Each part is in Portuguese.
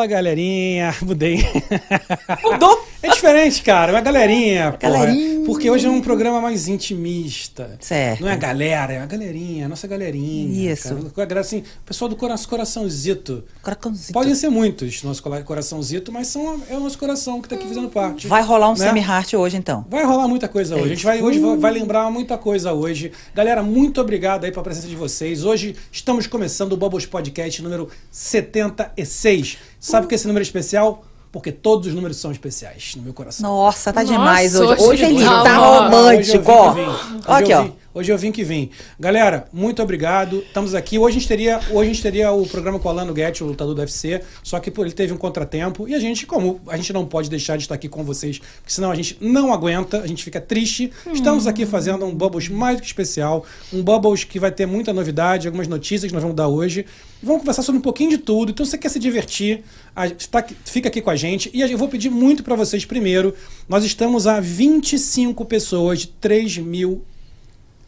Fala galerinha, mudei. Mudou? É diferente, cara. Uma galerinha. porra. Galerinha. Porque hoje é um programa mais intimista. Certo. Não é a galera, é a galerinha, a nossa galerinha. Isso. Cara. A galera, assim, o pessoal do cora coraçãozito. Coraçãozito. Podem ser muitos, nosso cora- coraçãozito, mas são, é o nosso coração que tá aqui fazendo parte. Vai rolar um Né? semi-heart hoje, então. Vai rolar muita coisa hoje. A gente vai, hoje vai, vai lembrar muita coisa hoje. Galera, muito obrigado aí pela presença de vocês. Hoje estamos começando o Bubbles Podcast número 76. Sabe por que esse número é especial? Porque todos os números são especiais no meu coração. Nossa, tá Nossa, demais hoje. hoje Hoje ele tá romântico, ó. Aqui, ó. Hoje eu vim que vim. Galera, muito obrigado. Estamos aqui. Hoje a gente teria, hoje a gente teria o programa com o Alano Guetti, o lutador do UFC, só que ele teve um contratempo e a gente, como a gente não pode deixar de estar aqui com vocês, porque senão a gente não aguenta, a gente fica triste. Estamos aqui fazendo um Bubbles mais do que especial, um Bubbles que vai ter muita novidade, algumas notícias que nós vamos dar hoje. Vamos conversar sobre um pouquinho de tudo. Então, se você quer se divertir, tá fica aqui com a gente. E eu vou pedir muito para vocês primeiro. Nós estamos a 25 pessoas de 3 mil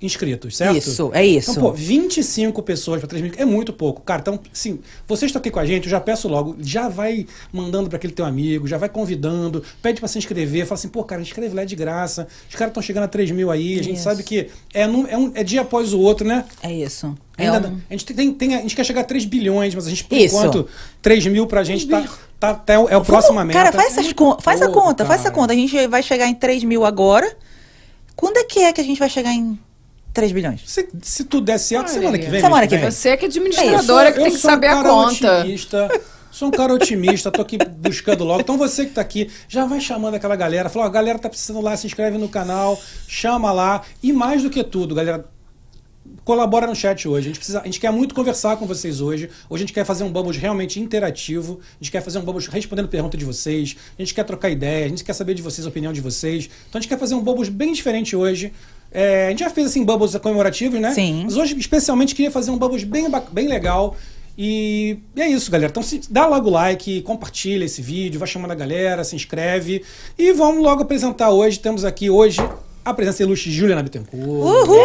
inscritos, certo? Isso, é isso. Então, pô, 25 pessoas para 3 mil é muito pouco. Cara, então, sim, vocês estão aqui com a gente, eu já peço logo, já vai mandando para aquele teu amigo, já vai convidando, pede para se inscrever, fala assim, pô, cara, inscreve lá é de graça. Os caras estão chegando a 3 mil aí, a gente Isso. sabe que é, num- é, um, é dia após o outro, né? É isso. É Ainda, um- a, gente tem, tem- a gente quer chegar a 3 bilhões, mas a gente, por Isso. enquanto, 3 mil pra gente tá, tá, até o- é o próximo Vamos- meta. Cara, faz, É essas con- faz a pouco, conta, faz essa cara. conta. A gente vai chegar em 3 mil agora. Quando é que é que a gente vai chegar em 3 bilhões? Se, se tudo der certo, Olha semana aí. que vem. Semana que vem. Você que é Eu administradora sou- que tem que sou um saber a cara conta. Otimista, sou um cara otimista, tô aqui buscando logo. Então você que tá aqui, já vai chamando aquela galera. Fala, ó, a galera tá precisando lá, se inscreve no canal, chama lá. E mais do que tudo, galera, colabora no chat hoje. A gente, precisa, a gente quer muito conversar com vocês hoje. Hoje a gente quer fazer um Bubbles realmente interativo. A gente quer fazer um Bubbles respondendo perguntas de vocês. A gente quer trocar ideia. A gente quer saber de vocês, a opinião de vocês. Então a gente quer fazer um Bubbles bem diferente hoje. É, a gente já fez assim Bubbles comemorativos, né? Sim. Mas hoje, especialmente, queria fazer um Bubbles bem, bem legal. E, e é isso, galera. Então, se, dá logo o like, compartilha esse vídeo, vai chamando a galera, se inscreve. E vamos logo apresentar hoje. Temos aqui hoje a presença ilustre de Juliana Bittencourt. Uhul!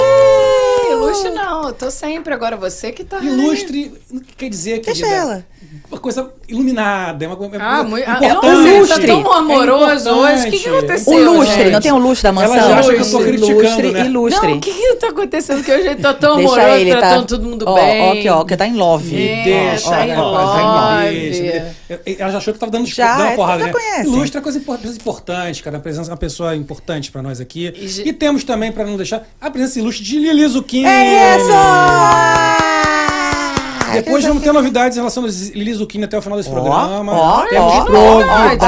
Ilustre não, eu tô sempre. Agora você que tá. Ilustre quer dizer que Deixa ela. Uma coisa iluminada, é uma coisa Ah, muito. Ah, importante. tá Ilustre. tão amoroso É hoje. O que, que aconteceu? O lustre, gente? não tem o lustre da mansão? Ela já acha que eu tô criticando, né? Ilustre. Não, o que, que tá acontecendo? Que hoje ele tá tão Deixa amoroso, ele, tá? tratando todo mundo ó, bem. Ó, aqui, ó, que tá em love. Me É, deixa, tá né, em rapaz, tá em love. love. Ela já achou que tava dando, Já, dando uma é, porrada, já né? conhece. Ilustre é coisa impor- coisa importante, cara. A presença é uma pessoa importante pra nós aqui. E E, temos também, pra não deixar, a presença ilustre de Lili Zucchini. É isso! Depois vamos ter novidades em relação a Lili Zucchini até o final desse programa. ó, Temos ó. novidades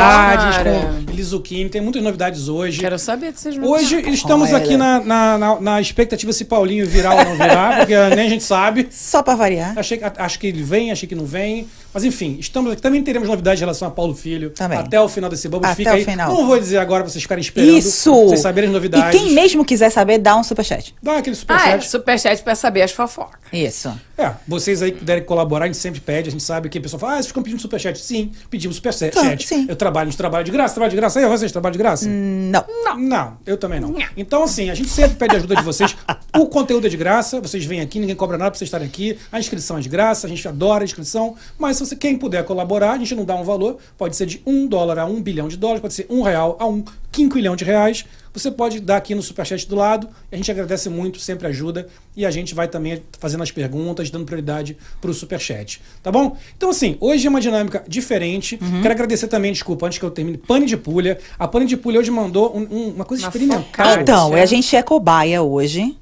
Cara. com Lili Zucchini. Tem muitas novidades hoje. Quero saber dessas Hoje estamos aqui na, na, na- na expectativa se Paulinho virar ou não virar, porque nem a gente sabe. Só pra variar. Achei, que- acho que ele vem, achei que não vem. Mas enfim, estamos aqui. Também teremos novidades em relação a Paulo Filho. Também. Até o final desse Bubbles. Até Fica o aí. final. Não vou dizer agora pra vocês ficarem esperando. Isso! Pra vocês saberem as novidades. E quem mesmo quiser saber, dá um superchat. Dá aquele Ah, é, superchat. superchat pra saber as fofocas. Isso. É, vocês aí que puderem colaborar, a gente sempre pede, a gente sabe que a pessoa fala, ah, vocês ficam pedindo superchat. Sim, pedimos superchat. Tá, sim. Eu trabalho, a gente trabalha de graça, trabalho de graça. Aí vocês trabalham de graça? Não. Não, eu também não. Então, assim, a gente sempre pede ajuda de vocês. O conteúdo é de graça, vocês vêm aqui, ninguém cobra nada pra vocês estarem aqui. A inscrição é de graça, a gente adora a inscrição. Mas se você, quem puder colaborar, a gente não dá um valor, pode ser de um dólar a um bilhão de dólares, pode ser um real a um quinquilhão de reais. Você pode dar aqui no superchat do lado. A gente agradece muito, sempre ajuda. E a gente vai também fazendo as perguntas, dando prioridade pro superchat. Tá bom? Então, assim, hoje é uma dinâmica diferente. Uhum. Quero agradecer também, desculpa, antes que eu termine, Pane de Pulha. A Pane de Pulha hoje mandou um- um- uma coisa Uma experimental. Então, é. a gente é cobaia hoje,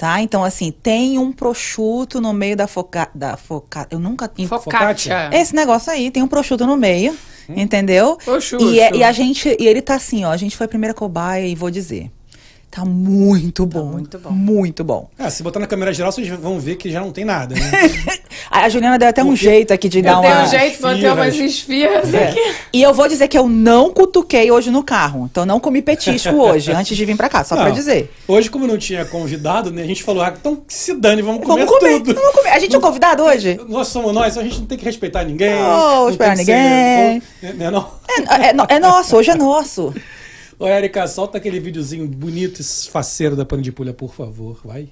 tá? Então, assim, tem um prosciutto no meio da foca... Da foca... Eu nunca tinha... Focaccia. Esse negócio aí, tem um prosciutto no meio, Hum. entendeu? Prosciutto. E, é- e a gente... E ele tá assim, ó, a gente foi a primeira cobaia e vou dizer... Tá muito bom. muito bom. Muito bom. Ah, se botar na câmera geral, vocês vão ver que já não tem nada, né? A Juliana deu até um Porque jeito aqui de dar Eu uma... um jeito de manter umas esfirras É. aqui. E eu vou dizer que eu não cutuquei hoje no carro. Então, não comi petisco hoje, antes de vir pra cá, só pra Não. dizer. Hoje, como não tinha convidado, né, a gente falou, ah, então que se dane, vamos comer, Vamos comer, tudo. vamos comer. A gente é convidado hoje? Nós somos nós, a gente não tem que respeitar ninguém. Não, não esperar ninguém. Ser, né, não? É, é, é nosso, hoje é nosso. Ô, Érica, solta aquele videozinho bonito e faceiro da Pane de Pulha, por favor, vai.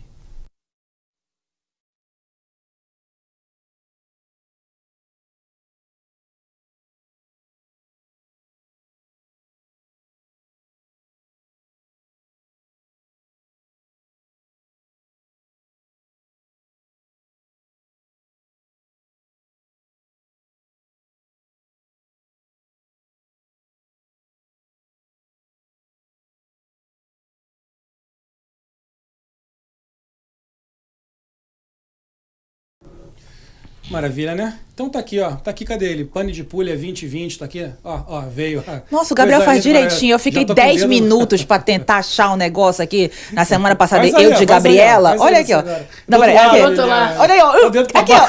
Maravilha, né? Então tá aqui, ó. Tá aqui, cadê ele? Pane de pulha 2020, tá aqui. Ó, ó, veio. Nossa, o Gabriel faz direitinho. Eu fiquei tô com 10 dedo- minutos pra tentar achar um negócio aqui na semana passada. Aí, eu de aí, Gabriela. faz Olha aí aqui, ó. Não, peraí, aqui. é- Olha aí, ó. Aqui, ó.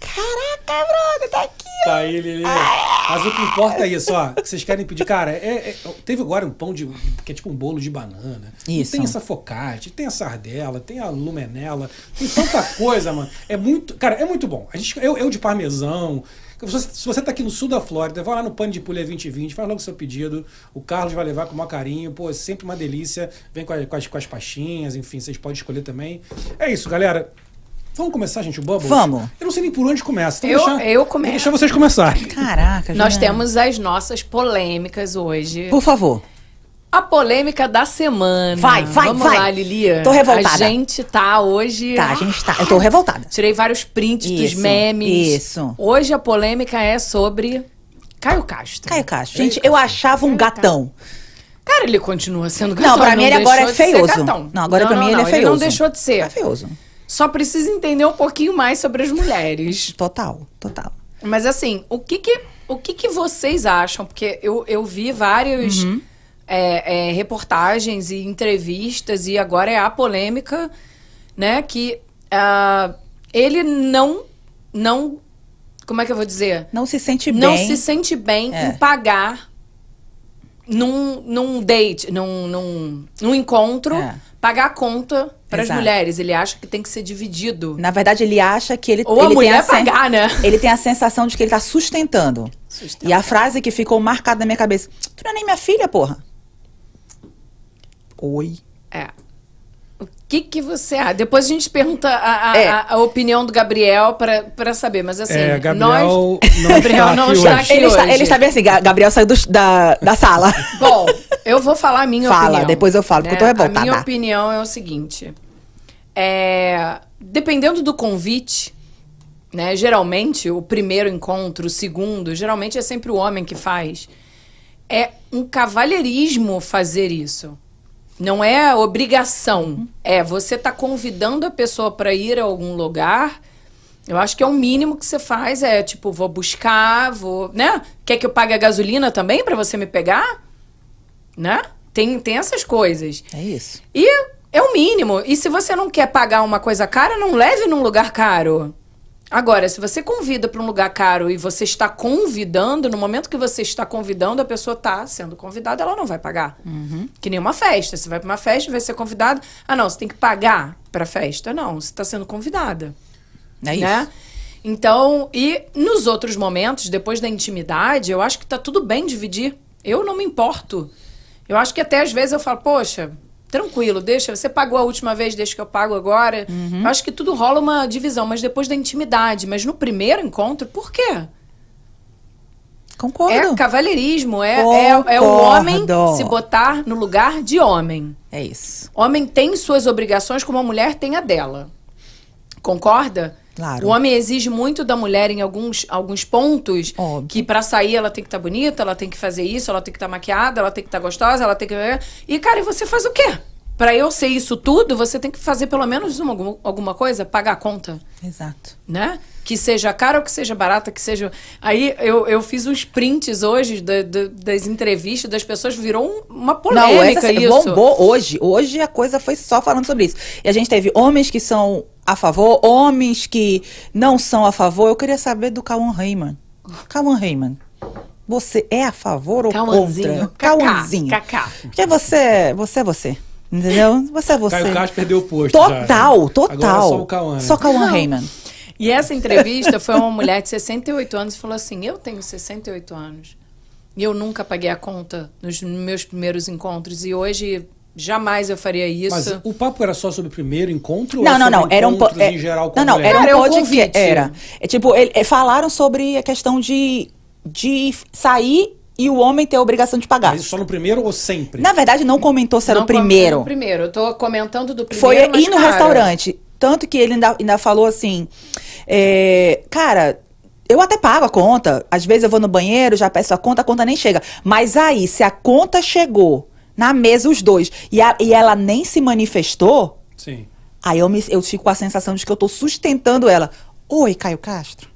Caraca, brother, tá aqui. Tá aí, Lili. Mas o que importa é isso, ó. Que vocês querem pedir, cara, é, é- teve agora um pão de. que é tipo um bolo de banana. Isso. Tem essa focaccia, tem a sardela, tem a lumenela, tem tanta coisa, mano. É muito. Cara, é muito bom. A gente, eu, eu de parmesão. Se você, se você tá aqui no sul da Flórida, vai lá no Pano de Pulha 2020, faz logo o seu pedido. O Carlos vai levar com o maior carinho. Pô, é sempre uma delícia. Vem com, a- com as, com as pastinhas, enfim, vocês podem escolher também. É isso, galera. Vamos começar, gente, o Bubble? Vamos. Eu não sei nem por onde começa. Então Eu- deixa- eu começo. vou deixar vocês começarem. Caraca, Nós Juliana. temos as nossas polêmicas hoje. Por favor. A polêmica da semana. Vai, vai, Vamos vai. lá, Lilia. Tô revoltada. A gente tá hoje. Tá, a gente tá. Eu tô revoltada. Tirei vários prints dos Isso, memes. isso. Hoje a polêmica é sobre Caio Castro. Caio Castro. Gente, eu achava um gatão. Cara, ele continua sendo gatão. Não, pra mim ele agora é feioso. Não, agora pra mim ele é Ele não feioso. deixou de ser. É feioso. Só precisa entender um pouquinho mais sobre as mulheres. Total, total. Mas assim, o que que, o que, que vocês acham? Porque eu, eu vi vários Uhum. é, é, reportagens e entrevistas e agora é a polêmica, né? Que ah, ele não, não, como é que eu vou dizer? Não se sente Não bem. se sente bem É. em pagar num, num date, num, num, num encontro, É. pagar a conta para as mulheres. Ele acha que tem que ser dividido. Na verdade, ele acha que ele, Ou a ele mulher tem a pagar, né? Ele tem a sensação de que ele tá sustentando. Sustentando. E a frase que ficou marcada na minha cabeça: Tu não é nem minha filha, porra. Oi. É. O que que você acha? Depois a gente pergunta a, a- É. a- a opinião do Gabriel pra pra saber, mas assim, É, Gabriel nós... não Gabriel está não está aqui Ele está, hoje. ele está bem assim, Ga- Gabriel saiu do- da, da sala. Bom, eu vou falar a minha Fala, opinião. depois eu falo, porque eu tô né? revoltada. A minha opinião é o seguinte. É, dependendo do convite, né? Geralmente, o primeiro encontro, o segundo, geralmente é sempre o homem que faz. É um cavalheirismo fazer isso. Não é obrigação. É, você tá convidando a pessoa para ir a algum lugar. Eu acho que é o mínimo que você faz. É tipo, vou buscar, vou. né? Quer que eu pague a gasolina também para você me pegar? Né? Tem, tem essas coisas. É isso. E é o mínimo. E se você não quer pagar uma coisa cara, não leve num lugar caro. Agora, se você convida para um lugar caro e você está convidando, no momento que você está convidando, a pessoa está sendo convidada, ela não vai pagar. Que nem uma festa. Você vai para uma festa, vai ser convidado. Ah, não, você tem que pagar para festa. Não, você está sendo convidada É isso. né? Então, e nos outros momentos, depois da intimidade, eu acho que tá tudo bem dividir. Eu não me importo. Eu acho que até às vezes eu falo, poxa, tranquilo, deixa, você pagou a última vez, deixa que eu pago agora. Uhum. Eu acho que tudo rola uma divisão, mas depois da intimidade. Mas no primeiro encontro, por quê? Concordo. É cavalheirismo, é, é, é o homem se botar no lugar de homem. É isso. Homem tem suas obrigações como a mulher tem a dela. Concorda? Claro. O homem exige muito da mulher em alguns, alguns pontos. Óbvio. Que pra sair ela tem que estar bonita, ela tem que fazer isso, ela tem que estar maquiada, ela tem que estar gostosa, ela tem que. E, cara, e você faz o quê? Pra eu ser isso tudo, você tem que fazer pelo menos uma, alguma- coisa, pagar a conta, Exato. né? Que seja cara ou que seja barata, que seja. Aí eu, eu fiz uns prints hoje da- da- das entrevistas das pessoas, virou um- uma polêmica essa isso. bombou hoje. Hoje a coisa foi só falando sobre isso. E a gente teve homens que são a favor, homens que não são a favor. Eu queria saber do Cauã Raymond. Cauã Raymond, você é a favor ou Cauãzinho. contra? Cacá, Cauãzinho. cacá. Porque você, você é você. Entendeu? Você é você. Caio Castro perdeu o posto. já, né? Total, total. Agora é só o Cauã. né? Só Cauã Raymond. E essa entrevista foi uma mulher de 68 anos e falou assim: Eu tenho 68 anos. E eu nunca paguei a conta nos meus primeiros encontros. E hoje jamais eu faria isso. Mas o papo era só sobre o primeiro encontro? Não, ou não, não. Era um po- é, em geral com Não, não. mulher? Era um podcast. convite. Era. É tipo, ele, é, falaram sobre a questão de, de sair e o homem ter a obrigação de pagar. Mas só no primeiro ou sempre? Na verdade, não comentou se era Não o primeiro. primeiro. Eu tô comentando do primeiro. Foi mas, ir no cara, restaurante. Tanto que ele ainda, ainda falou assim: é, Cara, eu até pago a conta. Às vezes eu vou no banheiro, já peço a conta, a conta nem chega. Mas aí, se a conta chegou na mesa, os dois, e, a- e ela nem se manifestou. Sim. Aí eu, me, eu fico com a sensação de que eu tô sustentando ela. Oi, Caio Castro.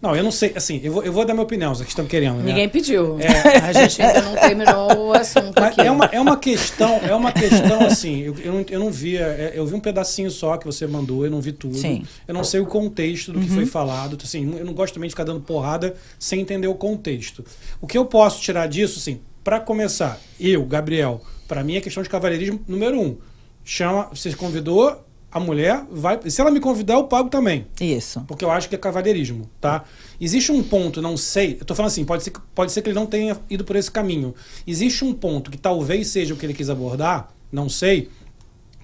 Não, eu não sei, assim, eu vou, eu vou dar minha opinião, vocês estão querendo, né? Ninguém pediu. É. A gente ainda não terminou o assunto Mas aqui. é uma, é uma questão, é uma questão assim, eu, eu, não, eu não via, é, eu vi um pedacinho só que você mandou, eu não vi tudo. Sim. Eu não sei o contexto do que foi falado, assim, eu não gosto também de ficar dando porrada sem entender o contexto. O que eu posso tirar disso, assim, para começar, eu, Gabriel, para mim é questão de cavalheirismo número um. Chama, você convidou a mulher, vai, se ela me convidar eu pago também. Isso. Porque eu acho que é cavalheirismo, tá? Existe um ponto, não sei, eu tô falando assim, pode ser, que- pode ser que ele não tenha ido por esse caminho. Existe um ponto que talvez seja o que ele quis abordar, não sei,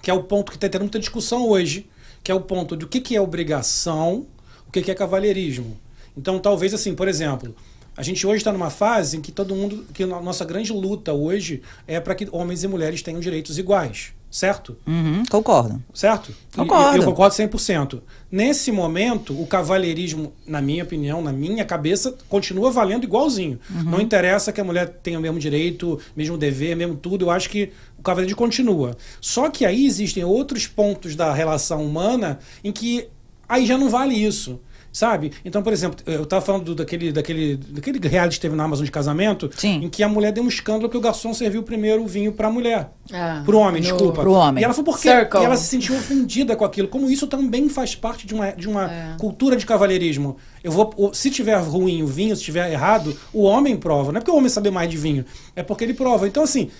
que é o ponto que está tendo muita discussão hoje, que é o ponto do que, que é obrigação, o que, que é cavalheirismo. Então, talvez assim, por exemplo, a gente hoje está numa fase em que todo mundo, que a nossa grande luta hoje é para que homens e mulheres tenham direitos iguais, certo? Uhum, concordo. Certo? Concordo. Eu, concordo 100%. Nesse momento, o cavalheirismo, na minha opinião, na minha cabeça, continua valendo igualzinho. Não interessa que a mulher tenha o mesmo direito, mesmo dever, mesmo tudo. Eu acho que o cavalheirismo continua. Só que aí existem outros pontos da relação humana em que aí já não vale isso. Sabe? Então, por exemplo, eu tava falando do- daquele, daquele, daquele reality que teve na Amazon de casamento, Sim. em que a mulher deu um escândalo porque o garçom serviu primeiro o vinho pra mulher. Ah, pro homem, no- desculpa. pro homem. E ela falou por quê? Circle. E ela se sentiu ofendida com aquilo. Como isso também faz parte de uma, de uma É. cultura de cavalheirismo. Eu vou, se tiver ruim o vinho, se tiver errado, o homem prova. Não é porque o homem sabe mais de vinho, é porque ele prova. Então, assim,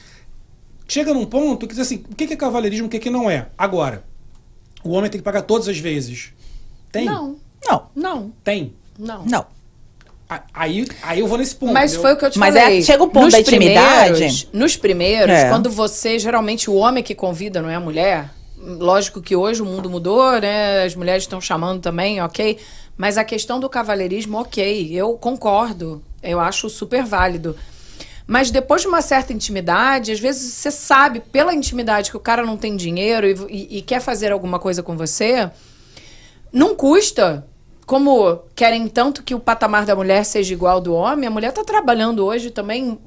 chega num ponto que diz assim, o que que é cavalheirismo, o que que não é? Agora, o homem tem que pagar todas as vezes. Tem? Não, Não, não, Tem. não. não. Aí, aí eu vou nesse ponto. Mas foi o que eu te Mas falei. é- chega o ponto Nos da intimidade- primeiros- nos primeiros, É. quando você, geralmente, o homem que convida, não é a mulher. Lógico que hoje o mundo mudou, né? As mulheres estão chamando também, ok. Mas a questão do cavalheirismo, ok. Eu concordo. Eu acho super válido. Mas depois de uma certa intimidade, às vezes você sabe, pela intimidade, que o cara não tem dinheiro e, e- e quer fazer alguma coisa com você, não custa. Como querem tanto que o patamar da mulher seja igual ao do homem, a mulher está trabalhando hoje também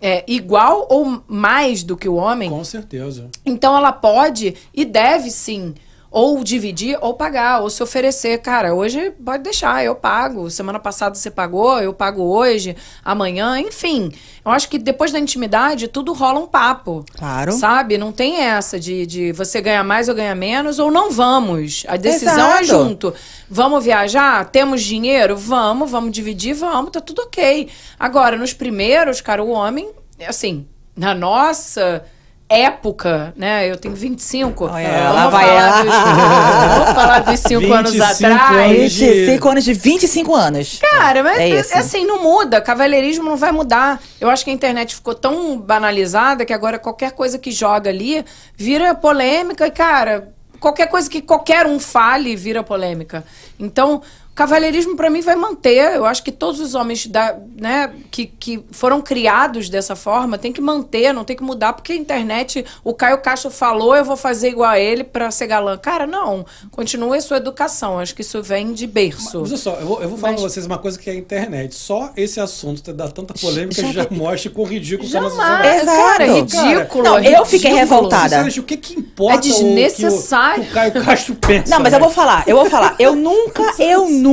é, igual ou mais do que o homem. Com certeza. Então ela pode e deve sim ou dividir ou pagar, ou se oferecer. Cara, hoje pode deixar, eu pago. Semana passada você pagou, eu pago hoje, amanhã, enfim. Eu acho que depois da intimidade tudo rola um papo. Claro. Sabe? Não tem essa de, de você ganhar mais ou ganhar menos, ou não vamos. A decisão é Exato. junto. Vamos viajar? Temos dinheiro? Vamos, vamos dividir? Vamos, tá tudo ok. Agora, nos primeiros, cara, o homem, assim, na nossa época, né? Eu tenho 25. Olha, vamos, lá vai falar ela. dos, vamos falar dos 5 anos 25 atrás. anos de- 25 anos de 25 anos. Cara, mas É é isso. assim, não muda. Cavalheirismo não vai mudar. Eu acho que a internet ficou tão banalizada que agora qualquer coisa que joga ali vira polêmica e, cara, qualquer coisa que qualquer um fale vira polêmica. Então, cavalheirismo pra mim vai manter. Eu acho que todos os homens da, né, que, que foram criados dessa forma tem que manter, não tem que mudar, porque a internet, o Caio Castro falou, eu vou fazer igual a ele pra ser galã. Cara, não. Continue a sua educação. Acho que isso vem de berço. Mas olha só, eu vou, eu vou falar Mas- pra vocês uma coisa que é a internet. Só esse assunto dá tanta polêmica Já- já, mostra quão ridículo tá a nossa Jamais. Exato. Cara, é Cara, ridículo. não, é eu fiquei revoltada. Sinceramente, o que que importa É desnecessário. o que o, que o Caio Castro pensa? Não, mas eu né? vou falar, eu vou falar. Eu nunca, eu nunca.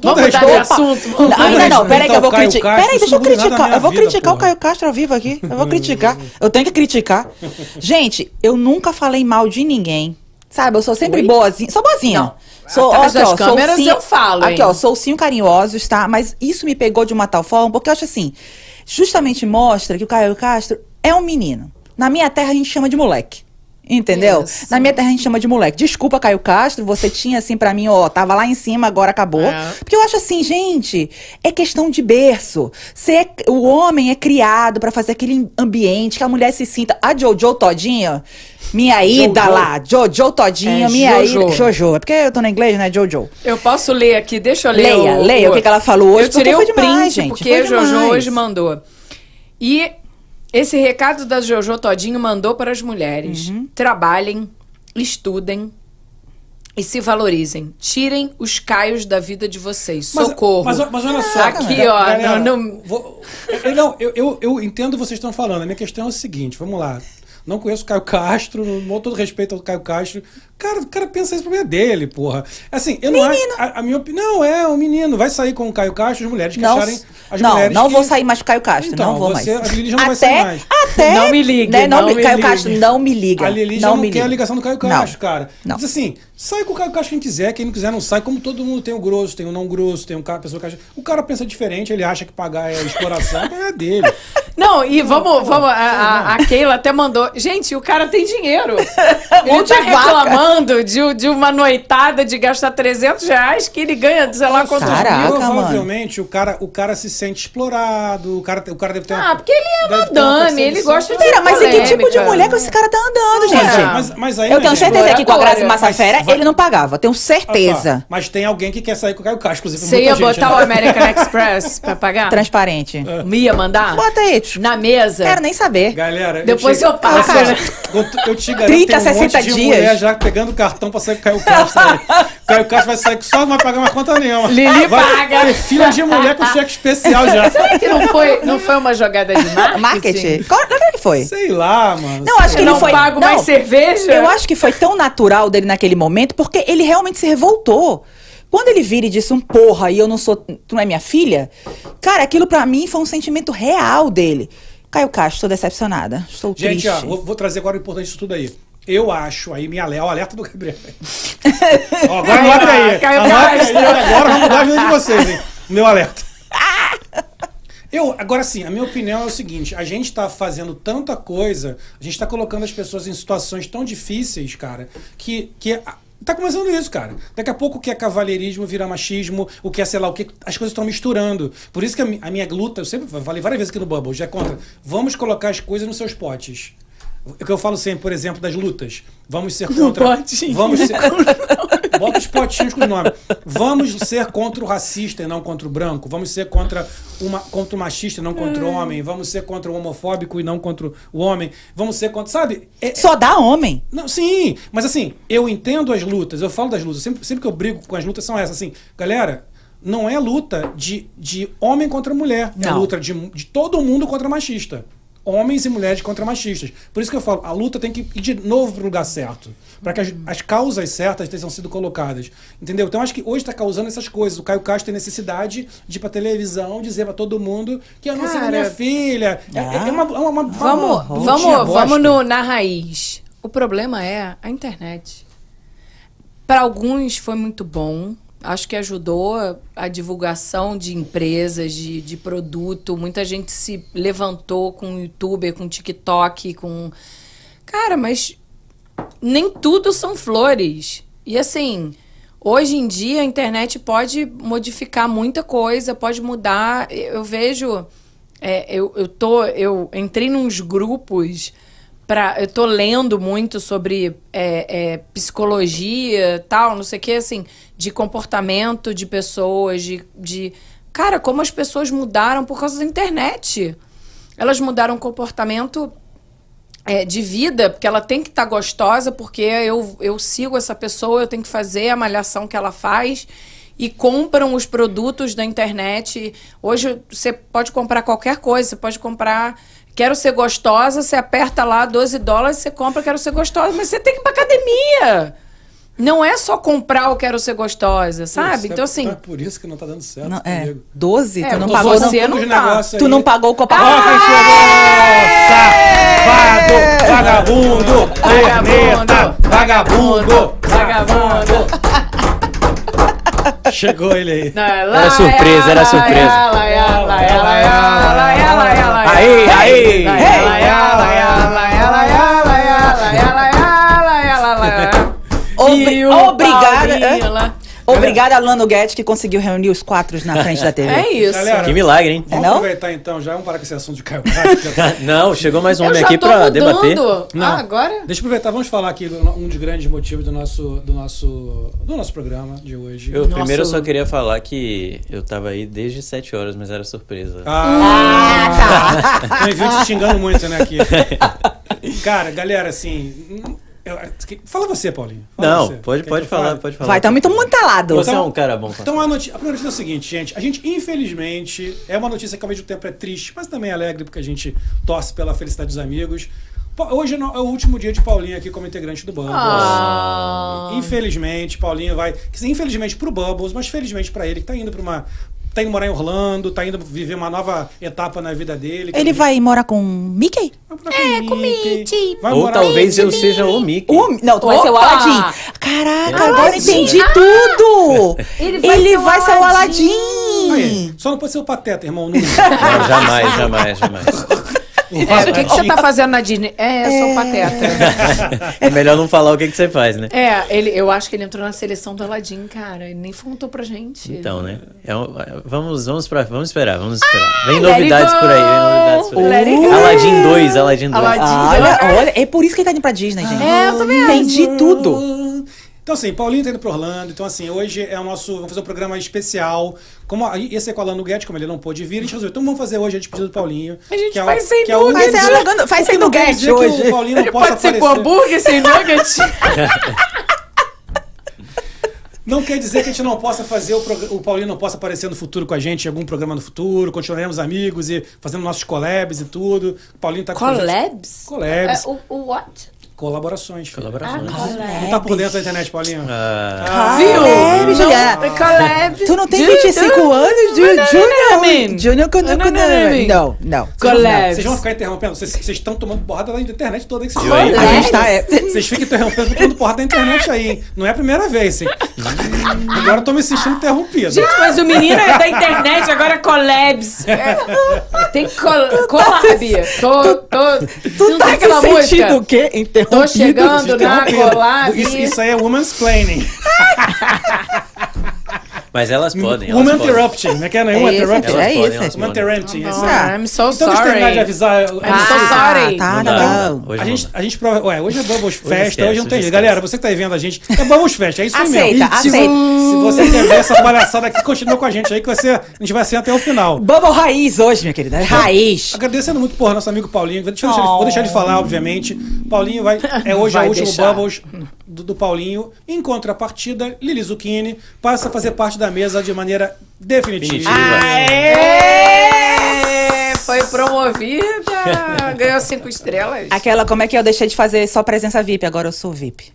Todo Vamos mudar de assunto. com ainda não, peraí que eu vou criticar. Peraí, deixa eu criticar. Eu vou vida, criticar o. Caio Castro ao vivo aqui. Eu vou criticar. Eu tenho que criticar. Gente, eu nunca falei mal de ninguém. Sabe, eu sou sempre Oi? boazinha. Sou boazinha. Não. Sou, Atrás aqui, das ó, sou câmeras sim- eu falo, Aqui, hein? ó, sou sim carinhosos, tá? Mas isso me pegou de uma tal forma, porque eu acho assim, justamente mostra que o Caio Castro é um menino. Na minha terra a gente chama de moleque. Entendeu? Isso. Na minha terra a gente chama de moleque. Desculpa, Caio Castro, você tinha assim pra mim, ó, tava lá em cima, agora acabou. É. Porque eu acho assim, gente, é questão de berço. Você é- o homem é criado pra fazer aquele ambiente que a mulher se sinta. A Jojo Todinha, minha ida lá, Jojo Todinha, É, minha Jojo. ida. Jojo. É porque eu tô na inglês, né? Jojo. Eu posso ler aqui, deixa eu ler. Leia, o, leia o que que ela falou hoje, Eu tirei porque o foi demais, print, gente, porque Jojo demais. hoje mandou. E esse recado da Jojo Todinho mandou para as mulheres. Uhum. Trabalhem, estudem e se valorizem. Tirem os caios da vida de vocês. Mas- Socorro. Mas, mas olha só. Aqui, ó, galera, não- não- vou- eu, não, eu, eu, eu entendo o que vocês estão falando. A minha questão é o seguinte: vamos lá. Não conheço o Caio Castro, com todo respeito ao Caio Castro. Cara, o cara pensa isso, o problema é dele, porra. Assim, eu não acho. A, a minha opinião é o menino. Vai sair com o Caio Castro, as mulheres que Não, acharem. As não, mulheres não que- vou sair mais com Caio Castro, Então, não vou você- mais. a Lili já não vai sair mais. Até, Não me ligue, né, não não me, Caio ligue. Castro, não me liga. A Lili já não não, quer a liga. ligação do Caio Não, Castro, cara. não. Mas assim, sai com o Caio Castro quem quiser, quem não quiser não sai. Como todo mundo tem o grosso, tem o não grosso, tem um cara, pessoa que acha... O cara pensa diferente, ele acha que pagar é exploração, é dele. Não, e vamos, vamos. A, a- a Keila até mandou. Gente, o cara tem dinheiro. Ele tá de de, de uma noitada de gastar 300 reais que ele ganha, sei lá quantos Caraca, mil. Provavelmente o cara, o cara se sente explorado, o cara, o cara deve ter Ah, porque ele é madame, ele gosta de Mentira, mas em que tipo de mulher que esse cara tá andando, gente? é. Mas, mas aí, Eu né, tenho gente? certeza que com a Graça Exploradora. Massafera ele não pagava. Tenho certeza. Mas tem alguém que quer sair com o Caio Castro, inclusive. Você muita ia gente, botar né? o American Express pra pagar? Transparente. Ia mandar? Bota aí. Na mesa? Quero nem saber. Galera, Depois te- eu passo, né? Eu, te garanto 30, tem um 60 monte de dias. mulher já pegando cartão pra sair com o Caio Castro. aí. O Caio Castro vai sair que só não vai pagar uma conta nenhuma. Lili vai paga. Ter fila de mulher com cheque especial já. Será que não foi, não foi uma jogada de marketing? Marketing. Qual qual que foi? Sei lá, mano. Não, acho que não foi. pago não, mais cerveja? Eu acho que foi tão natural dele naquele momento, porque ele realmente se revoltou. Quando ele vira e disse um porra e eu não sou. Tu não é minha filha? Cara, aquilo pra mim foi um sentimento real dele. Caio Castro, estou decepcionada. Estou Gente, triste. ó, vou, vou trazer agora o importante disso tudo aí. Eu acho, aí minha alerta, o alerta do Gabriel. ó, agora Aí, anota aí. Caio Anota aí, agora vamos mudar a vida de vocês, hein? Meu alerta. Eu, agora sim, a minha opinião é o seguinte: a gente tá fazendo tanta coisa, a gente tá colocando as pessoas em situações tão difíceis, cara, que. que Tá começando isso, cara. Daqui a pouco o que é cavalheirismo vira machismo, o que é sei lá o que. As coisas estão misturando. Por isso que a minha luta, eu sempre falei várias vezes aqui no Bubble, já é contra. Vamos colocar as coisas nos seus potes. O que eu falo sempre, por exemplo, das lutas. Vamos ser contra. Vamos ser. Bota os potinhos com os nomes. Vamos ser contra o racista e não contra o branco. Vamos ser contra, uma, contra o machista e não contra o homem. Vamos ser contra o homofóbico e não contra o homem. Vamos ser contra. Sabe? É- Só dá homem. não, sim, mas assim, eu entendo as lutas, eu falo das lutas, sempre, sempre que eu brigo com as lutas são essas, assim, galera, não é luta de, de homem contra mulher, é Não. luta de, de todo mundo contra machista. Homens e mulheres contra machistas. Por isso que eu falo, a luta tem que ir de novo para o lugar certo. Para que as, as causas certas tenham sido colocadas. Entendeu? Então acho que hoje está causando essas coisas. O Caio Castro tem necessidade de ir para televisão dizer para todo mundo que eu não sei minha filha. É, é uma, é uma, uma, Vamos, uma vamos, vamos no- na raiz. O problema é a internet. Para alguns foi muito bom. Acho que ajudou a, divulgação de empresas, de, de produto. Muita gente se levantou com youtuber, com TikTok, com. Cara, mas nem tudo são flores. E assim, hoje em dia a internet pode modificar muita coisa, pode mudar. Eu vejo. é, eu, eu tô. Eu entrei nos grupos. Eu tô lendo muito sobre é, é, psicologia tal, não sei o que, assim, de comportamento de pessoas, de, de. Cara, como as pessoas mudaram por causa da internet. Elas mudaram o comportamento é, de vida, porque ela tem que estar gostosa, porque eu, eu sigo essa pessoa, eu tenho que fazer a malhação que ela faz. E compram os produtos da internet. Hoje você pode comprar qualquer coisa, você pode comprar. Quero ser gostosa, você aperta lá 12 dólares, você compra quero ser gostosa, mas você tem que ir pra academia. Não é só comprar o quero ser gostosa, sabe? Putz, então, é- assim. É por isso que não tá dando certo Não, é. comigo. 12? É, tu não pagou, você não, tá. tu aí. não pagou o Copa Ó, quem chegou! Safado! Vagabundo! Corneta! Vagabundo! Vagabundo! Chegou ele aí. Era surpresa, era surpresa. Aí, aí! Obri- E o obrigada. Paulinho lá. Obrigada a Lano Guedes que conseguiu reunir os quatro na frente da TV. É isso. Galera, Que milagre, hein? Vamos não? aproveitar então já, vamos parar com esse assunto de Caio Castro. já tá- Não, chegou mais um homem aqui mudando. debater. Não. Ah, agora? Deixa eu aproveitar, vamos falar aqui do, um dos grandes motivos do nosso, do nosso, do nosso programa de hoje. Eu Nossa, primeiro eu- só queria falar que eu tava aí desde 7 horas, mas era surpresa. Ah, tá. Tem viu te xingando muito, né, aqui. Cara, galera, assim... eu- fala você, Paulinho. Fala Não, você. pode, Quer pode falar, fale? pode falar. Vai, tá muito muito talado. Você é Então- um cara bom. Então a, noti- a primeira notícia é o seguinte, gente. A gente, infelizmente, é uma notícia que ao mesmo tempo é triste, mas também é alegre, porque a gente torce pela felicidade dos amigos. Hoje não- é o último dia de Paulinho aqui como integrante do Bubbles. Ah. Infelizmente, Paulinho vai. quer dizer, Infelizmente pro Bubbles, mas felizmente pra ele, que tá indo pra uma. Tá indo morar em Orlando, tá indo viver uma nova etapa na vida dele. Ele vai morar com Mickey? é, com Mickey. Vai Ou morar talvez eu seja o Mickey. O- não, tu vai ser o Opa! Aladdin. Caraca, agora Aladdin. entendi tudo. Ele Ele vai vai, ser o ser o Aladdin. Aí, Aladdin. só não pode ser o Pateta, irmão. Não. Não, jamais, jamais, jamais. É, o que, que você tá fazendo na Disney? É, eu sou pateta. É melhor não falar o que, que você faz, né? É, ele, eu acho que ele entrou na seleção do Aladdin, cara. Ele nem contou pra gente. Então, né? É um- vamos, vamos, pra, vamos esperar, vamos esperar. Vem let it novidades por aí, vem novidades por aí. Aladdin 2, Aladdin 2. Aladdin. Olha, olha, é por isso que ele tá indo pra Disney, gente. É, eu também acho. Entendi tudo. Então, assim, Paulinho tá indo pro Orlando. Então, assim, hoje é o nosso. Vamos fazer um programa especial. Como a- ia ser com o Alan Guedes, como ele não pôde vir, a gente resolveu. Então, vamos fazer hoje a despedida do Paulinho. A gente que é o- faz sem que é o único nugget. Faz Alan- faz o que sem não quer nugget dizer que hoje. o Paulinho não Ele possa pode ser com aparecer. hambúrguer sem nugget? Não quer dizer que a gente não possa fazer o, prog- o Paulinho não possa aparecer no futuro com a gente em algum programa no futuro, continuaremos amigos e fazendo nossos collabs e tudo. O Paulinho tá com projetos- Collabs? Collabs, É, o, o what? Colaborações. Colaborações. Não tá por dentro da internet, Paulinho. Ah, Viu? Collab, Não, Juliana. collab. Tu não tem Du- 25 du- anos, Ju- Não, não, não, Júnior? não. Júnior quando Não, não. Collabs. Vocês vão ficar interrompendo? Vocês estão tomando porrada da internet toda que vocês? A gente tá. É, Vocês ficam interrompendo, tomando porrada da internet aí. hein? Não é a primeira vez, hein? Agora eu tô me sentindo interrompido. Gente, mas o menino é da internet, agora é collabs. Tem col collab. Tô, tô, tu não tá tem aquela se sentindo música? o quê? Interrompido? Tô chegando na collab. Isso, isso aí é woman's planning. Mas elas podem. elas Woman interrupting, né? Que é, não é É woman isso, interrupting? Elas é podem, isso. Woman interrupting. Oh, isso. I'm so Então deixa eu terminar de sorry. avisar. I'm so Ah, sorry. tá, Não não, A gente, a gente prova. Ué, hoje é Bubbles Fest, esquece, hoje não tem jeito. Galera, você que tá aí vendo a gente, é Bubbles Fest, é isso Aceita, mesmo. Aceita. se você quer ver essa palhaçada aqui, continua com a gente aí, que vai ser, a gente vai ser até o final. Bubble raiz hoje, minha querida. Raiz. Agradecendo muito por nosso amigo Paulinho. Deixa eu deixar ele- vou deixar ele falar, obviamente. Paulinho vai. É hoje é Vai o último deixar. Bubbles do, do Paulinho. Em contrapartida, Lili Zucchini passa a fazer parte da mesa de maneira definitiva. Definitiva. Aê! Foi promovida. Ganhou cinco estrelas. Aquela, como é que eu deixei de fazer só presença VIP, agora eu sou VIP.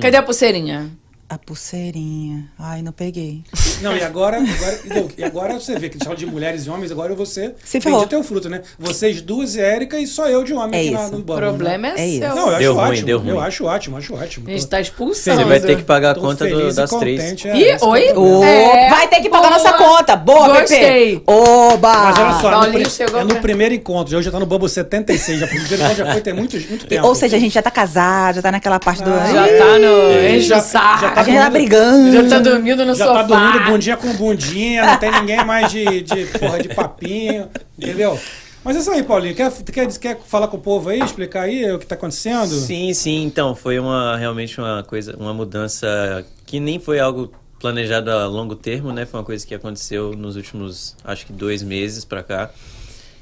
Cadê a pulseirinha? A pulseirinha. Ai, não peguei. Não, e agora, agora, e agora você vê que a gente fala de mulheres e homens, agora você Se ferrou. teu fruto, né? Vocês duas e Érica e só eu de homem É aqui na, no O Bubbles. problema né? é, É seu. Não, eu acho Deu ruim, ótimo. deu ruim. Eu acho ótimo, acho ótimo. A gente tá expulsando. Você vai ter que pagar a Tô conta do- e das três. é, Ih, é o oi? É, vai ter que pagar boa. nossa conta. Boa, Gostei. Pepe. Oba! Mas olha só, Paulinho no, chegou é no primeiro encontro. Hoje já tá no Bubble 76. Já, o primeiro encontro já foi tem muito, muito tempo. Ou seja, a gente já tá casado, já tá naquela parte do. Ah, Já tá no. Já- o já a gente já tá brigando. Já tá dormindo no já sofá. tá dormindo bundinha com bundinha, não tem ninguém mais de, de porra de papinho, entendeu? Mas é isso aí, Paulinho. Quer, quer, quer falar com o povo aí, explicar aí o que tá acontecendo? Sim, sim. Então, foi uma realmente uma coisa, uma mudança que nem foi algo planejado a longo termo, né? Foi uma coisa que aconteceu nos últimos, acho que dois meses pra cá.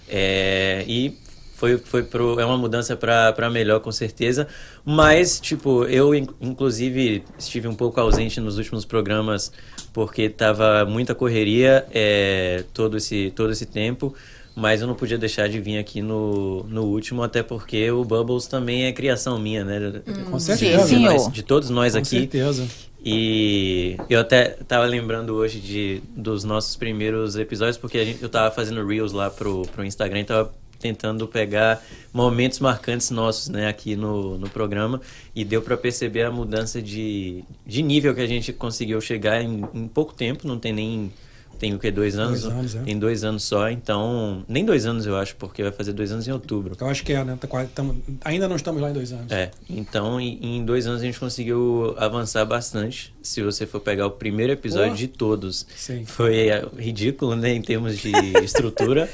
É, e foi, foi pro, é uma mudança para melhor, com certeza. Mas, tipo, eu, in- inclusive, estive um pouco ausente nos últimos programas porque tava muita correria é, todo, esse, todo esse tempo. Mas eu não podia deixar de vir aqui no, no último, até porque o Bubbles também é criação minha, né? Com De- certeza. de, nós- de todos nós Com aqui. certeza. E eu até tava lembrando hoje de, dos nossos primeiros episódios, porque a gente, eu tava fazendo Reels lá pro, pro Instagram e tava tentando pegar momentos marcantes nossos, né, aqui no, no programa. E deu pra perceber a mudança de, de nível que a gente conseguiu chegar em, em pouco tempo, não tem nem. Tem o que? Dois anos? Dois anos, é. Tem dois anos só, então. Nem dois anos eu acho, porque vai fazer dois anos em outubro. Eu acho que é, né? Tá quase- tamo- ainda não estamos lá em dois anos. É, então em, em dois anos a gente conseguiu avançar bastante. Se você for pegar o primeiro episódio Pô. de todos, Sim. foi é, ridículo, né, em termos de estrutura.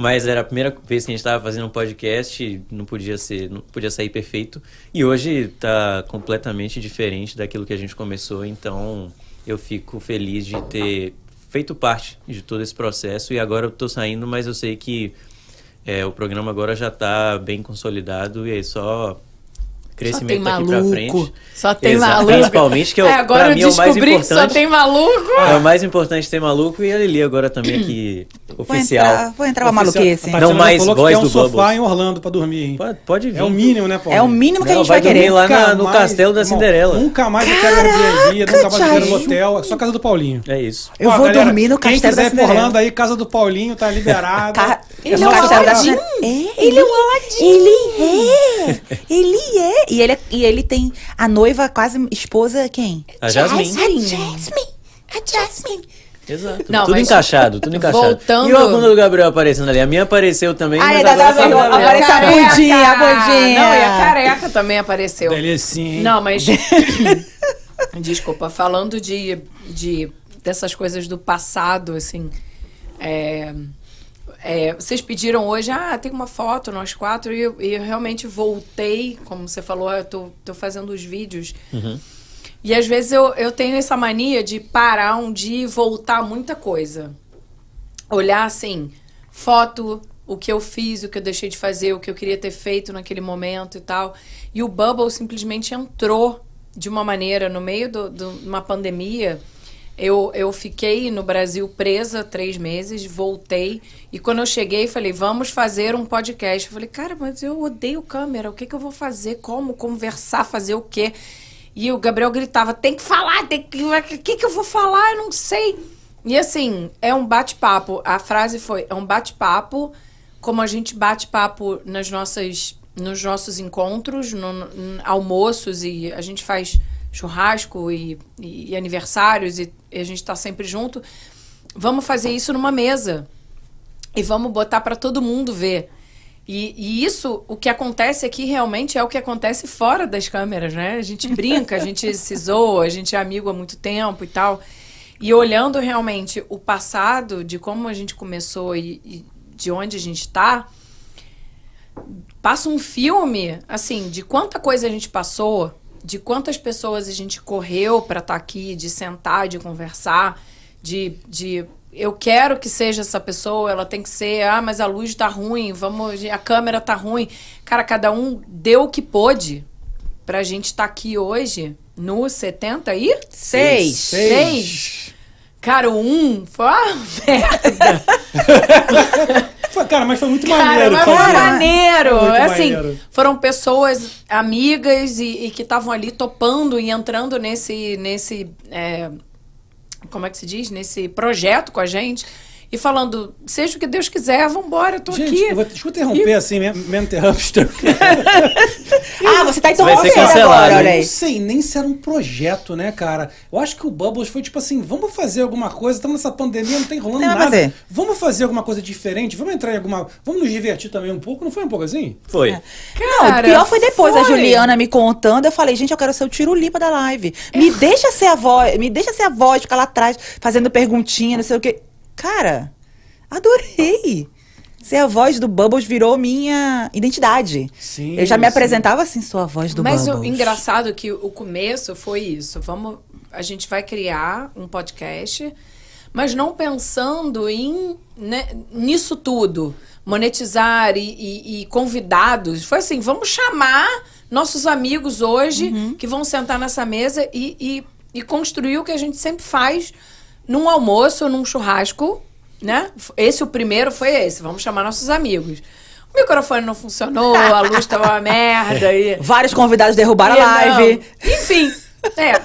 Mas era a primeira vez que a gente estava fazendo um podcast, não podia ser, não podia sair perfeito. E hoje tá completamente diferente daquilo que a gente começou, então eu fico feliz de ter feito parte de todo esse processo e agora eu tô saindo, mas eu sei que é, o programa agora já está bem consolidado e é só crescimento tem daqui pra maluco. frente. Só tem Exato, maluco. Principalmente que eu, é, agora pra eu mim é o mais que só importante. tem maluco. É o mais importante ter maluco e a Lili agora também aqui, Vou oficial. entrar, vou entrar pra maluquice. A Não mais falou que voz quer um do sofá Bubbles. em Orlando pra dormir, hein? Pode, pode vir. É o mínimo, né, Paulo? É o mínimo que a Não, gente vai vai dormir querer. lá na- no castelo da Cinderela. Nunca mais eu quero Airbnb, nunca mais eu quero hotel, é só casa do Paulinho. É isso. Eu vou galera, dormir no castelo Quem da quiser ir pro Cinderela. Orlando aí, casa do Paulinho, tá liberada. Ele é o castelo da Aladdin. Cinderela. É, ele é o Aladdin. Ele é. Ele é. E ele, e ele tem a noiva, quase esposa, quem? A Jasmine. A Jasmine. A Jasmine. Exato. Não, tudo mas encaixado, tudo encaixado. voltando- E a bunda do Gabriel aparecendo ali? A minha apareceu também, Ai, mas da- agora da- o Gabriel. Aparece a bundinha, a bundinha. Não, e a careca também apareceu. Delicinha, hein? Não, mas. Desculpa, falando de, de dessas coisas do passado, assim. é, é, vocês pediram hoje, ah, tem uma foto, nós quatro, e eu, e eu realmente voltei, como você falou, eu tô, tô fazendo os vídeos. E às vezes eu, eu tenho essa mania de parar um dia e voltar muita coisa. Olhar assim, foto, o que eu fiz, o que eu deixei de fazer, o que eu queria ter feito naquele momento e tal. E o Bubble simplesmente entrou de uma maneira, no meio de uma pandemia. Eu, eu fiquei no Brasil presa três meses, voltei. E quando eu cheguei, falei, vamos fazer um podcast. Eu falei, cara, mas eu odeio câmera. O que, que eu vou fazer? Como conversar? Fazer o quê? E o Gabriel gritava, tem que falar, tem que. O que, que eu vou falar? Eu não sei. E assim, é um bate-papo. A frase foi: é um bate-papo, como a gente bate papo nas nossas, nos nossos encontros, no, no- almoços, e a gente faz churrasco e, e- e aniversários, e, e a gente tá sempre junto. Vamos fazer isso numa mesa. E vamos botar para todo mundo ver. E, isso, o que acontece aqui realmente é o que acontece fora das câmeras, né? A gente brinca, a gente se zoa, a gente é amigo há muito tempo e tal. E olhando realmente o passado, de como a gente começou e de onde a gente está, passa um filme, assim, de quanta coisa a gente passou, de quantas pessoas a gente correu para estar aqui, de sentar, de conversar, de, de eu quero que seja essa pessoa, ela tem que ser, ah, mas a luz tá ruim, vamos, a câmera tá ruim. Cara, cada um deu o que pôde pra gente estar aqui hoje no 70 e Seis. Seis. Cara, o um foi uma merda. Foi- cara, mas foi muito Cara, maneiro. mas foi maneiro. Foi muito assim, maneiro. foram pessoas amigas e, e que estavam ali topando e entrando nesse, nesse é, como é que se diz? Nesse projeto com a gente. E falando, seja o que Deus quiser, vambora, eu tô Gente, aqui. eu vou, deixa eu interromper assim, me, me interrupster. Ah, você tá Você vai ser interrompendo cancelado, agora, olha Eu aí. não sei nem se era um projeto, né, cara? Eu acho que o Bubbles foi tipo assim: vamos fazer alguma coisa, estamos nessa pandemia, não tem rolando Não, nada. fazer. Vamos fazer alguma coisa diferente, vamos entrar em alguma. Vamos nos divertir também um pouco, não foi um pouco assim? Foi. Não, o Cara, pior foi depois a foi. Juliana me contando. Eu falei, gente, eu quero ser o tiro-lipa da live. Me deixa ser a voz, me deixa ser a voz, ficar lá atrás, fazendo perguntinha, não sei o quê. Cara, adorei. Ser a voz do Bubbles virou minha identidade. Sim, Eu já me sim. apresentava assim, sou a voz do Mas Bubbles. o engraçado é que o começo foi isso. Vamos, a gente vai criar um podcast, mas não pensando em né, nisso tudo, monetizar e, e- e convidados. Foi assim, vamos chamar nossos amigos hoje Uhum. que vão sentar nessa mesa e, e, e construir o que a gente sempre faz num almoço, num churrasco, né? Esse o primeiro foi esse. Vamos chamar nossos amigos. O microfone não funcionou, a luz tava uma merda e Vários convidados derrubaram e a live. não. Enfim, é.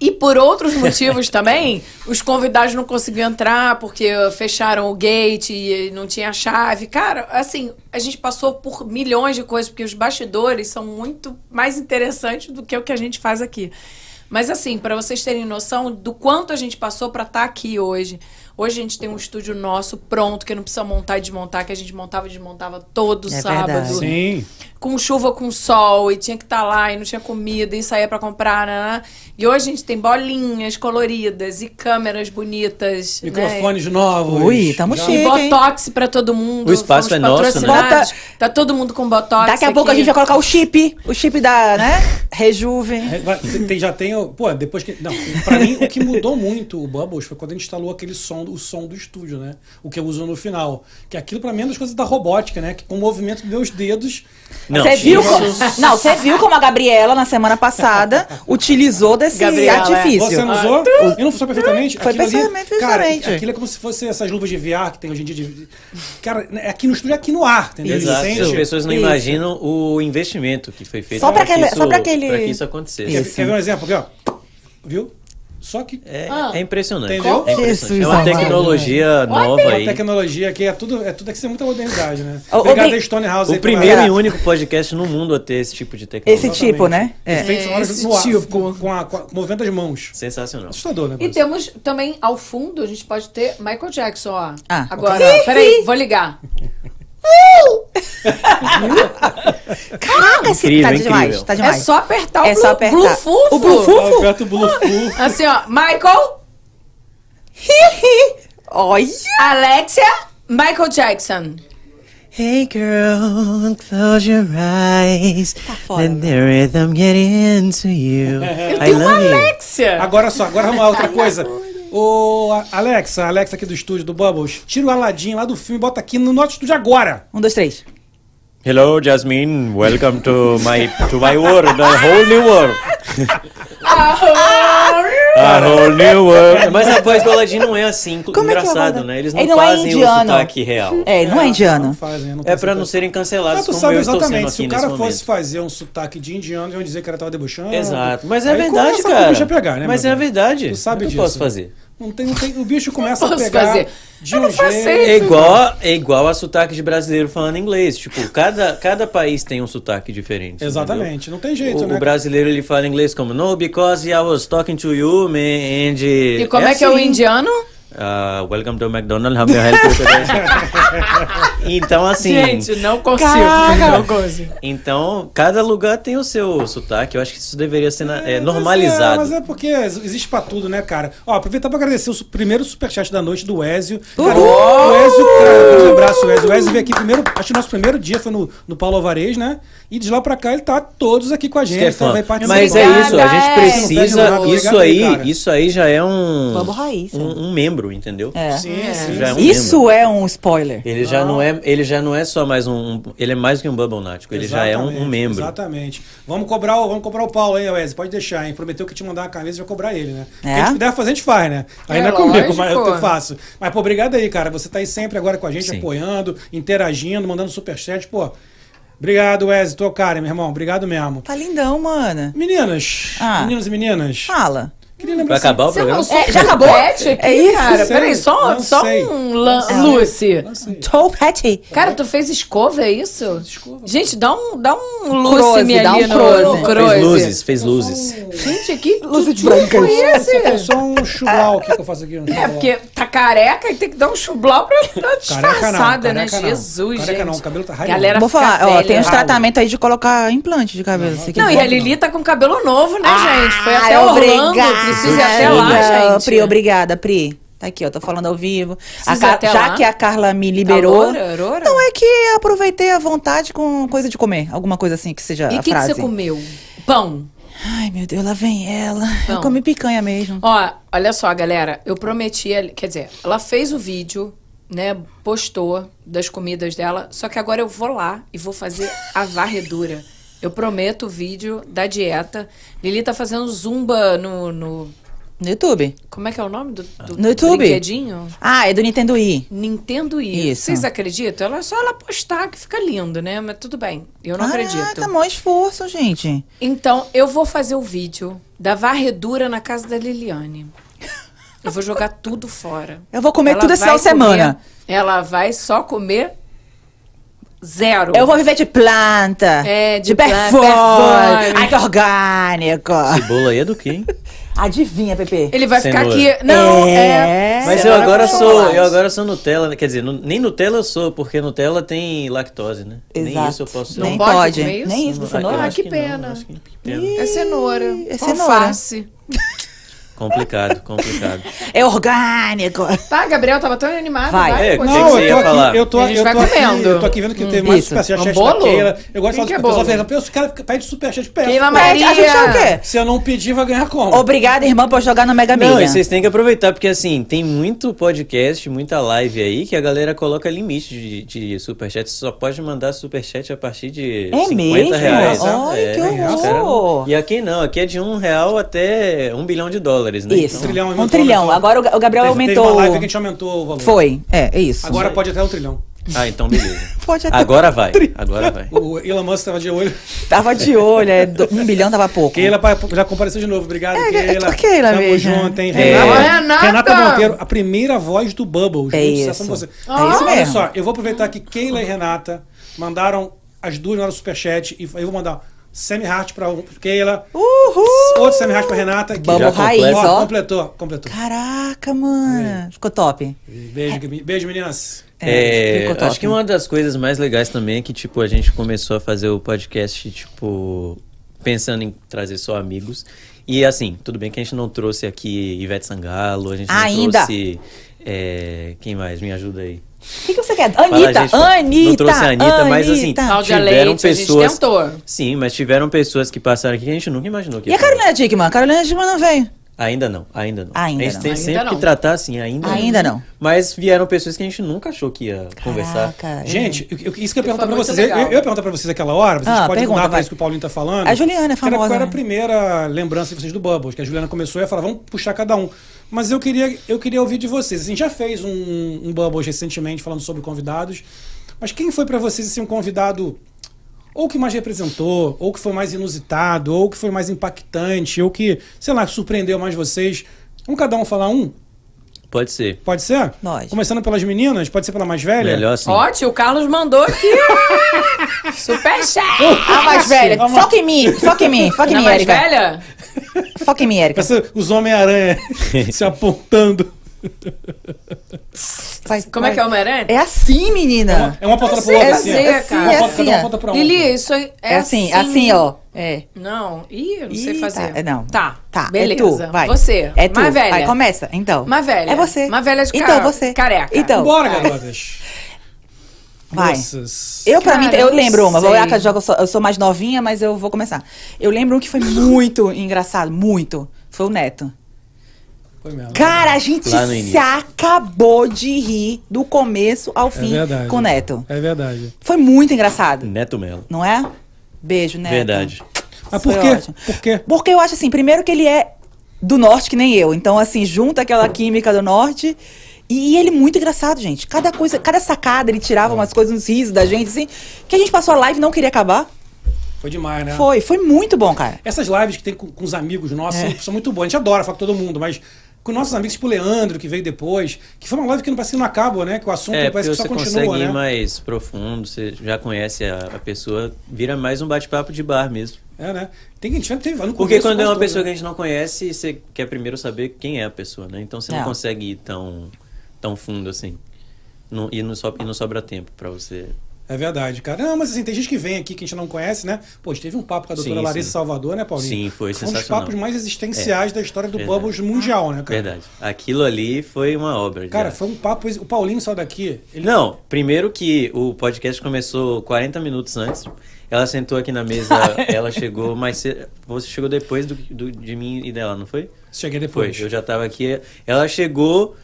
E por outros motivos também, os convidados não conseguiam entrar porque fecharam o gate e não tinha chave. Cara, assim, a gente passou por milhões de coisas, porque os bastidores são muito mais interessantes do que o que a gente faz aqui. Mas assim, para vocês terem noção do quanto a gente passou para estar aqui hoje. Hoje a gente tem um estúdio nosso pronto, que não precisa montar e desmontar, que a gente montava e desmontava todo É sábado verdade. Sim. Com chuva, com sol, e tinha que estar lá, e não tinha comida, e saía pra comprar, né? E hoje a gente tem bolinhas coloridas e câmeras bonitas. Né? Microfones novos. Ui, tamo chique. E botox pra todo mundo. O espaço fomos é nosso, né? Bota- Tá todo mundo com botox. Daqui a pouco a gente vai colocar o chip. O chip da, né? Rejuve. É, tem- já tem. o- Pô, depois que. Não, pra mim, o que mudou muito o Bubbles foi quando a gente instalou aquele som som, o som do estúdio, né? O que eu uso no final. Que aquilo pra mim é uma das coisas da robótica, né? Que com o movimento dos meus dedos. Não, Você viu, isso- como, não, você viu como a Gabriela, na semana passada, utilizou desse Gabriela, artifício. Você não usou? E não funcionou perfeitamente? Foi Aquilo ali- perfeitamente, Cara, perfeitamente. aquilo é como se fosse essas luvas de VR que tem hoje em dia. De... Cara, é aqui no estúdio, é aqui no ar, entendeu? Ele Exato. As pessoas não Isso. imaginam o investimento que foi feito Só pra que aquele- isso, só pra aquele- pra que isso acontecesse. Quer, quer ver um exemplo aqui, ó? Viu? Só que É, Ah. é impressionante. Entendeu? É, impressionante. Jesus é uma tecnologia nova a aí. tecnologia aqui é tudo, é tudo aqui tem muita modernidade, né? Obrigado Stonehouse. aí O primeiro e único podcast no mundo a ter esse tipo de tecnologia. Esse tipo, né? É. Sonoros esse no ar, tipo. com, com, a, com, a, com o movimento das mãos. Sensacional. Assustador, né? E temos também, ao fundo, a gente pode ter Michael Jackson, ó. Ah. Agora, peraí, vou ligar. Caraca, esse tá demais, incrível. tá É demais. só apertar o É Blue, só apertar. Bluefufo. O Bluefufo? Aperta o Bluetooth. Assim, ó. Michael, Olha! Alexia, Michael Jackson. Hey girl, close your eyes. fora, Let the rhythm get into you. Eu I tenho uma love you. Alexia. Agora só, agora lá, outra coisa. Ô, A- Alexa, a Alexa aqui do estúdio do Bubbles, tira o Aladdin lá do filme e bota aqui no nosso estúdio agora. Um, dois, três. Hello, Jasmine. Welcome to my to my world, a whole new world. A whole new world. Mas a voz do Aladdin não é assim, Como é que é a engraçado, voz né? Eles não, Ele não é fazem o indiano. sotaque real. É, não é indiano. fazem, não É pra não serem cancelados Mas tu como sabe eu estou sendo exatamente, se aqui o cara fosse momento. fazer um sotaque de indiano, iam dizer que ele tava debochando. Exato. Mas é Aí verdade, começa cara. o a pegar, né, Mas meu é bem? verdade. Tu sabe o que disso. eu posso fazer? Não tem, não tem, o bicho começa a pegar fazer? de um jeito. É igual, é igual a sotaque de brasileiro falando inglês. Tipo, cada, cada país tem um sotaque diferente. Exatamente, não tem jeito, o, né? o brasileiro ele fala inglês como No, because I was talking to you, man, and... E como é, que é o assim. indiano? Ah, welcome to McDonald's, how may I help you today? então, assim... Gente, não consigo. Caraca. Não consigo. Então, cada lugar tem o seu sotaque. Eu acho que isso deveria ser na- é, Mas normalizado. É, mas é porque existe pra tudo, né, cara? Ó, aproveitar pra agradecer o primeiro superchat da noite do Ezio. Cara, o Ezio, cara, um abraço, Ezio. O Ezio veio aqui primeiro, acho que o nosso primeiro dia foi no, no Paulo Alvarez, né? E de lá pra cá ele tá todos aqui com a gente. É fã. vai participar. Mas é isso, a gente precisa. Isso aí, isso aí já é um. Vamos raiz. Um, um membro, entendeu? É. Sim, sim. Já é um Isso membro. é um spoiler. Ele já não é, ele já não é só mais um, ele é mais que um bubble nático, ele já é um, um Exatamente, membro. Exatamente. Vamos cobrar, o, vamos cobrar o Paulo aí, Ezio. Pode deixar, hein? Prometeu que te mandar uma camisa e vai cobrar ele, né? O que É? a gente puder fazer, a gente faz, né? Aí É, não é comigo, lógico. mas eu faço. Mas, pô, obrigado aí, cara. Você tá aí sempre agora com a gente, Sim. apoiando, interagindo, mandando superchat. Pô, obrigado, Ezio. Tô cara, meu irmão. Obrigado mesmo. Tá lindão, mano. Meninas, Ah. meninos e meninas, Fala. Queria lembrar Vai assim- acabar o Você programa? É, já acabou? aqui, É isso? cara? Peraí, só, só sei. um lan- Lucy. Patty. Cara, tu fez escova, é isso? Gente, dá um, dá um Lucy dá um ali no, no Fez luzes, fez luzes. Gente, que Luzes tudo brancas. foi esse? É só um chublau que eu faço aqui. Um É, porque tá careca e tem que dar um chublau pra dar Careca não, disfarçada, né? careca. Jesus, Careca gente. não, o cabelo tá raiado. Galera Vou falar, ó, tem uns Ralo. tratamentos aí de colocar implante de cabelo. Não, e a? Lili tá com cabelo novo, né, Ah, gente? Foi até Orlando, precisa ir até lá, gente. Pri, obrigada, Pri. Tá aqui, ó, tô falando ao vivo. Car- já lá? que a Carla me Tá liberou. loura, Aurora? Não é que eu aproveitei a vontade com coisa de comer. Alguma coisa assim que seja E a o que, que você comeu? Pão. Ai, meu Deus, lá vem ela. Eu Não. comi picanha mesmo. Ó, olha só, galera, eu prometi, quer dizer, ela fez o vídeo, né, postou das comidas dela, só que agora eu vou lá e vou fazer a varredura. Eu prometo o vídeo da dieta. Lili tá fazendo zumba no, no- No YouTube. como é que é o nome do, do No YouTube. brinquedinho? Ah, é do Nintendo Wii. Nintendo Wii. Isso. Vocês acreditam? Ela é só ela postar que fica lindo, né? Mas tudo bem. Eu não Caraca, acredito. maior esforço, gente. Então, eu vou fazer o vídeo da varredura na casa da Liliane. Eu vou jogar tudo fora. Eu vou comer Ela tudo de semana. comer- ela vai só comer zero. Eu vou viver de planta. É, de de perfume. Ai, que orgânico. Cebola aí é do quê, hein? Adivinha, Pepe. Ele vai ficar Cenoura. aqui. Não, É. é. Mas eu vai agora sou, chocolate. eu agora sou Nutella, né? quer dizer, nem Nutella eu sou, porque Nutella tem lactose, né? Nem Exato. isso eu posso ser. Não Nem pode pode. comer isso? Nem isso, Não, cenoura. Ah, que não, pena. que- que pena. É cenoura. é cenoura. Alface. Complicado, complicado. É orgânico. Tá, Gabriel tava tão animado. Vai. Vai, É, que Não, que eu tô aqui, falar? eu tô, eu tô aqui, comendo. eu tô aqui vendo que teve mais superchat Um da? Keila. Eu gosto Quem de que é falar, o pessoal bolo? fala, "Pô, o cara pede superchat, peça. Keila. Maria. A gente é o quê? Se eu não pedir, vai ganhar como? Obrigada, irmã, por jogar no Mega Não, e vocês têm que aproveitar, porque assim, tem muito podcast, muita live aí, que a galera coloca limite de, de superchat. Você só pode mandar superchat a partir de É 50 mesmo? reais. Ai, É, que os horror. caras- E aqui não, aqui é de um real até um bilhão de dólares, né? Isso. Um trilhão, um trilhão. aumentou. Agora o- Gabriel Teve- Teve aumentou. uma live que a gente aumentou o valor. Foi, é, é isso. Agora pode até um trilhão. Ah, então beleza. Pode até- Agora vai, agora vai. O Elon Musk estava de olho. Tava de olho, é, do- um bilhão tava pouco. Keila já compareceu de novo. Obrigado, É, Keila. é Keila Tamo mesmo. junto, hein? É. Renata! Renata Monteiro, a primeira voz do Bubbles. É Muito isso. sucesso com você. É isso Olha mesmo. só, eu vou aproveitar que Keila e Renata mandaram as duas no superchat e eu vou mandar Semi Heart pra Keila, Uhul! outro Semi Heart pra Renata. que já raiz, completou. ó. Completou, completou. Caraca, mano. Ficou top. Beijo, beijo, meninas. É, ficou top. acho que uma das coisas mais legais também é que, tipo, a gente começou a fazer o podcast, tipo, pensando em trazer só amigos. E assim, tudo bem que a gente não trouxe aqui Ivete Sangalo, a gente não Ainda. trouxe. é, quem mais? Me ajuda aí. O que, que você quer? Fala, Anitta, gente, Anitta. Não trouxe a Anitta, mas assim, Cláudia tiveram Leite, a gente pessoas. tentou. Sim, mas tiveram pessoas que passaram aqui que a gente nunca imaginou que E a. Carolina Dickman? A Carolina Dickman não veio. Ainda não, ainda não. Ainda a gente não. tem Ainda sempre não. que tratar assim, ainda, Ainda não. Mas vieram pessoas que a gente nunca achou que ia conversar. Caraca. Gente, eu- eu- isso que eu ia perguntar pra vocês. Eu, legal. eu ia perguntar pra vocês aquela hora, vocês Ah, podem pergunta, mudar pra isso que o Paulinho tá falando. A Juliana é era- famosa, Qual era a né? primeira lembrança de vocês do Bubbles? Que a Juliana começou e ia falar, vamos puxar cada um. Mas eu queria, eu queria ouvir de vocês. A gente já fez um, um Bubbles recentemente falando sobre convidados. Mas quem foi pra vocês assim, um convidado ou que mais representou, ou que foi mais inusitado, ou que foi mais impactante, ou que, sei lá, surpreendeu mais vocês? Vamos cada um falar um? Pode ser. Pode ser? Nós. Começando pelas meninas? Pode ser pela mais velha? Melhor assim. Ótimo, o Carlos mandou aqui. Super chat. A mais velha. Foca em mim, foca em mim, foca em mim, mais Erika. velha? Foca em mim, Erika. Parece os Homem-Aranha se apontando. Vai, Como é que é o Homem-Aranha? É assim, menina. É uma ponta pra outra, fazer, assim. cara. Uma É assim, uma ó. ponta pra um. Lili, isso aí é, É assim, assim, ó. É. Não, ih, eu não sei Ih, fazer. tá, é, não. Tá, Tá, beleza. é tu, vai. Você, É tu. mais velha. Vai, começa, então. Mais velha. É você. Mais velha de Então, ca- você. careca. Então. Bora, garotas. Vai. Eu, pra Cara, mim, eu lembro uma. Vou olhar que eu, jogo- eu sou, eu sou mais novinha, mas eu vou começar. Eu lembro um que foi muito engraçado, muito. Foi o Neto. Foi mesmo. Cara, a gente se início. acabou de rir do começo ao é fim verdade. com o Neto. É verdade. Foi muito engraçado, Neto Melo. não é? Beijo, Neto. Verdade. Mas por quê? ótimo. Por quê? Porque eu acho assim, primeiro que ele é do norte que nem eu. Então, assim, junta aquela química do norte. E ele é muito engraçado, gente. Cada coisa, cada sacada, ele tirava umas coisas, uns risos da gente, assim, que a gente passou a live e não queria acabar. Foi demais, né? Foi, foi muito bom, cara. Essas lives que tem com, com os amigos nossos É. são, são muito boas. A gente adora falar com todo mundo, mas com nossos amigos, tipo o Leandro, que veio depois, que foi uma live que não parece que não acaba, né? Que o assunto É, parece que você só consegue continua, ir né? mais profundo, você já conhece a, a pessoa, vira mais um bate-papo de bar mesmo. É, né? Tem que a gente teve no Porque quando é uma todo, pessoa que né? a gente não conhece, você quer primeiro saber quem é a pessoa, né? Então você não É. consegue ir tão, tão fundo assim. Não, e, não so, e não sobra tempo pra você. É verdade, cara. Não, mas assim, tem gente que vem aqui que a gente não conhece, né? Pô, teve um papo com a doutora Sim, Larissa sim. Salvador, né, Paulinho? Sim, foi um dos sensacional. papos mais existenciais da história do Verdade. Bubbles mundial, né, cara? Verdade. Aquilo ali foi uma obra. Cara, foi um papo. O Paulinho saiu daqui. Ele... Não, primeiro que o podcast começou 40 minutos antes. Ela sentou aqui na mesa, ela chegou mais cedo. Você chegou depois do, do- de mim e dela, não foi? Cheguei Foi, depois. eu já tava aqui. Ela chegou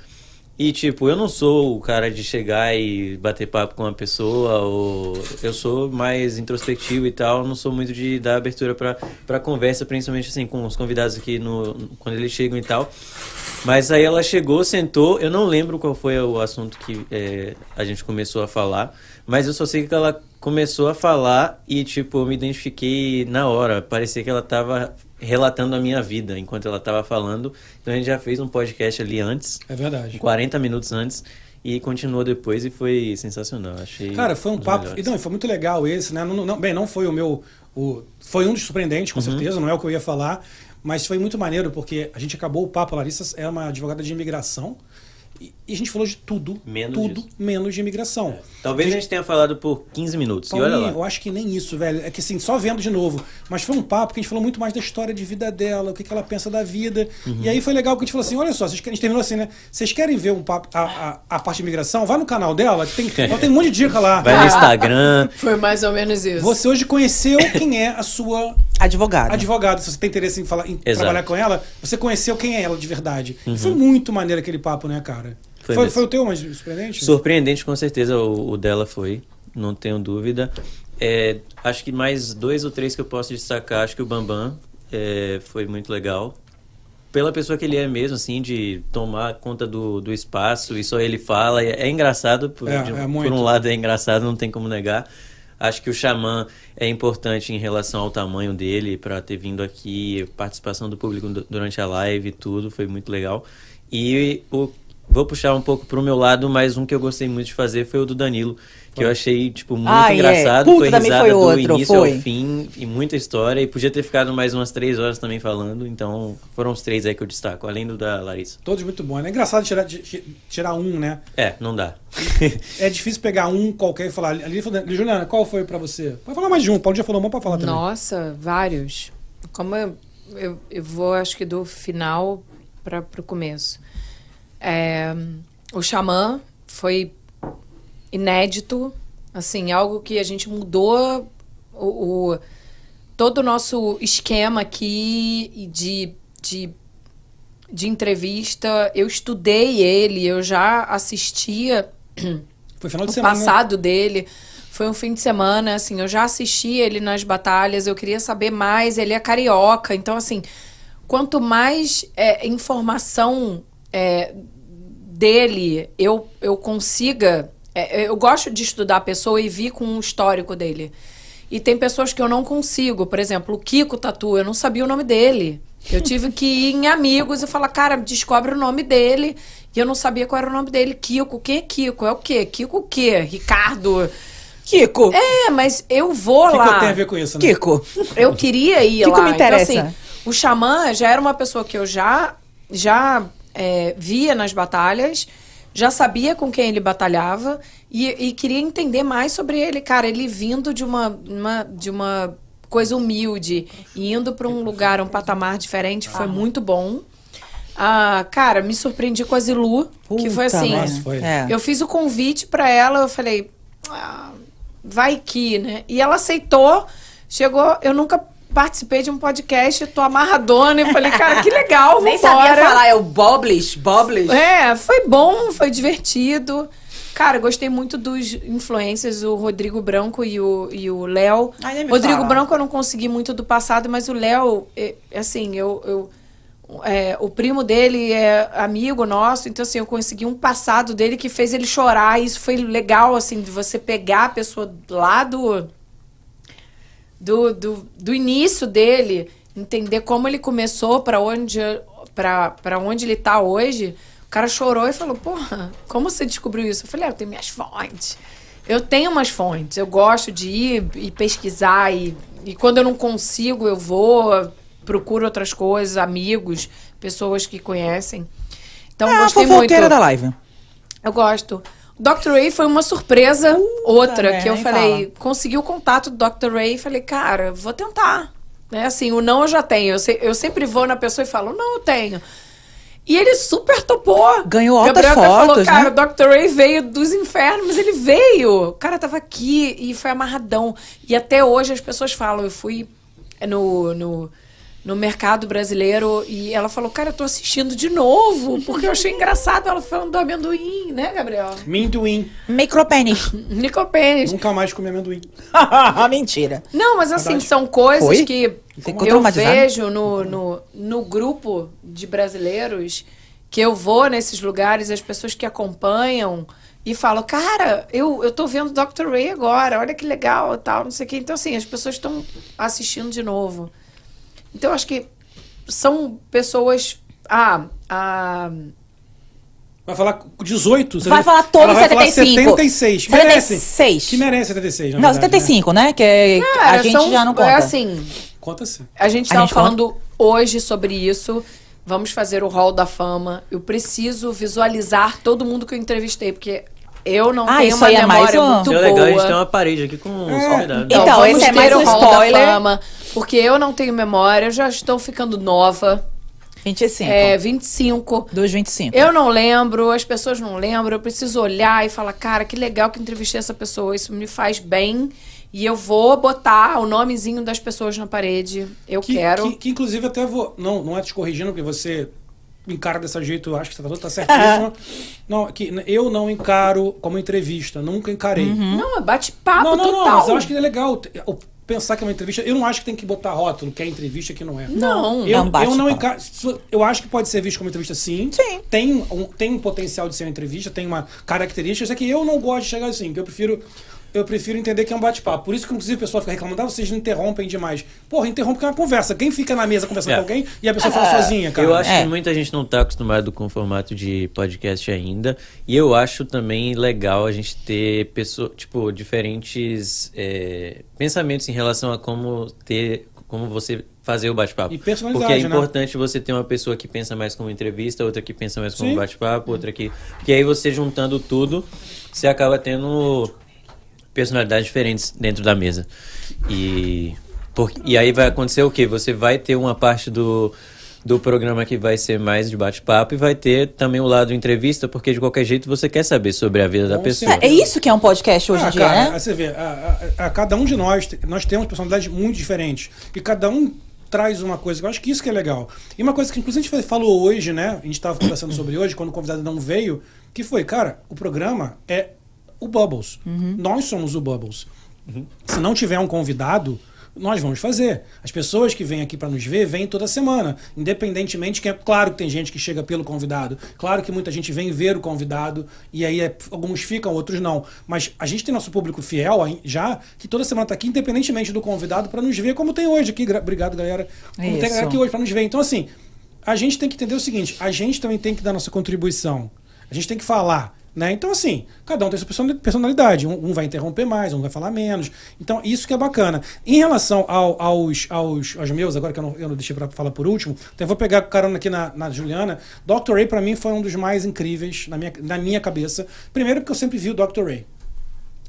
e, tipo, eu não sou o cara de chegar e bater papo com uma pessoa, ou eu sou mais introspectivo e tal, não sou muito de dar abertura pra, pra conversa, principalmente assim, com os convidados aqui no, quando eles chegam e tal. Mas aí ela chegou, sentou, eu não lembro qual foi o assunto que é, a gente começou a falar, mas eu só sei que ela começou a falar e, tipo, eu me identifiquei na hora. Parecia que ela tava relatando a minha vida enquanto ela tava falando. Então a gente já fez um podcast ali antes, É verdade. 40 minutos antes, e continuou depois e foi sensacional. Achei. Cara, foi um papo. melhores. Não, foi muito legal esse, né? Não, não- bem, não foi o meu. O, foi um dos surpreendentes, com certeza, não é o que eu ia falar. Mas foi muito maneiro, porque a gente acabou o papo. A Larissa é uma advogada de imigração. E, a gente falou de tudo, Menos tudo disso. menos de imigração. Talvez a gente tenha falado por 15 minutos. e olha lá. eu acho que nem isso, velho. É que assim, só vendo de novo. Mas foi um papo que a gente falou muito mais da história de vida dela, o que, que ela pensa da vida. Uhum. E aí foi legal que a gente falou assim: olha só, vocês querem, a gente terminou assim, né? Vocês querem ver um papo, a, a, a parte de imigração? Vai no canal dela, que tem, ela tem um monte de dica lá. Vai no Instagram. Foi mais ou menos isso. Você hoje conheceu quem é a sua Advogado. advogada. Se você tem interesse em, falar, em Exato. trabalhar com ela, você conheceu quem é ela de verdade. E Foi muito maneiro aquele papo, né, cara? Foi Foi, foi o teu mais surpreendente? Surpreendente, com certeza, o, o dela foi. Não tenho dúvida. É, acho que mais dois ou três que eu posso destacar. Acho que o Bambam é, foi muito legal. Pela pessoa que ele é mesmo, assim, de tomar conta do, do espaço e só ele fala. É, é engraçado, por, É, de- é por um lado é engraçado, não tem como negar. Acho que o Xamã é importante em relação ao tamanho dele, para ter vindo aqui, participação do público du- durante a live e tudo, foi muito legal. E o, vou puxar um pouco pro meu lado, mas um que eu gostei muito de fazer foi o do Danilo, que eu achei, tipo, muito Ah, é. engraçado. Puta, foi risada foi do outro, início foi. ao fim e muita história. E podia ter ficado mais umas três horas também falando, então foram os três aí que eu destaco, além do da Larissa. Todos muito bons. É engraçado tirar, ti- tirar um, né? É, não dá. É difícil pegar um qualquer e falar. Ali, Juliana, qual foi pra você? Pode falar mais de um. O Paulo já falou, bom pra falar também. Nossa, vários. Como eu, eu, eu vou, acho que do final para o começo. É, o Xamã foi inédito, assim, algo que a gente mudou o, o- todo o nosso esquema aqui de, de, de entrevista. Eu estudei ele, eu já assistia Foi final de o semana. né? passado dele. Foi um fim de semana, assim, eu já assisti ele nas batalhas, eu queria saber mais, ele é carioca, então, assim, quanto mais é, informação é, dele eu, eu consiga... é, eu gosto de estudar a pessoa e vir com o histórico dele. E tem pessoas que eu não consigo, por exemplo, o Kiko Tatu, eu não sabia o nome dele. Eu tive que ir em amigos e falar, cara, descobre o nome dele. E eu não sabia qual era o nome dele. Kiko, quem é Kiko? É o quê? Kiko o quê? Ricardo? Kiko. É, mas eu vou O que, que lá. eu tenho a ver com isso, né? Kiko. Eu queria ir Kiko lá. me interessa. Então, assim, o Xamã já era uma pessoa que eu já, já é, via nas batalhas, já sabia com quem ele batalhava e, e queria entender mais sobre ele. Cara, ele vindo de uma, uma- de uma coisa humilde e indo para um lugar, um patamar diferente, foi muito bom. Ah, cara, me surpreendi com a Zilu, que foi Puta assim. Nossa, foi. É. Eu fiz o convite pra ela, eu falei, ah, vai que, né? E ela aceitou, chegou, eu nunca participei de um podcast, tô amarradona, e falei, cara, que legal, Nem vambora. sabia falar, é o Boblish, Boblish. É, foi bom, foi divertido. Cara, gostei muito dos influencers, o Rodrigo Branco e o e o Léo. Nem Rodrigo fala. Branco eu não consegui muito do passado, mas o Léo, é, assim, eu, eu é, o primo dele é amigo nosso, então assim, eu consegui um passado dele que fez ele chorar. E isso foi legal, assim, de você pegar a pessoa lá do, do, do, do início dele, entender como ele começou, para onde, pra, pra onde ele tá hoje. O cara chorou e falou: Porra, como você descobriu isso? Eu falei: ah, Eu tenho minhas fontes. Eu tenho umas fontes. Eu gosto de ir e pesquisar. E, e quando eu não consigo, eu vou, procuro outras coisas, amigos, pessoas que conhecem. Então, é a gostei muito. fofoqueira da live. Eu gosto. Dr. Ray foi uma surpresa, outra, merda, que eu nem falei, fala. consegui o contato do Dr. Ray e falei, cara, vou tentar. Né? Assim, o não eu já tenho. Eu, se- eu sempre vou na pessoa e falo, não, eu tenho. E ele super topou. Ganhou altas Gabriel até falou, fotos, cara, né? o Dr. Ray veio dos infernos, ele veio. O cara tava aqui e foi amarradão. E até hoje as pessoas falam, eu fui no, no, no mercado brasileiro e ela falou, cara, eu tô assistindo de novo, porque eu achei engraçado ela falando do amendoim, né, Gabriel? Minduim. Micropênis. Nicopênis. Nunca mais comi amendoim. Mentira. Não, mas assim, Verdade. são coisas Foi? que Ficou eu vejo no, no, no grupo de brasileiros que eu vou nesses lugares, as pessoas que acompanham e falam, cara, eu, eu tô vendo Dr. Ray agora, olha que legal e tal, não sei o quê. Então, assim, as pessoas estão assistindo de novo. Então, eu acho que são pessoas. Ah, ah, Vai falar com 18. você Vai falar todos Ela vai falar 75. 76. Que merecem. 76. Que merece 76, na Não, verdade, 75, né? Que é- cara, a gente são- já não conta. É assim, Né? Conta-se. A gente estava falando hoje sobre isso, Vamos fazer o hall da fama. Eu preciso visualizar todo mundo que eu entrevistei, porque eu não Ah, tenho isso uma aí é mais memória um- muito É boa. legal, a gente tem uma parede aqui com os convidados. Então, vamos esse é mais o um spoiler. fama, porque eu não tenho memória, eu já estou ficando nova. 25. É, 25. Dos 25. Eu não lembro, as pessoas não lembram, eu preciso olhar e falar, cara, que legal que entrevistei essa pessoa, isso me faz bem. E eu vou botar o nomezinho das pessoas na parede. Eu Que, quero. Que, que, inclusive até vou. Não, não é te corrigindo, porque você encara desse jeito, eu acho que você tá, tá certíssimo. não, que eu não encaro como entrevista, nunca encarei. Não, é bate-papo Não, não, total. não, mas eu acho que é legal pensar que é uma entrevista. Eu não acho que tem que botar rótulo, que é entrevista, que não é. Não, Eu, um eu bate-papo. não encaro. Eu acho que pode ser visto como entrevista sim. Sim. Tem um, tem um potencial de ser uma entrevista, tem uma característica, só que eu não gosto de chegar assim, que eu prefiro. Eu prefiro entender que é um bate-papo. Por isso que, inclusive, o pessoal fica reclamando, ah, vocês interrompem demais. Porra, interrompe que é uma conversa. Quem fica na mesa conversando É. com alguém e a pessoa fala sozinha, cara? Eu acho É. que muita gente não tá acostumado com o formato de podcast ainda. E eu acho também legal a gente ter pessoa, tipo, diferentes é, pensamentos em relação a como ter. como você fazer o bate-papo. E Porque é né? importante você ter uma pessoa que pensa mais como entrevista, outra que pensa mais como bate-papo, outra que. Porque aí você juntando tudo, você acaba tendo personalidades diferentes dentro da mesa. E, por, e aí vai acontecer o quê? Você vai ter uma parte do, do programa que vai ser mais de bate-papo e vai ter também o lado entrevista, porque de qualquer jeito você quer saber sobre a vida da pessoa. É, é isso que é um podcast hoje Ah, em dia, cara, né? Você vê, a, a- a cada um de nós, nós temos personalidades muito diferentes. E cada um traz uma coisa. Eu acho que isso que é legal. E uma coisa que, inclusive, a gente falou hoje, né? A gente estava conversando sobre hoje, quando o convidado não veio, que foi, cara, o programa é o Bubbles. Nós somos o Bubbles. Se não tiver um convidado, nós vamos fazer. As pessoas que vêm aqui para nos ver, vêm toda semana. Independentemente que é claro que tem gente que chega pelo convidado. Claro que muita gente vem ver o convidado e aí é- alguns ficam, outros não. Mas a gente tem nosso público fiel aí, já, que toda semana está aqui, independentemente do convidado, para nos ver, como tem hoje aqui. Obrigado, galera. Como tem Isso. galera aqui hoje para nos ver. Então, assim, a gente tem que entender o seguinte: a gente também tem que dar nossa contribuição. A gente tem que falar. Né? Então, assim, cada um tem sua person- personalidade. Um, um vai interromper mais, um vai falar menos. Então, isso que é bacana. Em relação ao- aos, aos, aos meus, agora que eu não, eu não deixei para falar por último, então eu vou pegar carona aqui na, na Juliana. Dr. Ray, para mim, foi um dos mais incríveis na minha, na minha cabeça. Primeiro, porque eu sempre vi o Dr. Ray.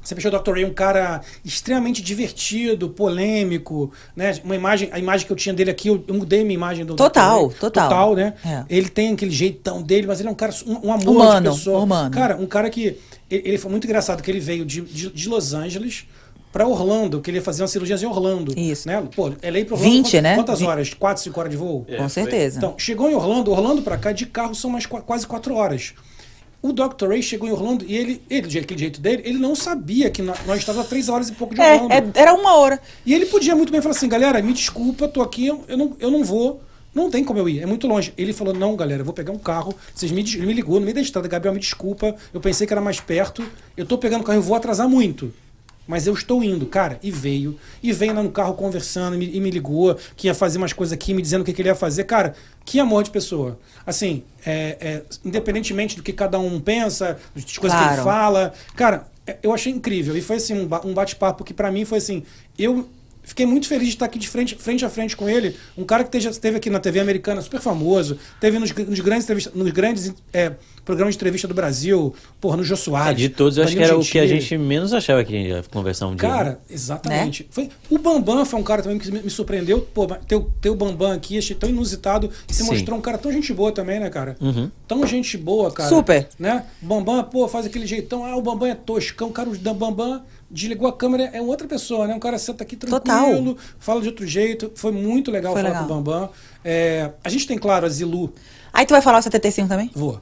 Sempre achei o Dr. Ray um cara extremamente divertido, polêmico, né? Uma imagem, a imagem que eu tinha dele aqui, eu, mudei minha imagem do Total, Dr. Ray. total. Total, né? É. Ele tem aquele jeitão dele, mas ele é um cara, um, um amor Humano, de pessoa. humano. Cara, um cara que. Ele, ele foi muito engraçado, que ele veio de, de, de Los Angeles pra Orlando, que ele ia fazer uma cirurgia em Orlando. Isso. Né? Pô, ele ia pra Orlando. 20, quantas, né? Quantas horas? Quatro, cinco horas de voo? Com certeza. Então, chegou em Orlando, Orlando pra cá, de carro são mais qua- quase quatro horas. O Dr. Ray chegou em Orlando e ele, ele, de aquele jeito dele, ele não sabia que nó- nós estávamos a três horas e pouco de É, Orlando. é, era uma hora. E ele podia muito bem falar assim, galera, me desculpa, tô aqui, eu não, eu não vou. Não tem como eu ir, é muito longe. Ele falou, não, galera, eu vou pegar um carro. Vocês me, ele me ligou no meio da estrada, Gabriel, me desculpa. Eu pensei que era mais perto. Eu tô pegando o carro, eu vou atrasar muito. Mas eu estou indo, cara. E veio. E veio lá no carro conversando e me, e me ligou, que ia fazer umas coisas aqui, me dizendo o que, que ele ia fazer. Cara, que amor de pessoa. Assim, é, é, independentemente do que cada um pensa, das coisas que ele Claro. fala. Cara, é, eu achei incrível. E foi assim, um um bate-papo que pra mim foi assim. Eu fiquei muito feliz de estar aqui de frente, frente a frente com ele. Um cara que esteja- esteve aqui na TV americana, super famoso, teve nos, nos grandes, nos grandes é, programas de entrevista do Brasil, porra, no Jô É, Soares. de todos, eu acho que era o que a gente menos achava que ia conversar um dia. né? Cara, exatamente. Foi, o Bambam foi um cara também que me, me surpreendeu. Pô, ter, o- ter o Bambam aqui, achei tão inusitado. E se Sim. mostrou um cara tão gente boa também, né, cara? Uhum. Tão gente boa, cara. Super. Né? Bambam, pô, faz aquele jeitão. Ah, o Bambam é toscão. O cara o Bambam desligou a câmera, é outra pessoa, né? Um cara senta aqui tranquilo, Total. fala de outro jeito. Foi muito legal Foi falar legal. com o Bambam. É, a gente tem, claro, a Zilu. Aí tu vai falar o 75 também? Vou.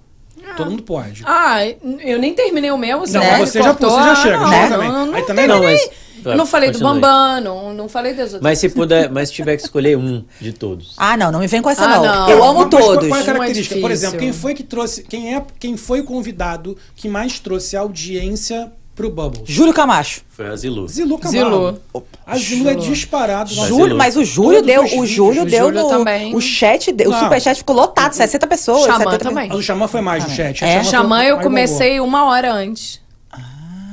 Todo mundo pode. Ah, eu nem terminei o meu, você, Não, né? você já- cortou. você já chega, Ah, não, chega não, também. Não, Aí também não, não, mas- Eu não falei do Continue. Bambam, não, não falei das outras. Mas se puder, mas se tiver que escolher um de todos. Ah, não, não me vem com essa Ah, não. não. Eu amo Mas qual- todos. Qual é a Não é característica? Por exemplo, quem foi que trouxe. Quem, é, quem foi o convidado que mais trouxe audiência pro Bubbles? Júlio Camacho. Foi a Zilu. Zilu Camargo. Zilu. A Zilu é disparado. Mas Júlio, Zilu. mas o Júlio Todos deu, o Júlio deu Júlio no também. o chat, deu- o Não. superchat ficou lotado, 60 pessoas, Xamã 70 também. Mas o Xamã foi mais no chat. É? O foi- Xamã eu comecei uma hora antes.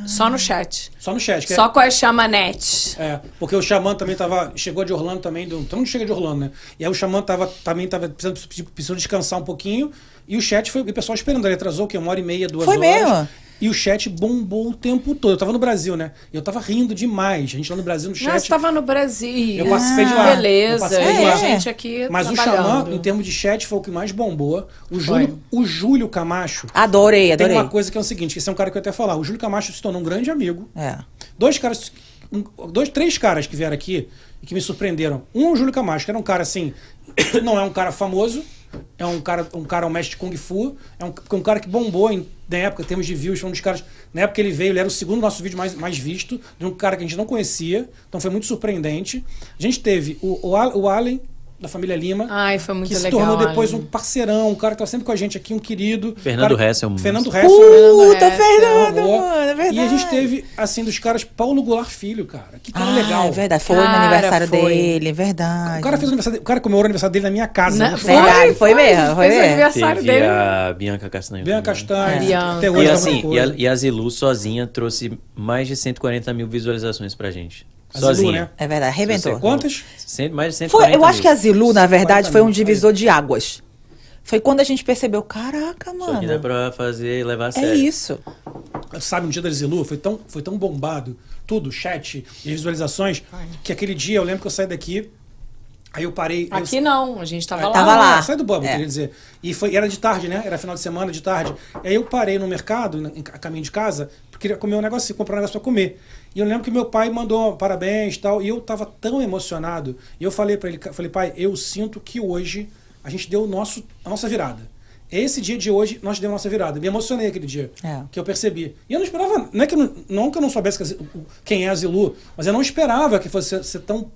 Só no chat. Só no chat. que é- Só com as chamanetes. É, porque o Xamã também tava. Chegou de Orlando também. Do, todo mundo chega de Orlando, né? E aí o Xamã tava, também tava precisando, precisando descansar um pouquinho. E o chat foi. E o pessoal esperando. Ele atrasou o quê? Uma hora e meia, duas Foi horas. mesmo? E o chat bombou o tempo todo. Eu tava no Brasil, né? Eu tava rindo demais. A gente lá no Brasil, no chat. Mas estava no Brasil. Eu participei de lá. Eu Beleza. de e lá. a gente aqui Mas o. Xamã, em termos de chat, foi o que mais bombou. O Júlio, o Júlio Camacho. Adorei, Tem adorei. uma coisa que é o seguinte: que esse é um cara que eu ia até falar. O Júlio Camacho se tornou um grande amigo. É. Dois caras, um- dois, três caras que vieram aqui e que me surpreenderam. Um é o Júlio Camacho, que era um cara assim, não é um cara famoso, é um cara, um cara um mestre de Kung Fu, é um, um cara que bombou em, na época, em termos de views, foi um dos caras, na época que ele veio, ele era o segundo nosso vídeo mais, mais visto, de um cara que a gente não conhecia, então foi muito surpreendente. A gente teve o, o, o Allen, da família Lima, Ai, foi muito que se legal. tornou depois um parceirão, um cara que tá sempre com a gente aqui, um querido. Fernando cara, Hess é um Fernando monstro. Hess. Puta, Fernando mano, é verdade. E a gente teve, assim, dos caras, Paulo Goulart Filho, cara. Que cara Ah, legal. é verdade. Foi no Cara, aniversário foi. dele, é verdade. O cara fez o aniversário dele, o cara comemorou o aniversário dele na minha casa. Na- no foi. Verdade, foi mesmo, foi o mesmo. aniversário Teve dele. a Bianca Castanho. Bianca. Até hoje E é assim, e a, e a Zilu sozinha trouxe mais de 140 mil visualizações pra gente. A Zilu, sozinha. né? É verdade, arrebentou. Você- Quantas? Cento- mais de 140 Foi, eu acho mil. que a Zilu, na verdade, 140 foi um mil, divisor de águas. Foi quando a gente percebeu, caraca, Só que dá mano. pra fazer levar a É sério. isso. Sabe, no dia da Zilu foi tão, foi tão bombado, tudo, chat e visualizações, que aquele dia eu lembro que eu saí daqui, aí eu parei. eu- Aqui não, a gente tava Ah, lá. Tava não, lá. não, Sai do bubble, É. queria dizer. E foi, era de tarde, né? Era final de semana, de tarde. E aí eu parei no mercado, a caminho de casa, porque queria comer um negócio, comprar um negócio pra comer. E eu lembro que meu pai mandou parabéns e tal, e eu tava tão emocionado. E eu falei para ele, falei, pai, eu sinto que hoje a gente deu o nosso, a nossa virada. Esse dia de hoje, nós demos a nossa virada. Me emocionei aquele dia. É. Que eu percebi. E eu não esperava. Não é que eu não, não que eu não soubesse quem é a Zilu, mas eu não esperava que fosse ser tão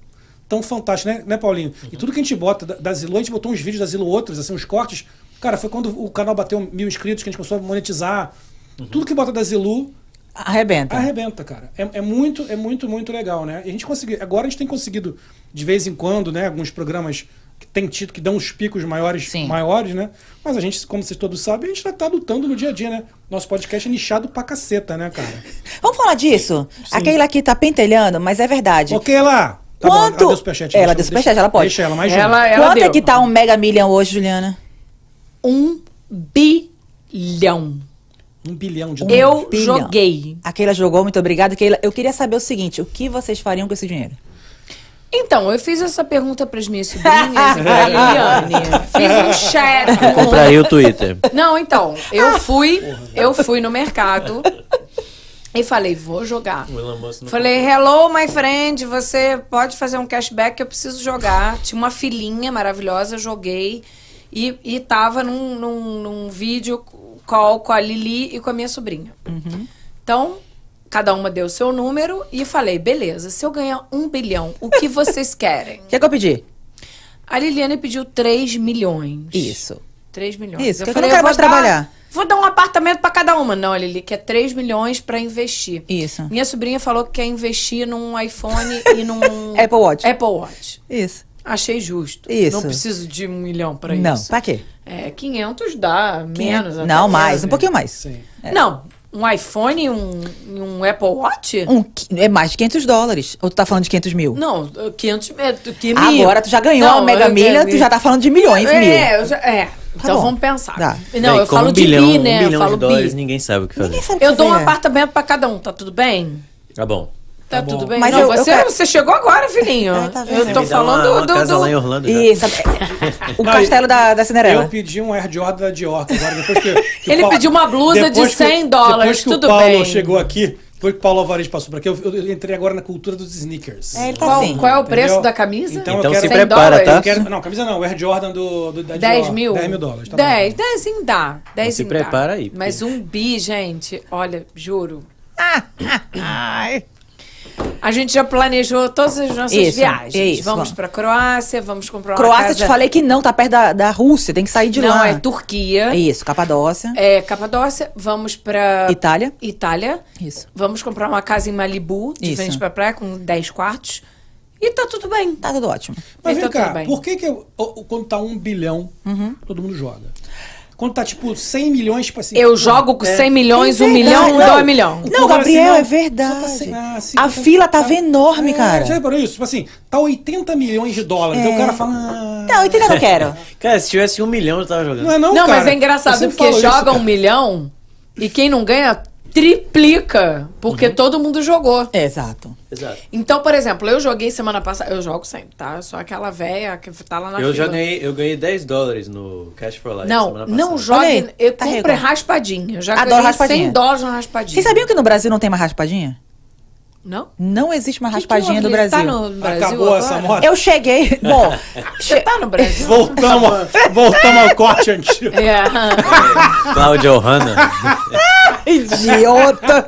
tão fantástico, né, né Paulinho? E tudo que a gente bota da, da Zilo, a gente botou uns vídeos da Zilo outros, assim, uns cortes. Cara, foi quando o canal bateu mil inscritos que a gente começou a monetizar. Tudo que bota da Zilu Arrebenta. arrebenta, cara. É, é muito, é muito, muito legal, né? E a gente conseguiu. Agora a gente tem conseguido, de vez em quando, né, alguns programas que tem tido, que dão uns picos maiores, Sim. maiores, né? Mas a gente, como vocês todos sabem, a gente tá, tá lutando no dia a dia, né? Nosso podcast é nichado pra caceta, né, cara? Vamos falar disso? Aquele aqui tá pentelhando, mas é verdade. Ok, lá. Tá bom, Quanto- ela deu superchat. Ela deixa- deu superchat, ela pode. Deixa ela mais Ela- ela Quanto é deu. que tá um mega milhão hoje, Juliana? Um bilhão. Um bilhão de dólares. Eu bilhão. joguei. A Keila jogou, muito obrigada. Keila, eu queria saber o seguinte: o que vocês fariam com esse dinheiro? Então, eu fiz essa pergunta para as minhas sobrinhas e pra Liliane. Fiz um chat. Compraria o Twitter. Não, então, eu fui, eu fui no mercado e falei, vou jogar. Falei, hello, my friend, você pode fazer um cashback, eu preciso jogar. Tinha uma filhinha maravilhosa, joguei. E, e tava num, num, num vídeo call com a Lili e com a minha sobrinha. Então, cada uma deu o seu número e falei, beleza, se eu ganhar um bilhão, o que vocês querem? O que, é que eu pedi? A Liliane pediu 3 milhões. Isso. 3 milhões. Isso, que eu falei, não quero mais dar- trabalhar. Vou dar um apartamento pra cada uma. Não, Lili quer 3 milhões pra investir. Isso. Minha sobrinha falou que quer investir num iPhone e num Apple Watch. Apple Watch. Isso. Achei justo. Isso. Não preciso de um milhão pra Não, isso. pra quê? É, 500 dá, menos. até Não, mais, menos. um pouquinho mais. Sim. Não, um iPhone e um, um Apple Watch? Um, é mais de 500 dólares. Ou tu tá falando de 500 mil? Não, 500 é, que mil. Agora tu já ganhou Não, a mega eu- milha, eu- tu já tá falando de milhões, é, mil. eu já- é. Então bom. vamos pensar. Dá. Não, eu falo um de bilhão, bi, um né? bilhão eu falo de dólares, bi. ninguém sabe o que fazer. Ninguém sabe o que Eu dou um fazer. apartamento pra cada um, tá tudo bem? Tá bom. Tá, Tá tudo bem? Mas não, eu- eu você, quero- você chegou agora, filhinho. É, tá eu tô falando uma, uma do, casa do- lá em Orlando. já. Isso. o Não, castelo da, da Cinderela. Eu pedi um Air Jordan da Dior, agora depois que, que Ele pediu uma blusa de depois que- 100 dólares, Depois que tudo o Paulo bem. chegou aqui, depois que o Paulo Alvarez passou por aqui, eu, eu entrei agora na cultura dos sneakers. É, ele tá Qual, assim. qual é o preço Entendeu? da camisa? Então, Então eu quero, se 100 prepara, dólares. tá? eu quero- Não, camisa não, o Air Jordan do, do, da 10 Dior. mil? 10 mil dólares. Tá 10, bom. 10 em dá. 10 se prepara dá. aí, Mas um bi, gente, olha, juro. Ai. A gente já planejou todas as nossas Isso, viagens. isso, vamos vamos. pra Croácia, vamos comprar uma Croácia, casa... te falei que não, tá perto da, da Rússia, tem que sair de Não, lá. é Turquia. Isso, Capadócia. É Capadócia. Vamos pra... Itália. Itália. Isso. Vamos comprar uma casa em Malibu, de Isso. frente pra praia, com 10 quartos. E tá tudo bem. Tá tudo ótimo. Mas Então, vem cá, tudo bem. por que, que eu- quando tá um bilhão, Uhum. todo mundo joga? Quando tá tipo 100 milhões, tipo assim. Eu jogo com é, 100 milhões, É um milhão, verdade, dois não. milhão. Não, Gabriel, assim, é verdade. tá cem- ah, sim, A tá- fila tava enorme, É, cara. Já reparou isso? Tipo assim, tá 80 milhões de dólares. Então o cara fala. ah, Não, entendeu? Eu não quero. Cara, se tivesse um milhão, eu tava jogando. Não é não, Não, cara. mas é engraçado porque isso, joga cara. um milhão e quem não ganha triplica, porque Uhum. todo mundo jogou. Exato. Exato. Então, por exemplo, eu joguei semana passada, eu jogo sempre, tá? Eu sou aquela véia que tá lá na Eu fila. já ganhei, eu ganhei 10 dólares no Cash for Life Não, semana não passada. Olha jogue. aí, Eu tá compro rico. raspadinha. Eu já Adoro ganhei raspadinha. 100 dólares na raspadinha. Vocês sabiam que no Brasil não tem mais raspadinha? Não? Não existe mais Que que raspadinha houve? do Brasil. Tá no Brasil Acabou agora? essa moda. Eu cheguei. Bom, Você tá no Brasil? Voltamos, voltamos ao corte antigo. É. Cláudia Ohana. idiota.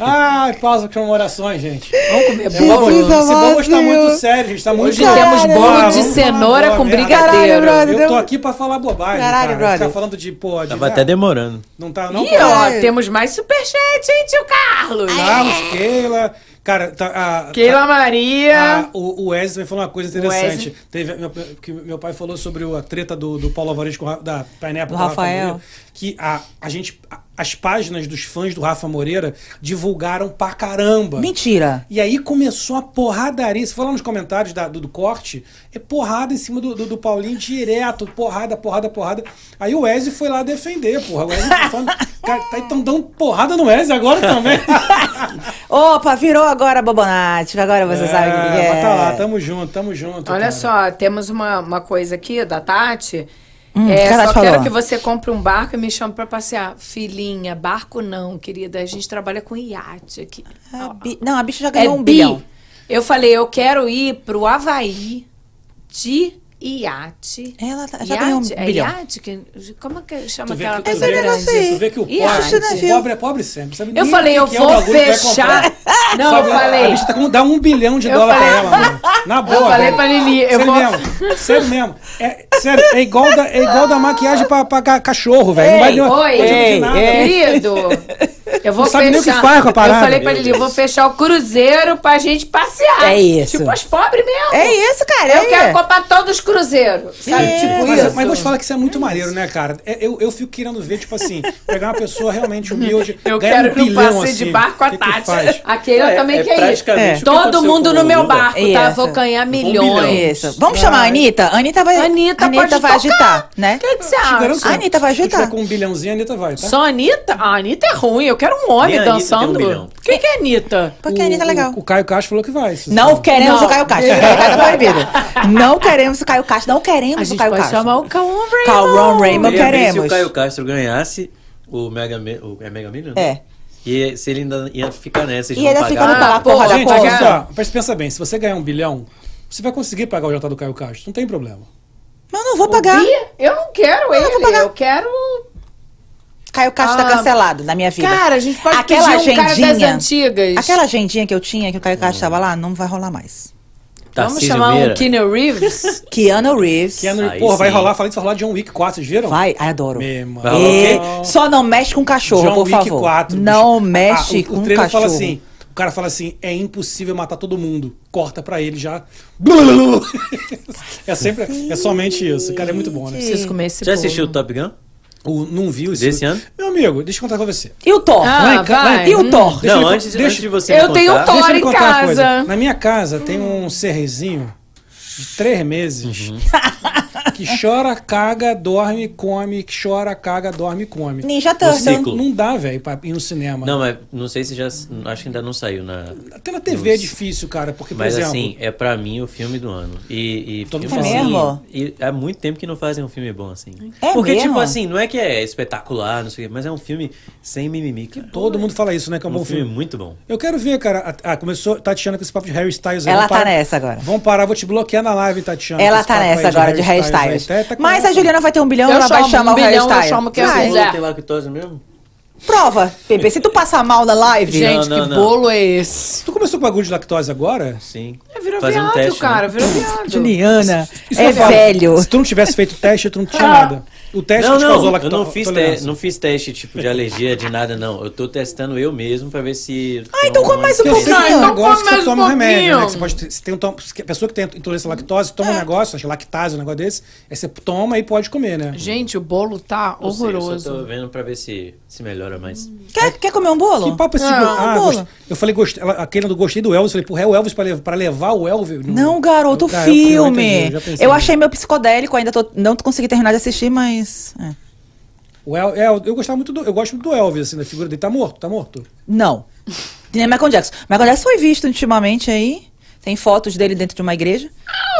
Ai, pausa com comemorações, gente. Vamos comer É bolo? esse bolo está muito sério, gente. Tá muito Hoje temos bolo de cenoura com merda. brigadeiro. Caralho, brother. Eu tô aqui pra falar bobagem, Caralho, cara. brother. Ficar falando de, pô, de... Tava até demorando. Não tá, não? Ih, ó, Caralho. temos mais superchat, hein, tio Carlos? Carlos, Keila... Cara, tá... A, Keila Maria. Ah, o, o Wesley falou uma coisa interessante. Teve, meu, que meu pai falou sobre o- a treta do, do Paulo Alvarez com da Pineapple Do com o Rafa Rafael. Que a, a gente, a- as páginas dos fãs do Rafa Moreira divulgaram pra caramba. Mentira. E aí começou a porradaria. Se for lá nos comentários da- do, do corte, é porrada em cima do, do, do Paulinho direto. Porrada, porrada, porrada. Aí o Wesley foi lá defender, porra. O Wesley tá falando. Cara, tá então dando porrada no Wesley agora também. Opa, virou agora Bobonate. Agora você sabe o que É, é. mas tá lá, tamo junto, tamo junto. Olha cara. só, temos uma, uma coisa aqui da Tati. Hum, é, só falou? quero que você compre um barco e me chame pra passear. Filhinha, barco não, querida. A gente trabalha com iate aqui. A bi- Não, a bicha já É ganhou um bi. bilhão. Eu falei, eu quero ir pro Havaí de iate. Ela tá- já ganhou um Iate? É bilhão. iate? Que, como que chama Tu vê aquela que- tu coisa vê- grande? negócio aí. Tu vê que o pobre, né, o pobre é pobre sempre. Sabe Eu falei, eu é vou vai fechar. Não, Sabe, eu A falei. bicha tá com dar um bilhão de Eu dólar falei- pra ela, mano. Na boa. falei velho. pra Lili, eu sério vou- Mesmo, sério mesmo. É, sério, é igual da, é igual da maquiagem pra, pra ca- cachorro, velho. Não vai Ei, Oi, ei, nada. ei. querido. Eu vou Não sabe fechar. nem o que faz com a parada. Eu falei pra Lili, eu vou fechar o cruzeiro pra gente passear. É isso. Tipo as pobres mesmo. É isso, cara. Eu é. quero comprar todos os cruzeiros. Sabe? É. Tipo Mas, isso. mas vou te falar que isso é muito maneiro, né, cara? É, eu, eu fico querendo ver, tipo assim, pegar uma pessoa realmente humilde. Eu ganhar quero um no bilhão, passeio assim, de barco a que que Tati. Aquele eu É, também é quer ir. É. que Todo mundo no meu barco, tá? Vou ganhar milhões. Isso. Vamos chamar a Anitta? A Anitta vai. Anitta a Anitta vai agitar, né? O que, que você acha? que A Anitta vai Se ajudar. tiver com um bilhãozinho, a Anitta vai, tá? Só a Anitta? A Anitta é ruim. Eu quero um homem Nem a Anitta dançando. tem um. Por que, é Anitta? Porque a Anitta é legal. O, o Caio Castro falou que vai. se- Não queremos Não. o Caio Castro. O Caio Castro proibido. Não queremos o Caio Castro. Não A queremos o gente Caio pode Castro. chamar o Cauã Raymond. Cauã Raymond. Queria ver se queremos. o Caio Castro ganhasse o Mega, Mi- o, é Mega Million? né? É. E se ele ainda ia ficar nessa, eles E pagaram. no pela porra da Gente, porra. olha só, mas pensa bem, se você ganhar um bilhão, você vai conseguir pagar o jantar do Caio Castro. Não tem problema. Mas eu não vou pagar. Eu não quero ele. vou pagar. Eu quero. Caio Castro Ah, tá cancelado na minha vida. Cara, a gente pode Aquela pedir um cara das agendinha- antigas. Aquela agendinha que eu tinha, que o Caio Castro tava lá, não vai rolar mais. Vamos Tarcísio chamar Meira. um Keanu Reeves? Keanu Reeves. Keanu, porra, vai rolar, falei que vai rolar John Wick 4, vocês viram? Vai, ai, adoro. Vai rolar o E só não mexe com cachorro, John por Wick favor. 4. bicho. não Ah, mexe o, com o trailer cachorro. fala assim, o cara fala assim, é impossível matar todo mundo. Corta pra ele já. é sempre, é somente isso. O cara é muito bom, né? Preciso comer esse Já bolo. assistiu o Top Gun? O, não viu isso? Desse ano? Meu amigo, deixa eu contar com você. E o Thor? Ah, Lá em ca- lá em- vai. E o Thor? Deixa não, eu- antes, deixa- antes de você Eu me tenho contar, um Thor. Deixa eu lhe em contar uma coisa. casa. Na minha casa tem um serrezinho de três meses que chora, caga, dorme, come, que chora, caga, dorme, come. Ninja Turtle. Não dá, velho, pra ir no cinema. Não, mas não sei se já. Acho que ainda não saiu na. Até na TV é difícil, cara, porque, por Mas exemplo... assim, é pra mim o filme do ano. E, e Todo filme mundo assim. mesmo? E há muito tempo que não fazem um filme bom assim. É Porque, mesmo? tipo assim, não é que é espetacular, não sei o quê, mas é um filme sem mimimi, cara. Todo mundo fala isso, né, que é um um bom filme filme. muito bom. Eu quero ver, cara. Ah, começou Tatiana com esse papo de Harry Styles. aí. Ela tá nessa agora. Vamos parar, vou te bloquear na live, Tatiana. Ela tá nessa agora de Harry Styles. Tá- tá Mas a Juliana vai ter um bilhão, Eu ela vai chamo, chamar um o Harry bilhão, eu Styles. chamo quem eu Vai. quiser. Tem lactose mesmo? Prova, Pepe. Se tu passar mal na live... Gente, Não, não, que não. bolo é esse? Tu começou com bagulho de lactose agora? Sim. É, virou Fazendo viado, teste, cara. né? Virou viado. Juliana, Isso é eu falo. velho. Se tu não tivesse feito teste, tu não tinha Ah. nada. O teste Não, que te causou não, lacto- eu não fiz, te, não fiz teste tipo de alergia de nada, não. Eu tô testando eu mesmo pra ver se. Ah, então come mais um Porque eu sei que pouquinho. é um Então negócio que come você mais toma um um remédio, né? pouquinho. Que você pode ter, se tem um, se a pessoa que tem intolerância à lactose toma um negócio, acho que lactase, um negócio desse, aí você toma e pode comer, né? Gente, o bolo tá Não sei, eu horroroso. só tô vendo pra ver se, se melhora mais. Quer, quer comer um bolo? Que papo esse Não, de go- ah, bolo. gost- Eu falei, ela- aquele do gostei do Elvis, eu falei, porra, é o Elvis pra, levar, pra levar o Elvis? no- Não, garoto, o Ah, eu- filme. Eu, achei meu psicodélico, ainda tô, não consegui terminar de assistir, mas. É. O El, é, eu gostava muito do, eu gosto muito do Elvis, assim, da figura dele. Tá morto, tá morto. Não. Nem Michael Jackson. Michael Jackson foi visto ultimamente aí. Tem fotos dele dentro de uma igreja.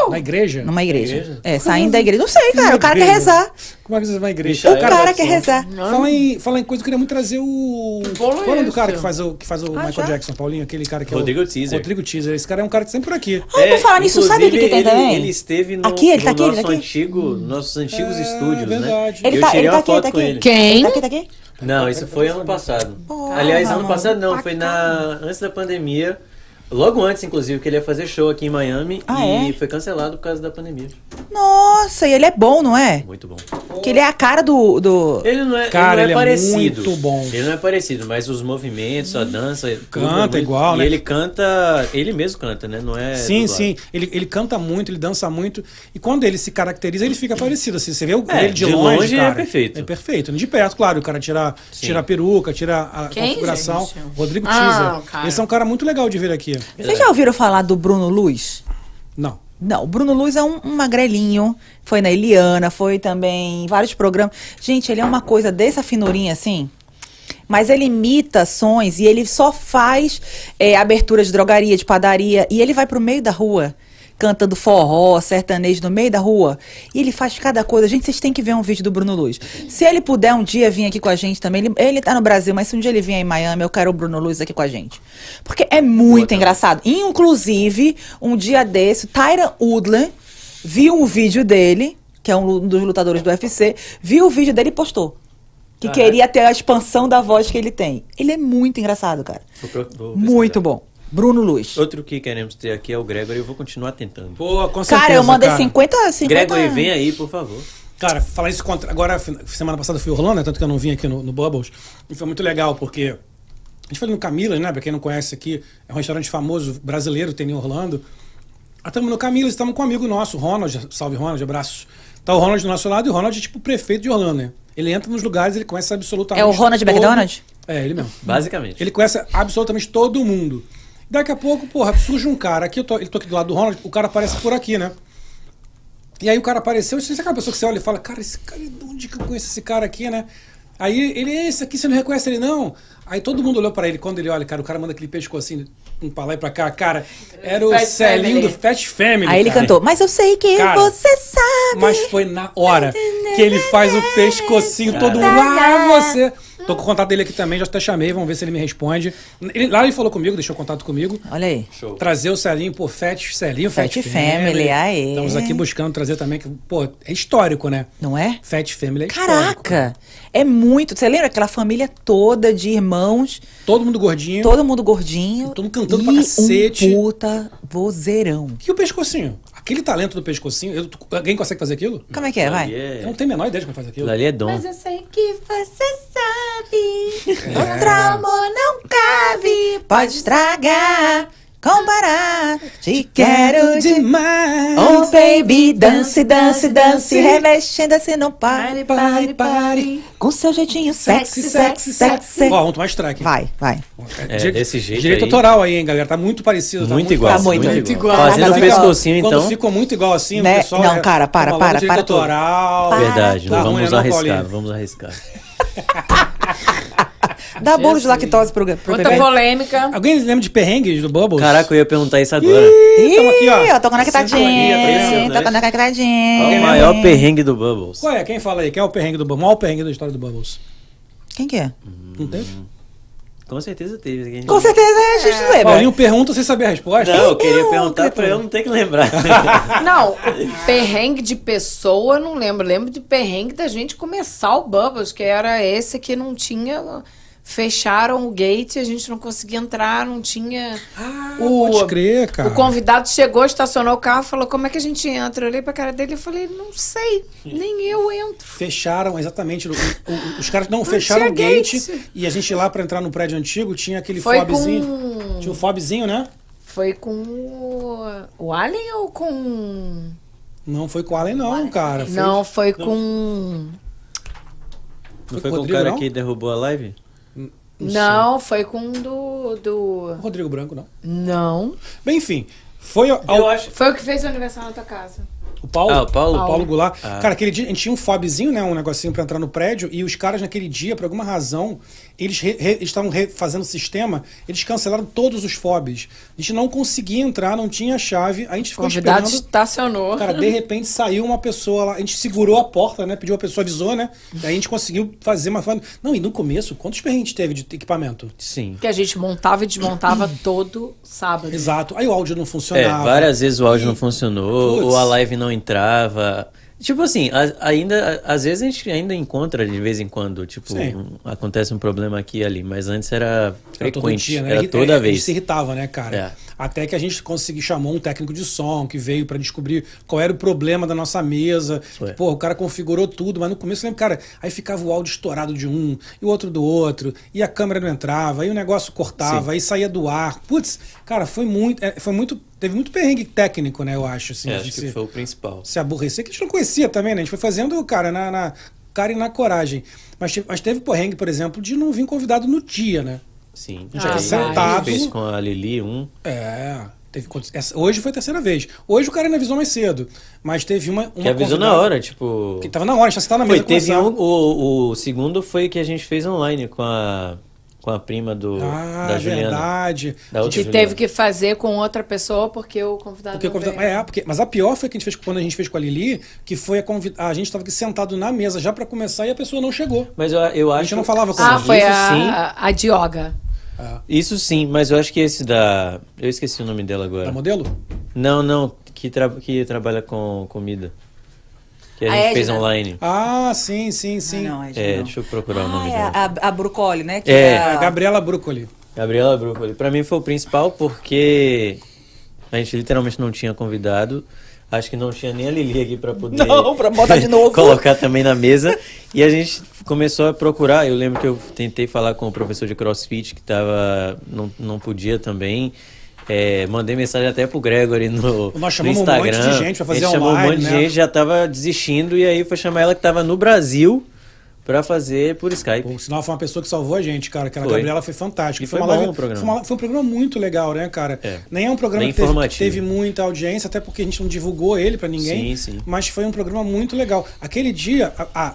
Na igreja? Numa igreja. igreja? É, saindo da igreja. Não sei, cara. O cara quer rezar. Como é que você vai igreja? O cara quer rezar. Fala em, fala em coisa, eu queria muito trazer o. Qual é o nome do cara que faz o, que faz o Ah, Michael já? Jackson, Paulinho? Aquele cara que é Rodrigo o. Teaser. Rodrigo Teaser. Esse cara é um cara que sempre por aqui. Ai, por falar nisso, sabe o que, tem É, ele, também? Ele esteve no, Aqui, ele tá no aqui, ele nosso tá aqui. antigo, nossos antigos É, estúdios, verdade. né? Ele eu tá, tirei ele tá uma aqui, foto tá com aqui. ele. Quem? Ele tá aqui, tá aqui? Não, isso foi ano passado. Aliás, ano passado não, foi na antes da pandemia. Logo antes, inclusive, que ele ia fazer show aqui em Miami Ah, e é? foi cancelado por causa da pandemia. Nossa, e ele é bom, não é? Muito bom. Que ele é a cara do. do... Ele não é, Cara, ele ele não é é parecido. muito bom. Ele não é parecido, mas os movimentos, a dança. Canta é muito- igual, e né? ele canta. Ele mesmo canta, né? Não é. Sim, dublado. sim. Ele, ele canta muito, ele dança muito. E quando ele se caracteriza, ele fica parecido. Assim, você vê o- É, ele de, de longe, longe é cara, perfeito. É perfeito. De perto, claro, o cara tira, tira a peruca, tira a Quem, configuração. gente? Rodrigo Ah, Teaser. cara. Esse é um cara muito legal de ver aqui. Vocês já ouviram falar do Bruno Luz? Não. Não, o Bruno Luz é um, um magrelinho. Foi na Eliana, foi também em vários programas. Gente, ele é uma coisa dessa finurinha assim. Mas ele imita sons e ele só faz é, abertura de drogaria, de padaria. E ele vai pro meio da rua, cantando forró, sertanejo no meio da rua. E ele faz cada coisa. Gente, vocês têm que ver um vídeo do Bruno Luz. Se ele puder um dia vir aqui com a gente também. Ele, ele tá no Brasil, mas se um dia ele vier em Miami, eu quero o Bruno Luz aqui com a gente. Porque é muito Boa, engraçado. Inclusive, um dia desse, Tyron Woodland viu um vídeo dele, que é um dos lutadores do UFC, viu o vídeo dele e postou. Que Ah, é? queria ter a expansão da voz que ele tem. Ele é muito engraçado, cara. Vou pro- vou Muito pesquisar. bom. Bruno Luz. Outro que queremos ter aqui é o Gregory, eu vou continuar tentando. Pô, com certeza, Cara, eu mandei cara. 50, 50... Gregory, vem aí, por favor. Cara, falar isso contra. Agora, semana passada eu fui em Orlando, né? tanto que eu não vim aqui no, no Bubbles. E foi muito legal, porque. A gente foi no Camilas, né? Pra quem não conhece aqui, é um restaurante famoso brasileiro, tem em Orlando. Ah, Estamos no Camilas, estamos com um amigo nosso, Ronald. Salve, Ronald, abraços. Tá o Ronald do nosso lado e o Ronald é tipo o prefeito de Orlando, né? Ele entra nos lugares, ele conhece absolutamente. É o Ronald todo- McDonald? É, ele mesmo. Basicamente. Ele conhece absolutamente todo mundo. Daqui a pouco, porra, surge um cara aqui, eu tô, ele tô aqui do lado do Ronald, o cara aparece por aqui, né? E aí o cara apareceu, e você sabe aquela pessoa que você olha e fala, cara, esse cara, de onde que eu conheço esse cara aqui, né? Aí ele, é esse aqui, você não reconhece ele, não? Aí todo mundo olhou pra ele, quando ele olha, cara, o cara manda aquele pescocinho um pra lá e pra cá, cara, era o Fat Celinho Family. do Fat Family. Aí ele cara. cantou, mas eu sei que Cara, você sabe. Mas foi na hora que ele faz o pescocinho todo mundo. Ah, você. Tô com o contato dele aqui também, já até chamei, vamos ver se ele me responde. Ele- lá ele falou comigo, deixou contato comigo. Olha aí. Show. Trazer o Celinho, pô, Fat Celinho, Fat, Fat Family, aê. Estamos aqui buscando trazer também, que, pô, é histórico, né? Não é? Fat Family é histórico. Caraca! É muito. Você lembra aquela família toda de irmãos, Todo mundo gordinho. todo mundo gordinho. Todo mundo cantando e pra cacete. Um puta vozeirão. E o pescocinho? Aquele talento do pescocinho, eu- alguém consegue fazer aquilo? Como é que é? Vai. Eu é- não tenho a menor ideia de como faz aquilo. Aquilo ali é dom. eu sei que você sabe. Outro amor não cabe, pode estragar, comparar. Te quero de demais. Oh baby, dance, dance, dance, remexendo assim não pare, Pare, pare. Com seu jeitinho sexy, sexy, sexy. Ó, vamos tomar strike. Vai, vai. É, Dire- desse jeito Direito aí. autoral aí, hein, galera. Tá muito parecido. tá Muito igual. Tá muito, muito igual. Fazendo Tá o muito igual. pescocinho, Quando então. ficou muito igual assim, Né? o pessoal... Não, é- cara, para, toma para, para tudo. autoral. Para. Verdade, ruim, vamos não, arriscar, Paulinho? vamos arriscar. Dá bolo de lactose pro, pro Outra bebê. polêmica. Alguém lembra de perrengues do Bubbles? Caraca, eu ia perguntar isso agora. Ih, Tamo aqui, ó. eu tô conectadinha, Sintonia, tô conectadinha. Qual o maior perrengue do Bubbles? Qual é? Quem fala aí? Quem é o perrengue do Bubbles? O maior perrengue da história do Bubbles? Quem que é? Não teve? Com certeza teve. Com certeza é justo lembra. Paulinho pergunta sem saber a resposta. Não, eu queria Eu, perguntar pra eu não ter que lembrar. Não, perrengue de pessoa, eu não lembro. Lembro de perrengue da gente começar o Bubbles, que era esse que não tinha fecharam o gate, a gente não conseguia entrar, não tinha. Ah, O- pode crer, cara. O convidado chegou, estacionou o carro, falou: Como é que a gente entra? Eu olhei pra cara dele e falei: Não sei, nem eu entro. Fecharam, exatamente. o- o- os caras não, fecharam o gate, gate. e a gente lá pra entrar no prédio antigo tinha aquele Foi fobzinho. com. Tinha o fobzinho, né? Foi com o, o Alien ou com. Não foi com o Allen, não, cara. Foi- Não, foi com. Não Foi foi com o cara não? que derrubou a live? Não, foi com o do. do... Rodrigo Branco, não. Não. Bem, enfim. Foi ao, Eu acho. Foi o que fez o aniversário na tua casa. o Paulo. Ah, o Paulo? O Paulo Goulart. Ah. Cara, aquele dia a gente tinha um fobzinho, né? Um negocinho pra entrar no prédio. E os caras, naquele dia, por alguma razão, eles re- re- eles estavam re- fazendo o sistema, eles cancelaram todos os fobs. A gente não conseguia entrar, não tinha chave. A gente ficou convidado esperando. estacionou. Cara, de repente saiu uma pessoa lá, a gente segurou a porta, né? Pediu a pessoa, avisou, né? Daí a gente conseguiu fazer uma. Não, e no começo, quantos perrengues a gente teve de equipamento? Sim. que a gente montava e desmontava todo sábado. Exato. Aí o áudio não É, funcionava. várias vezes o áudio E- não funcionou, Putz. ou a live não entrava. Tipo assim, a- ainda, às vezes a gente ainda encontra de vez em quando, tipo, um- acontece um problema aqui e ali, mas antes era Era frequente, dia, né? era toda é, A vez. gente se irritava, né, cara? É. Até que a gente conseguiu, chamou um técnico de som que veio pra descobrir qual era o problema da nossa mesa. Foi. Pô, o cara configurou tudo, mas no começo, eu lembro, cara, aí ficava o áudio estourado de um e o outro do outro, e a câmera não entrava, aí o negócio cortava, aí saía do ar. Putz, cara, foi muito, é, foi muito, teve muito perrengue técnico, né, eu acho, assim. É, acho que se- foi o principal. se aborrecer, que a gente não conhecia também, né? A gente foi fazendo, cara, na, na cara e na coragem. Mas, mas teve porrengue, por exemplo, de não vir convidado no dia, né? Sim. Já Aí sentado. A gente fez com a Lili um. É. Teve, essa- hoje foi a terceira vez. Hoje o cara ainda avisou mais cedo. Mas teve uma. uma Que avisou na hora, tipo. Que tava na hora, gente já estava na Foi, mesa. teve conversar. um, o, o segundo foi que a gente fez online com a, com a prima do, Ah, da Juliana. verdade. Da A gente- Que teve que fazer com outra pessoa porque o convidado. Porque, não convida- veio. é, porque, mas a pior foi que a gente fez quando a gente fez com a Lili, que foi a convid... a gente estava aqui sentado na mesa já para começar e a pessoa não chegou. Mas eu, eu acho. gente não falava com Ah, Isso foi isso a, sim. a, a Dioga. Isso sim, mas eu acho que esse da. Eu esqueci o nome dela agora. Da modelo? Não, não, que, tra... que trabalha com comida. Que a A gente fez Edna. online. Ah, sim, sim, sim. Ah, não, Ed, É, não. deixa eu procurar o Ah, nome é dela. a, a Brucoli, né? Que É. é A Gabriela Brucoli. Gabriela Brúcoli. Pra mim foi o principal porque a gente literalmente não tinha convidado. Acho que não tinha nem a Lili aqui pra poder Não, pra botar de novo. colocar também na mesa. E a gente começou a procurar. Eu lembro que eu tentei falar com o professor de CrossFit que tava não, não podia também. É, mandei mensagem até pro Gregory no, Nós no chamamos um Instagram. monte de gente pra fazer gente chamou um online, monte de né? gente, já tava desistindo e aí foi chamar ela que tava no Brasil pra fazer por Skype. Por sinal, foi uma pessoa que salvou a gente, cara. Aquela Foi. Gabriela foi fantástica. E foi uma bom live- o programa. Foi, uma- foi um programa muito legal, né, cara? É. Nem é um programa Bem que teve, teve muita audiência, até porque a gente não divulgou ele pra ninguém. Sim, sim. Mas foi um programa muito legal. Aquele dia, a, a,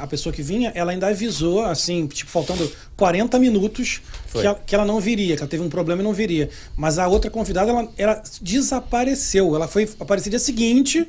a, a pessoa que vinha, ela ainda avisou, assim, tipo, faltando 40 minutos Foi. que ela, que ela não viria, que ela teve um problema e não viria. Mas a outra convidada, ela, ela desapareceu. Ela foi aparecer dia seguinte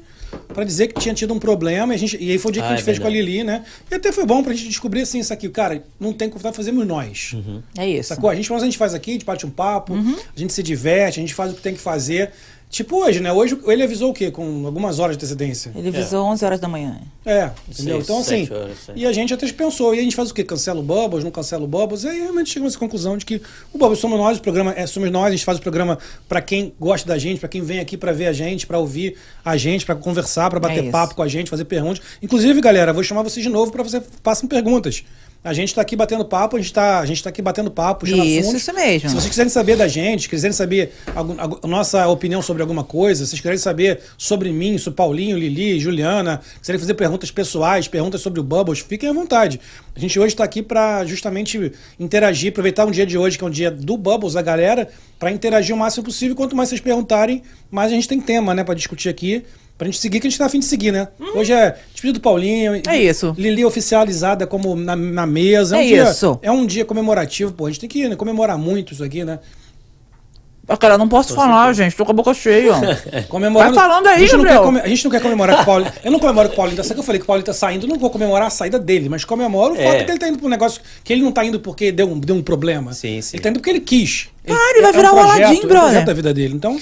pra dizer que tinha tido um problema. E, a gente, e aí foi o dia que Ah, a gente é fez com a. Lili, né? E até foi bom pra gente descobrir assim, isso aqui, cara, não tem convidado, fazemos nós. Uhum. É isso. Sacou? A gente, mas a gente faz aqui, a gente bate um papo, a gente se diverte, a gente faz o que tem que fazer. Tipo hoje, né? Hoje ele avisou o quê? Com algumas horas de antecedência. Ele avisou 11 horas da manhã. É, entendeu? Então, assim. horas, e a gente até pensou, e a gente faz o quê? Cancela o Bubbles, não cancela o Bubbles? E aí realmente chegamos a essa conclusão de que o Bubbles somos nós, o programa é somos nós, a gente faz o programa pra quem gosta da gente, pra quem vem aqui pra ver a gente, pra ouvir a gente, pra conversar, pra bater isso. papo com a gente, fazer perguntas. Inclusive, galera, vou chamar vocês de novo pra você façam perguntas. A gente tá aqui batendo papo, a gente tá, a gente tá aqui batendo papo, Isso, isso mesmo. Se vocês quiserem saber da gente, quiserem saber algum- a, nossa opinião sobre alguma coisa, se vocês quiserem saber sobre mim, sobre Paulinho, Lili, Juliana, quiserem fazer perguntas pessoais, perguntas sobre o Bubbles, fiquem à vontade. A gente hoje está aqui para justamente interagir, aproveitar um dia de hoje, que é um dia do Bubbles, a galera, para interagir o máximo possível. Quanto mais vocês perguntarem, mais a gente tem tema, né, para discutir aqui. Pra gente seguir, que a gente tá afim de seguir, né? Hoje é despedido do Paulinho. É isso. Lili oficializada como na, na mesa. É, um É dia, isso. é um dia comemorativo, pô. A gente tem que né, comemorar muito isso aqui, né? Ah, cara, não posso falar, gente. Tô com a boca cheia. Comemorando. Vai falando aí, a gente, não quer, Gabriel. come- a gente não quer comemorar com o Paulinho. Eu não comemoro com o Paulinho. Sabe que eu falei que o Paulinho tá saindo? Não vou comemorar a saída dele, mas comemoro o É. fato que ele tá indo um negócio que ele não tá indo porque deu um, deu um problema. Sim, sim. Ele tá indo porque ele quis. Ah, ele vai é um virar o projeto, Aladdin, é um brother. projeto da vida dele. Então,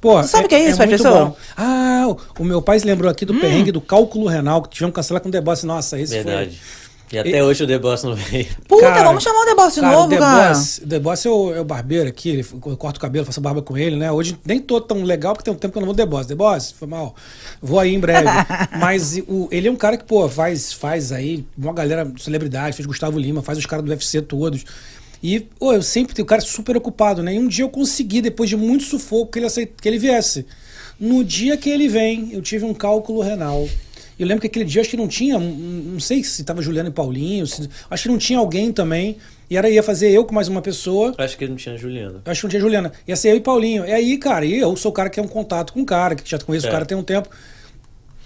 pô. Tu sabe o que é isso, muito professor? bom. Ah, o- o meu pai se lembrou aqui do Hum. perrengue do cálculo renal, que tivemos que cancelar com o deboche. Nossa, esse Verdade. foi. E até hoje o The Boss não veio. Puta, Cara, vamos chamar o The Boss de Cara, novo, The cara. Boss, o The Boss é o, é o barbeiro aqui, ele, eu corto o cabelo, faço barba com ele, né? Hoje nem tô tão legal porque tem um tempo que eu não vou The Boss. The Boss, foi mal. Vou aí em breve. Mas o, ele é um cara que, pô, faz, faz aí uma galera, celebridade, fez Gustavo Lima, faz os caras do UFC todos. E, pô, eu sempre tenho o cara super ocupado, né? E um dia eu consegui, depois de muito sufoco, que ele, aceit- que ele viesse. No dia que ele vem, eu tive um cálculo renal. E Eu lembro que aquele dia acho que não tinha, não sei se tava Juliano e Paulinho, se- acho que não tinha alguém também. E era ia fazer eu com mais uma pessoa. Acho que não tinha Juliano. Eu acho que não tinha Juliana. Ia ser eu e Paulinho. E aí, cara, e eu sou o cara que é um contato com o cara, que já conheço É. o cara tem um tempo.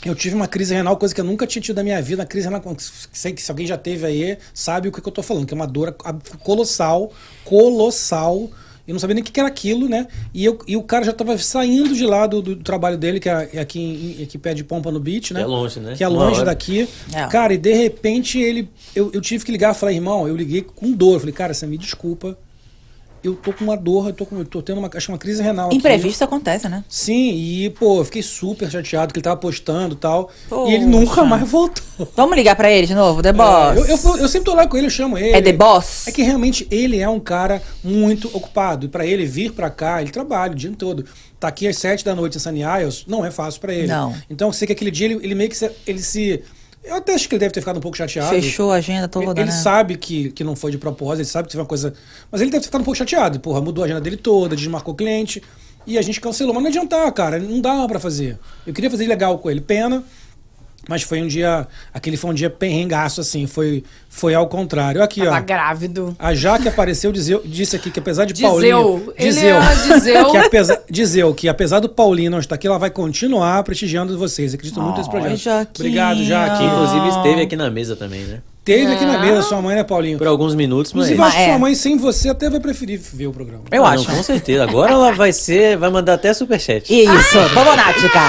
Eu tive uma crise renal, coisa que eu nunca tinha tido na minha vida. Uma crise renal, sei que se alguém já teve aí, sabe o que, que eu tô falando, que é uma dor colossal, colossal. Eu não sabia nem o que era aquilo, né? E, eu, e o cara já tava saindo de lá do, do trabalho dele, que é é aqui, em, aqui pé de Pompa no Beach, né? Que é longe, né? Que é longe daqui. É. Cara, e de repente ele. Eu, eu tive que ligar, falei, irmão, eu liguei com dor. Eu falei, cara, você me desculpa. Eu tô com uma dor, eu tô, com, eu tô tendo uma, acho uma crise renal. aqui. Imprevisto acontece, né? Sim, e, pô, eu fiquei super chateado que ele tava postando e tal. Poxa. E ele nunca mais voltou. Vamos ligar pra ele de novo, The Boss. É, eu, eu, eu sempre tô lá com ele, eu chamo ele. É The Boss? É que realmente ele é um cara muito ocupado. E pra ele vir pra cá, ele trabalha o dia todo. Tá aqui às sete da noite em Sunny Isles, não é fácil pra ele. Não. Então eu sei que aquele dia ele, ele meio que se, ele se. Eu até acho que ele deve ter ficado um pouco chateado. Fechou a agenda toda, Ele, ele né? sabe que, que não foi de propósito, ele sabe que teve uma coisa. Mas ele deve ter ficado um pouco chateado. Porra, mudou a agenda dele toda, desmarcou o cliente. E a gente cancelou. Mas não adiantar, cara. Não dá pra fazer. Eu queria fazer legal com ele. Pena. Mas foi um dia. Aquele foi um dia perrengaço, assim. Foi, foi ao contrário. Aqui, Tava ó. grávido. A Jaque apareceu, dizeu, disse aqui que apesar de Dizeu. Paulinho. Ele Dizeu. é dizeu. que apesar, dizeu que apesar do Paulinho não estar aqui, ela vai continuar prestigiando vocês. Acredito muito nesse projeto. Jaquinha. Obrigado, Jaque. Que inclusive esteve aqui na mesa também, né? Teve aqui na Ah. mesa sua mãe, né, Paulinho? Por alguns minutos, mas. Inclusive, eu Mas acho que é. sua mãe, sem você, até vai preferir ver o programa. Eu Ah, acho. Não, com certeza. Agora ela vai ser. Vai mandar até superchat. Isso, Bobonática.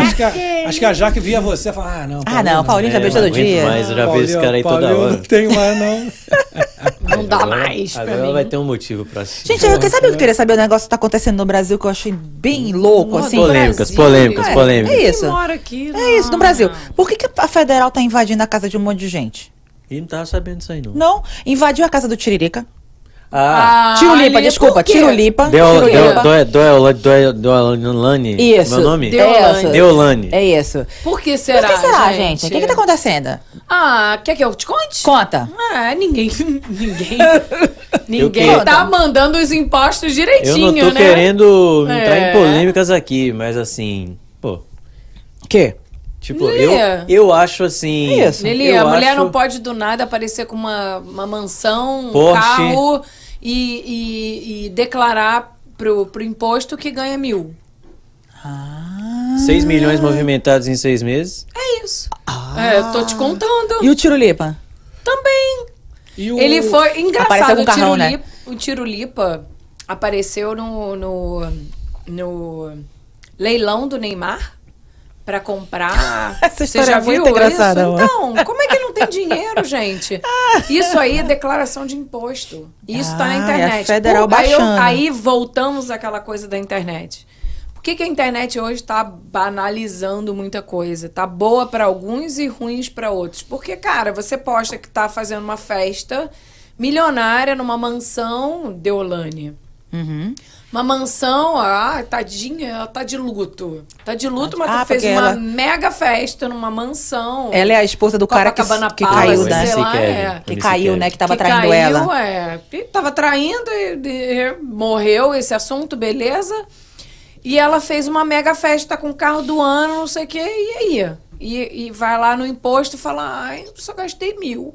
Acho que, a, acho que a Jaque via você e fala: Ah, não. Ah, não, Paulinho já É, vejo não todo dia. mais, eu já vejo esse cara aí toda Paulinho, hora. Não tenho mais, não. Não dá Agora- mais Agora ela mim. vai ter um motivo pra assistir. Gente, eu o que eu queria saber. O negócio que tá acontecendo no Brasil que eu achei bem louco, assim. Polêmicas, Brasil. polêmicas, É, polêmicas. é isso. Aqui, É isso, no não. Brasil. Por que, que a federal tá invadindo a casa de um monte de gente? E não tava sabendo disso aí, não. Não, invadiu a casa do Tiririca. Ah, Ah, Tirulipa, ali, desculpa, por quê? Tirulipa. Deu, Tirulipa. deu, deu, deu, deu, Deolane. Isso. Meu nome? Deolane. Isso. Deolane. É isso. Por que Por será, que será, gente? O que, que tá acontecendo? Ah, quer que eu te conte? Conta. Ah, ninguém. Ninguém. ninguém queria- tá mandando os impostos Eu direitinho, não tô né? querendo entrar É. em polêmicas aqui, mas assim, pô, O quê? Tipo, eu, eu acho assim. Isso. Lili, eu a mulher acho- não pode do nada aparecer com uma, uma mansão, um Porsche. carro e, e, e declarar pro, pro imposto que ganha mil. Ah. 6 milhões movimentados em seis meses. É isso. É, eu tô te contando. E o Tirulipa? Também. E o- Ele foi engraçado. Apareceu com o, carrão, né? Tirulipa, o Tirulipa apareceu no, no, no leilão do Neymar pra comprar. Essa Você já é muito viu isso? Então, como é que não tem dinheiro, gente? Isso aí é declaração de imposto. Isso tá Ah, na é a internet. federal Pô, aí, eu- aí voltamos àquela coisa da internet. Por que, que a internet hoje está banalizando muita coisa? Tá boa para alguns e ruins para outros. Porque, cara, você posta que tá fazendo uma festa milionária numa mansão Deolane. Uhum. Uma mansão, ah, tadinha, ela tá de luto. Tá de luto, mas Ah, tu fez uma ela- mega festa numa mansão. Ela é a esposa do cara que, que caiu, sei né? MC lá, Kevin. é. Que caiu, Kevin. né? Que tava que traindo caiu, ela. É, que tava traindo e, e- morreu esse assunto, beleza. E ela fez uma mega festa com o carro do ano, não sei o quê, e aí? E, e vai lá no imposto e fala, ai, só gastei mil.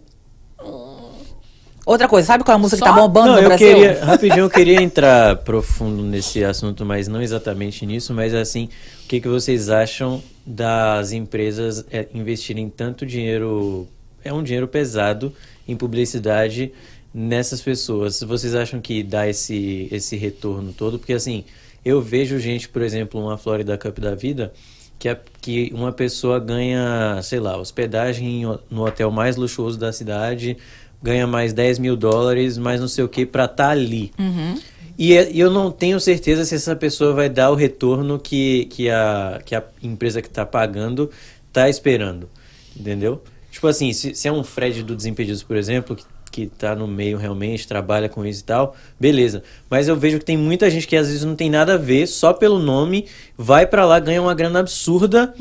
Outra coisa, sabe qual é a música que Só? tá bombando Não, no eu Brasil? queria, rapidinho, eu queria entrar profundo nesse assunto, mas não exatamente nisso, mas assim, o que, que vocês acham das empresas é, investirem tanto dinheiro, é um dinheiro pesado em publicidade nessas pessoas? Vocês acham que dá esse, esse retorno todo? Porque assim, eu vejo gente, por exemplo, uma Florida Cup da vida, que, a- que uma pessoa ganha, sei lá, hospedagem em ho- no hotel mais luxuoso da cidade, ganha mais 10 mil dólares, mais não sei o que, pra estar ali. E é- e eu não tenho certeza se essa pessoa vai dar o retorno que, que, a, que a empresa que está pagando está esperando. Entendeu? Tipo assim, se, se é um Fred do Desimpedidos, por exemplo, que, que tá no meio realmente, trabalha com isso e tal, beleza. Mas eu vejo que tem muita gente que às vezes não tem nada a ver, só pelo nome, vai pra lá, ganha uma grana absurda.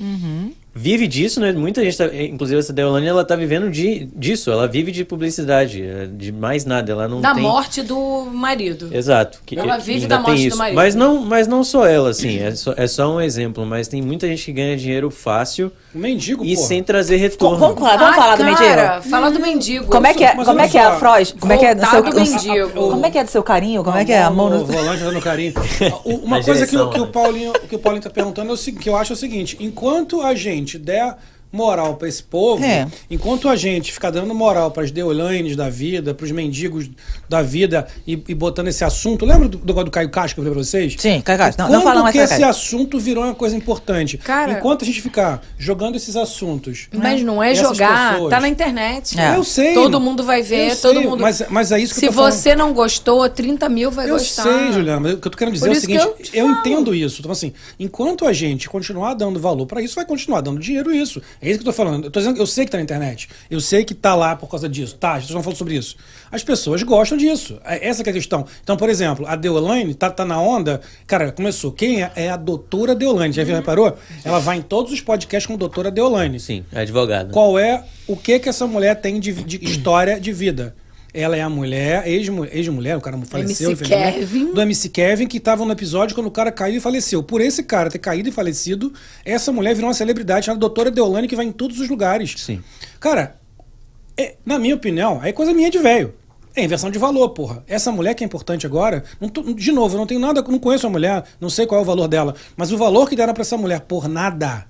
Vive disso, né? Muita gente, tá, inclusive essa Deolane, ela tá vivendo de, disso. Ela vive de publicidade, é, de mais nada. Ela não Da tem... morte do marido. Exato. que Ela vive da morte do marido. Mas não, mas não só ela, assim. É só, é só um exemplo. Mas tem muita gente que ganha dinheiro fácil mendigo, e porra. sem trazer retorno. Vamos falar, vamos Ah, falar do cara, mendigo? Fala do mendigo. Como é que é, Mas como é, que é a só, Froz? Como é que é do seu, mendigo. Como é que é do seu carinho? Como é que é a mão O no... volante dando carinho. Uma coisa que, que o né? Paulinho, que o Paulinho tá perguntando é o seguinte, que eu acho é o seguinte, enquanto a gente der moral pra esse povo, É. enquanto a gente ficar dando moral pras Deolanes da vida, pros mendigos da vida e, e botando esse assunto, lembra do, do, do Caio Castro que eu falei pra vocês? Sim, Caio Castro. Não, Quando não fala mais que Caio esse Castro. assunto virou uma coisa importante? Cara- Enquanto a gente ficar jogando esses assuntos... Mas não é jogar, pessoas- tá na internet. É. Eu sei. Todo mundo vai ver, eu todo sei, mundo. Mas, mas é isso que Se eu tô falando. você não gostou, 30 mil vai Eu gostar. sei, Juliana, mas o que eu tô querendo dizer Por é o seguinte, eu eu, entendo isso. Então, assim, enquanto a gente continuar dando valor pra isso, vai continuar dando dinheiro isso. É isso que eu tô falando. Eu, tô dizendo, eu sei que tá na internet. Eu sei que tá lá por causa disso. Tá, as pessoas não falam sobre isso. As pessoas gostam disso. É- Essa é a questão. Então, por exemplo, a Deolane tá, tá na onda. Cara, começou. Quem é? É a doutora Deolane. Já viu, reparou? Ela vai em todos os podcasts como doutora Deolane. Sim, é advogado. Qual é o que que essa mulher tem de, de história de vida? Ela é a mulher, ex-mu- ex-mulher, o cara faleceu, MC Kevin. do MC Kevin, que estava no episódio quando o cara caiu e faleceu. Por esse cara ter caído e falecido, essa mulher virou uma celebridade chamada Doutora Deolane, que vai em todos os lugares. Sim. Cara, é, na minha opinião, é coisa minha de velho. É inversão de valor, porra. Essa mulher que é importante agora, não tô- de novo, eu não tenho nada, não conheço a mulher, não sei qual é o valor dela, mas o valor que deram pra essa mulher por nada,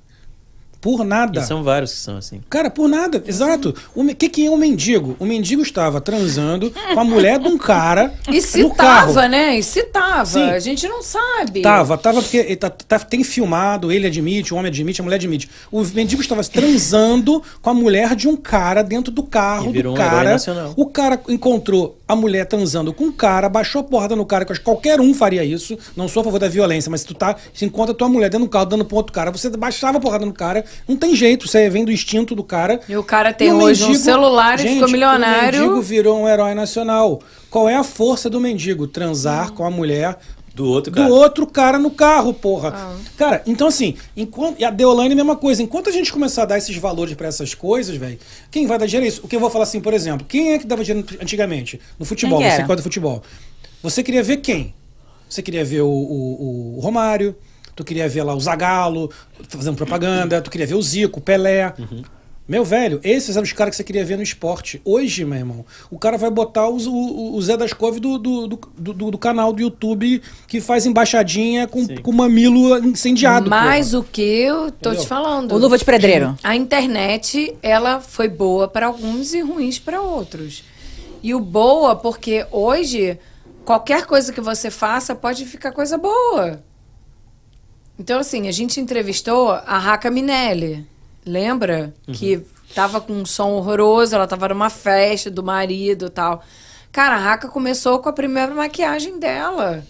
por nada. E são vários que são assim. Cara, por nada, exato. O que, que é um mendigo? O mendigo estava transando com a mulher de um cara E se no carro. tava, né? E se tava. Sim. A gente não sabe. Tava, tava porque tá- tá- tem filmado, ele admite, o homem admite, a mulher admite. O mendigo estava transando com a mulher de um cara dentro do carro E virou do um herói cara. nacional. o cara encontrou a mulher transando com o cara, baixou a porrada no cara, que eu acho que qualquer um faria isso. Não sou a favor da violência, mas se tu tá, se encontra tua mulher dentro do carro dando pro outro cara, você baixava a porrada no cara, não tem jeito, você vem do instinto do cara. E o cara tem o hoje um mendigo- celular e Gente, ficou milionário. O mendigo virou um herói nacional. Qual é a força do mendigo? Transar com a mulher Do outro do cara. outro cara no carro, porra. Ah. Cara, então assim, enquanto, e a Deolane é a mesma coisa. Enquanto a gente começar a dar esses valores pra essas coisas, velho, quem vai dar dinheiro é isso? O que eu vou falar assim, por exemplo, quem é que dava dinheiro antigamente? No futebol, Quem que você era? futebol. Você queria ver quem? Você queria ver o, o- o Romário, tu queria ver lá o Zagallo fazendo propaganda, tu queria ver o Zico, o Pelé. Meu velho, esses eram os caras que você queria ver no esporte. Hoje, meu irmão, o cara vai botar os- o, o Zé das Couve do, do, do, do- do canal do YouTube que faz embaixadinha com, com mamilo incendiado. Mas porra. o que eu tô Entendeu? te falando. O Luva de Pedreiro. A internet, ela foi boa para alguns e ruins para outros. E o boa, porque hoje, qualquer coisa que você faça pode ficar coisa boa. Então, assim, a gente entrevistou a Raca Minelli. Lembra? Que tava com um som horroroso, ela tava numa festa do marido e tal. Cara, a Raca começou com a primeira maquiagem dela.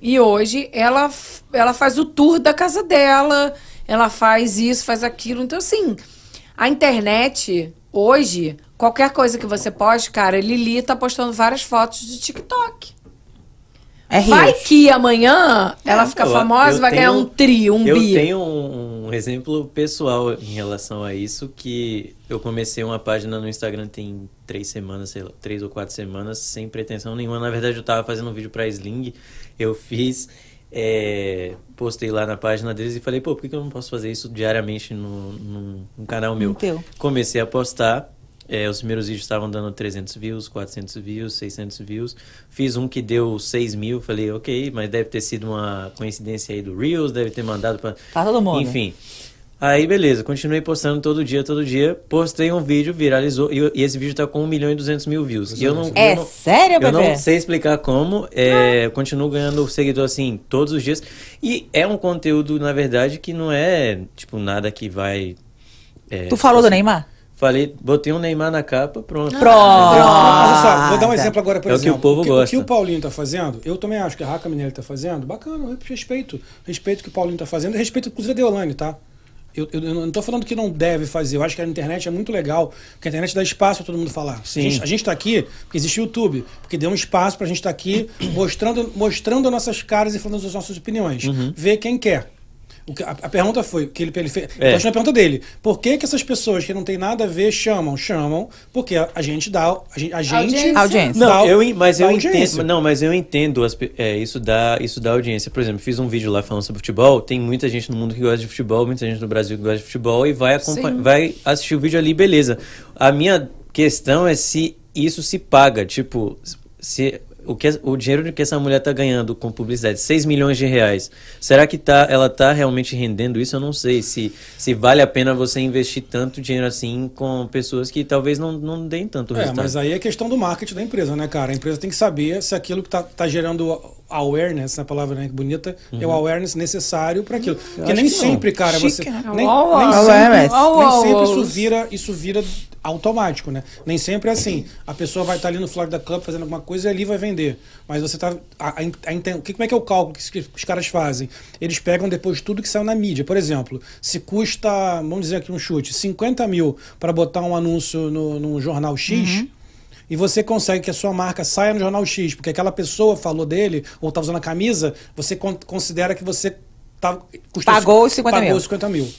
E hoje ela, ela faz o tour da casa dela, ela faz isso, faz aquilo. Então, assim, a internet, hoje, qualquer coisa que você poste, cara, Lili tá postando várias fotos de TikTok. É Vai Rios. que amanhã ela fica Eu- famosa, eu vai ganhar tenho- um tri, um eu bi. tenho um, um exemplo pessoal em relação a isso, que eu comecei uma página no Instagram tem três semanas, sei lá, três ou quatro semanas, sem pretensão nenhuma. Na verdade, eu tava fazendo um vídeo pra Sling, eu fiz, é, postei lá na página deles e falei, pô, por que eu não posso fazer isso diariamente no, no, no canal meu? Comecei a postar. É, os primeiros vídeos estavam dando 300 views, 400 views, 600 views. Fiz um que deu 6 mil. Falei, ok, mas deve ter sido uma coincidência aí do Reels, deve ter mandado pra. Pra todo mundo. Enfim. Aí, beleza, continuei postando todo dia, todo dia. Postei um vídeo, viralizou. E, e esse vídeo tá com 1 milhão e 200 mil views. E eu não, É eu não, sério, eu bebê? não sei explicar como. É, eu continuo ganhando seguidor assim todos os dias. E é um conteúdo, na verdade, que não é tipo nada que vai. é, Tu falou do assim, Neymar? Falei, botei um Neymar na capa, pronto. Pronto. Mas olha só, vou dar um Ah, exemplo agora, por É o que exemplo. o povo que, gosta. O que o Paulinho tá fazendo, eu também acho que a Raca Minelli tá fazendo, bacana, eu respeito. Respeito o que o Paulinho tá fazendo, respeito inclusive a Deolane, tá? Eu, eu, eu não tô falando que não deve fazer. Eu acho que a internet é muito legal, porque a internet dá espaço para todo mundo falar. Sim. A gente, a gente tá aqui porque existe o YouTube, porque deu um espaço pra gente estar aqui mostrando, mostrando nossas caras e falando as nossas opiniões. Uhum. Ver quem quer. O que- a, a pergunta foi, que ele, ele fez. É. Continua a pergunta dele. Por que, que essas pessoas que não tem nada a ver chamam? Chamam porque a, a gente dá. A gente. A gente Audiência. Dá- Não, eu, mas dá eu audiência. entendo, não, mas eu entendo as é, isso da isso da audiência. Por exemplo, fiz um vídeo lá falando sobre futebol. Tem muita gente no mundo que gosta de futebol, muita gente no Brasil que gosta de futebol e vai vai assistir o vídeo ali, beleza. A minha questão é se isso se paga, tipo, se o que o dinheiro que essa mulher tá ganhando com publicidade, 6 milhões de reais. Será que tá ela tá realmente rendendo isso? Eu não sei se se vale a pena você investir tanto dinheiro assim com pessoas que talvez não, não deem tanto É, resultado. mas aí é questão do marketing da empresa, né, cara? A empresa tem que saber se aquilo que tá, tá gerando awareness, essa palavra né, bonita, é o awareness necessário para aquilo. Porque Uhum. acho nem que não. sempre, cara, você. Chique, né? Nem, nem sempre, nem sempre isso vira, isso vira automático, né? Nem sempre é assim. A pessoa vai estar ali no Florida Club fazendo alguma coisa e ali vai vender. Mas você tá. A, a, a que, como é que é o cálculo que, os- que os caras fazem? Eles pegam depois tudo que saiu na mídia. Por exemplo, se custa, vamos dizer aqui um chute, 50 mil para botar um anúncio no, num jornal X. E você consegue que a sua marca saia no jornal X, porque aquela pessoa falou dele, ou tá usando a camisa, você con- considera que você tá, custou Pagou os 50 pagou mil. os 50 mil.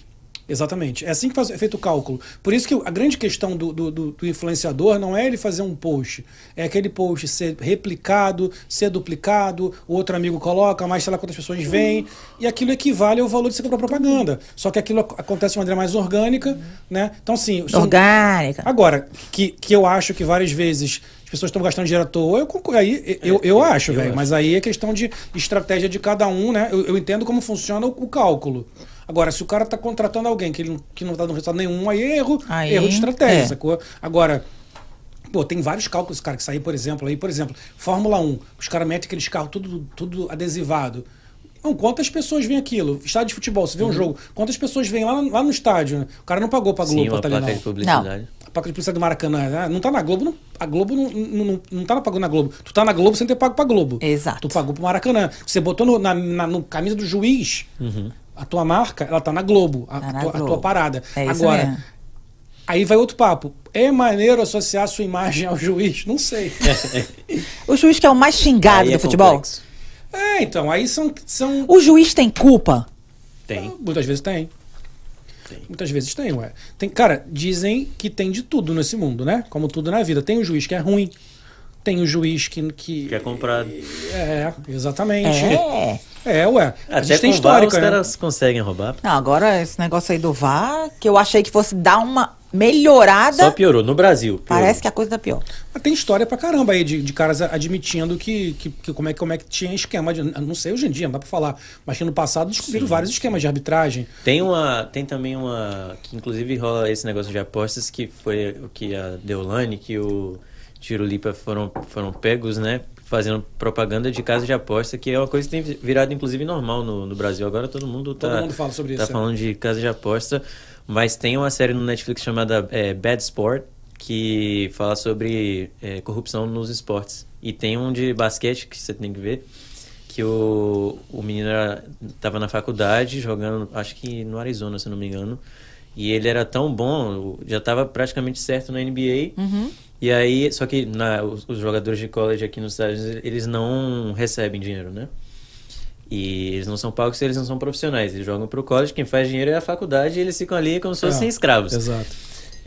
Exatamente. É assim que faz- é feito o cálculo. Por isso que a grande questão do, do, do- do influenciador não é ele fazer um post. É aquele post ser replicado, ser duplicado, o outro amigo coloca, mais sei lá quantas pessoas veem. E aquilo equivale ao valor de você comprar propaganda. Só que aquilo ac- acontece de maneira mais orgânica, né? Então, são- Orgânica. Agora, que, que eu acho que várias vezes as pessoas estão gastando dinheiro à toa, eu concordo. Aí, eu, eu acho, eu velho. acho. Mas aí é questão de estratégia de cada um, né? Eu, eu entendo como funciona o, o cálculo. Agora, se o cara tá contratando alguém que, ele, não- que não tá dando resultado nenhum, aí é erro, Aí, erro de estratégia, é. sacou? Agora. Pô, tem vários cálculos, cara, que saem, por exemplo, aí, por exemplo, Fórmula 1, os caras metem aqueles carros tudo, tudo adesivado. Não, quantas pessoas vêm aquilo? Estádio de futebol, você vê um jogo, quantas pessoas vêm lá, no- lá no estádio, né? O cara não pagou pra Globo Sim, pra estar ali, placa não. de publicidade. A placa de publicidade do Maracanã, né? não tá na Globo, não- a Globo não, não, não, não tá pagando na Globo. Tu tá na Globo sem ter pago pra Globo. Exato. Tu pagou pro Maracanã. Você botou no, na, na no camisa do juiz, a tua marca, ela tá na Globo, a, Tá a na tua, a Globo. tua parada. É isso Agora, mesmo. aí vai outro papo. É maneiro associar a sua imagem ao juiz? Não sei. O juiz que é o mais xingado Aí do é futebol. complexo. é, então, aí são. são O juiz tem culpa? Tem. Muitas vezes tem. Tem. Muitas vezes tem, ué. Tem, cara, dizem que tem de tudo nesse mundo, né? Como tudo na vida. Tem o juiz que é ruim. Tem o juiz que. que Que é comprado. É, exatamente. É. É, ué. a Até gente tem VAR histórica, os né? caras conseguem roubar. Não, agora esse negócio aí do VAR, que eu achei que fosse dar uma melhorada, Só piorou. No Brasil. piorou. parece que a coisa tá pior. Mas tem história pra caramba aí de, de caras admitindo que, que, que como, é, como é que tinha esquema de. Não sei hoje em dia, não dá pra falar. Mas que no passado descobriram vários esquemas de arbitragem. Tem uma. Tem também uma. Que inclusive rola esse negócio de apostas, que foi o que a Deolane, que o Tirulipa foram, foram pegos, né? Fazendo propaganda de casa de aposta, que é uma coisa que tem virado, inclusive, normal no, no Brasil. Agora todo mundo tá. Todo mundo fala sobre tá isso, é. falando de casa de aposta. Mas tem uma série no Netflix chamada é, Bad Sport, que fala sobre é, corrupção nos esportes. E tem um de basquete que você tem que ver, que o, o menino era, tava na faculdade jogando, acho que no Arizona, se eu não me engano. E ele era tão bom, já estava praticamente certo na NBA. E aí, só que na, os, os jogadores de college aqui nos Estados Unidos, eles não recebem dinheiro, né? E eles não são pagos se eles não são profissionais. Eles jogam pro college, quem faz dinheiro é a faculdade e eles ficam ali como se fossem É, escravos. Exato.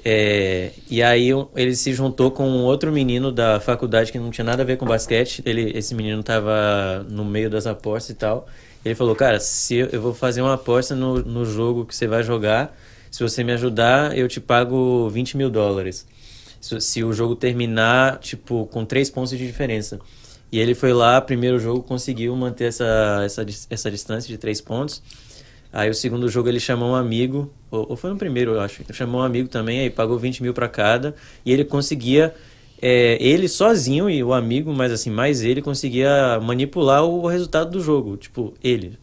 É, e aí ele se juntou com um outro menino da faculdade que não tinha nada a ver com basquete. Ele, esse menino tava no meio das apostas e tal. Ele falou, cara, se eu, eu vou fazer uma aposta no, no jogo que você vai jogar, se você me ajudar, eu te pago 20 mil dólares. Se, se o jogo terminar, tipo, com três pontos de diferença. E ele foi lá, primeiro jogo, conseguiu manter essa, essa, essa distância de três pontos. Aí o segundo jogo ele chamou um amigo, ou, ou foi no primeiro, eu acho. Ele chamou um amigo também, aí pagou 20 mil pra cada. E ele conseguia, é, ele sozinho e o amigo, mas assim, mais ele, conseguia manipular o resultado do jogo. Tipo, ele.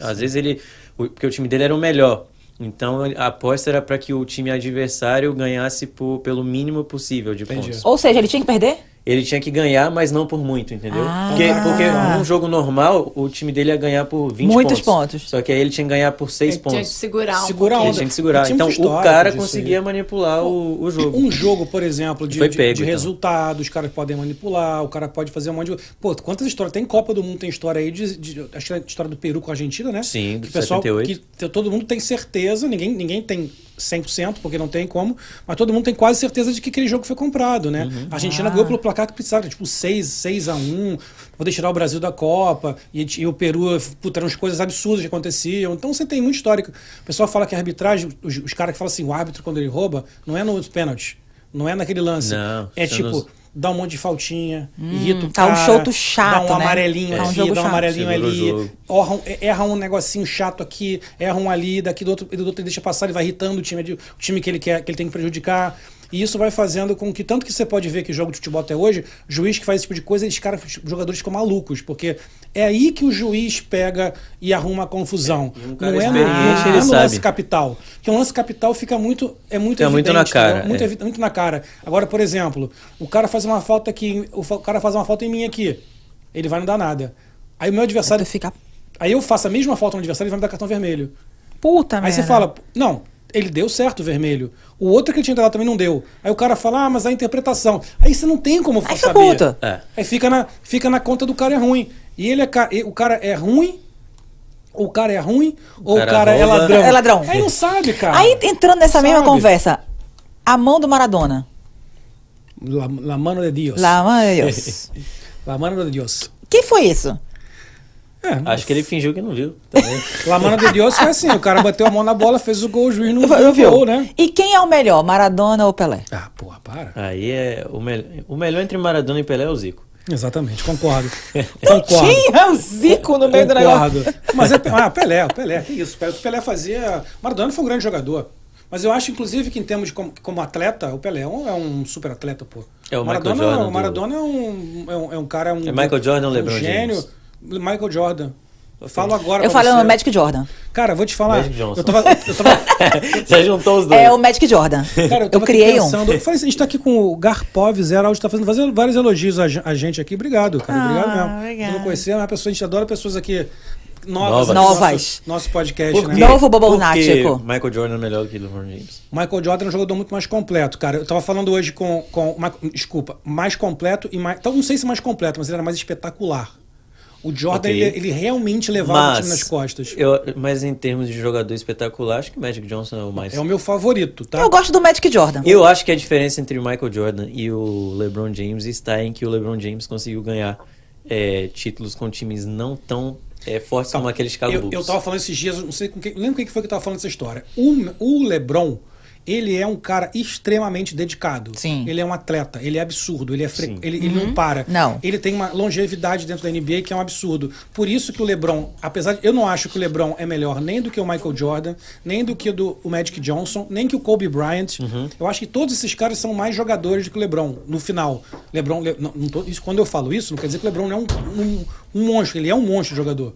Às vezes ele. Porque o time dele era o melhor. Então a aposta era para que o time adversário ganhasse por, pelo mínimo possível de Entendi. pontos. Ou seja, ele tinha que perder? Ele tinha que ganhar, mas não por muito, entendeu? Ah. Porque, porque num jogo normal, o time dele ia ganhar por 20 Muitos pontos. pontos. Só que aí ele tinha que ganhar por 6 Ele tinha que pontos. segurar um Segura a pouquinho. Ele onda. tinha que segurar. Então o cara conseguia aí. manipular o, o jogo. Um jogo, por exemplo, de, Foi de- pego, de então. resultados, os caras podem manipular, o cara pode fazer um monte de. Pô, quantas histórias? Tem Copa do Mundo, tem história aí de. de acho que é a história do Peru com a Argentina, né? Sim, do que pessoal, 78. que todo mundo tem certeza, ninguém, ninguém tem 100%, porque não tem como, mas todo mundo tem quase certeza de que aquele jogo foi comprado, né? Uhum. A Argentina Ah. ganhou pelo placar que precisava, tipo 6, 6 a 1 poder tirar o Brasil da Copa, e, e o Peru, puta, eram as coisas absurdas que aconteciam. Então você tem muito histórico. O pessoal fala que a arbitragem, os, os caras que falam assim, o árbitro quando ele rouba, não é no pênalti, não é naquele lance. Não, é são tipo, nos- dá um monte de faltinha, irrita o tá um cara, choto chato, dá um né? amarelinho Tá um aqui, jogo dá um amarelinho ali, erra um, erra um negocinho chato aqui, erra um ali, daqui do outro, do outro ele deixa passar, ele vai irritando o time, o time que ele quer, que ele tem que prejudicar. E isso vai fazendo com que, tanto que você pode ver que jogo de futebol até hoje, juiz que faz esse tipo de coisa, esses caras, os jogadores ficam malucos, porque é aí que o juiz pega e arruma a confusão. E um cara não é no, não é no lance capital. Porque o lance capital fica muito. É muito muito evidente, na cara, entendeu? Muito, é. evi- muito na cara. Agora, por exemplo, o cara faz uma falta aqui, o cara faz uma falta em mim aqui. Ele vai não dar nada. Aí o meu adversário. fica Aí eu faço a mesma falta no adversário e vai me dar cartão vermelho. puta Aí merda. você fala, não, ele deu certo o vermelho. O outro que ele tinha dado também não deu. Aí o cara fala, ah, mas a interpretação. Aí você não tem como Aí saber. É. Aí fica na, fica na conta do cara é ruim. E ele é ca- o cara é ruim, ou o cara é ruim, ou o cara cara é ladrão. É ladrão. Aí não sabe, cara. Aí entrando nessa mesma Sabe? conversa, a mão do Maradona. La, la mano de Dios. Lá, meu Deus. La mano de Dios. que foi isso? É, Acho que ele fingiu que não viu. Também. La mano de Dios foi assim, o cara bateu a mão na bola, fez o gol, o juiz não, viu, viu? né? E quem é o melhor, Maradona ou Pelé? Ah, porra, para. Aí é o, mel... o melhor entre Maradona e Pelé é o Zico. Exatamente, concordo. Concordo. tinha o Zico no meio do negócio. Concordo. Mas é ah, Pelé, o Pelé, que isso. O Pelé fazia. Maradona foi um grande jogador. Mas eu acho, inclusive, que em termos de como, como atleta, o Pelé é um, é um super atleta, pô. É o Maradona, Michael Jordan O do- Maradona é, um, é, um, é um cara. Um, É Michael Jordan um LeBron gênio. James? Michael Jordan. Eu falo agora. Eu você. no Magic Jordan. Cara, vou te falar. Eu tava, eu tava, Já juntou os dois. É o Magic Jordan. Cara, eu, eu criei um. pensando, Eu falei assim, a gente tá aqui com o Garpov gente tá fazendo, fazendo vários elogios a, a gente aqui. Obrigado, cara. Ah, obrigado mesmo. obrigada. Eu não conhecia, mas a pessoa, a gente adora pessoas aqui novas. Novas. Nosso, nosso podcast, Por né? Novo Bobo Porque Lunático. Michael Jordan é melhor que LeBron James. Michael Jordan é um jogador muito mais completo, cara. Eu tava falando hoje com. com desculpa, mais completo e mais. Então, não sei se mais completo, mas ele era mais espetacular. O Jordan, Ok. ele, ele realmente levava o time nas costas. eu, mas em termos de jogador espetacular, acho que o Magic Johnson é o mais. É o meu favorito, tá? Eu gosto do Magic Jordan. Eu acho que a diferença entre o Michael Jordan e o LeBron James está em que o LeBron James conseguiu ganhar é, títulos com times não tão é, fortes como aquele Chicago eu, Bulls. eu tava falando esses dias, não sei com quem. Lembra quem que foi que tava falando essa história? O, o LeBron, ele é um cara extremamente dedicado. Sim. Ele é um atleta, ele é absurdo, ele, é fre- ele, ele não para. Não. Ele tem uma longevidade dentro da NBA que é um absurdo. Por isso que o LeBron, apesar de. Eu não acho que o LeBron é melhor nem do que o Michael Jordan, nem do que o, do, o Magic Johnson, nem que o Kobe Bryant. Eu acho que todos esses caras são mais jogadores do que o LeBron, no final. LeBron. Le- não, não tô- isso, quando eu falo isso, não quer dizer que o LeBron não é um, um, um monstro, ele é um monstro de jogador.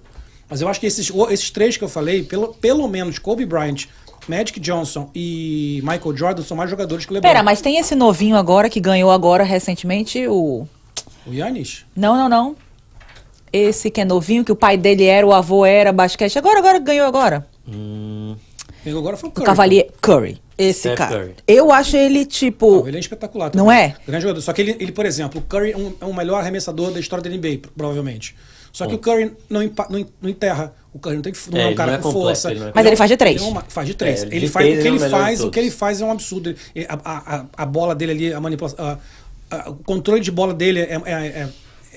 Mas eu acho que esses, esses três que eu falei, pelo, pelo menos Kobe Bryant, Magic Johnson e Michael Jordan são mais jogadores que o LeBron. Pera, mas tem esse novinho agora que ganhou agora recentemente o. O Yannis? Não, não, não. Esse que é novinho, que o pai dele era, o avô era basquete. Agora, agora ganhou agora. Hum, Pegou agora foi o O Curry. Cavalier Curry. Esse Steph cara. Curry. Eu acho ele, tipo. Não, ele é espetacular. Não também. é? Grande jogador. Só que ele, ele, por exemplo, o Curry é um, é o melhor arremessador da história da NBA, provavelmente. Só que o Curry não, não, não enterra. O Curry não, tem, não É, é, um ele cara não é com completo, força. ele não é Mas ele faz de três. é uma- faz de três. É, de ele faz, três o que ele é ele de faz, o que ele faz é um absurdo. Ele- a, a, a- bola dele ali, a manipulação. a- a- o controle de bola dele é- é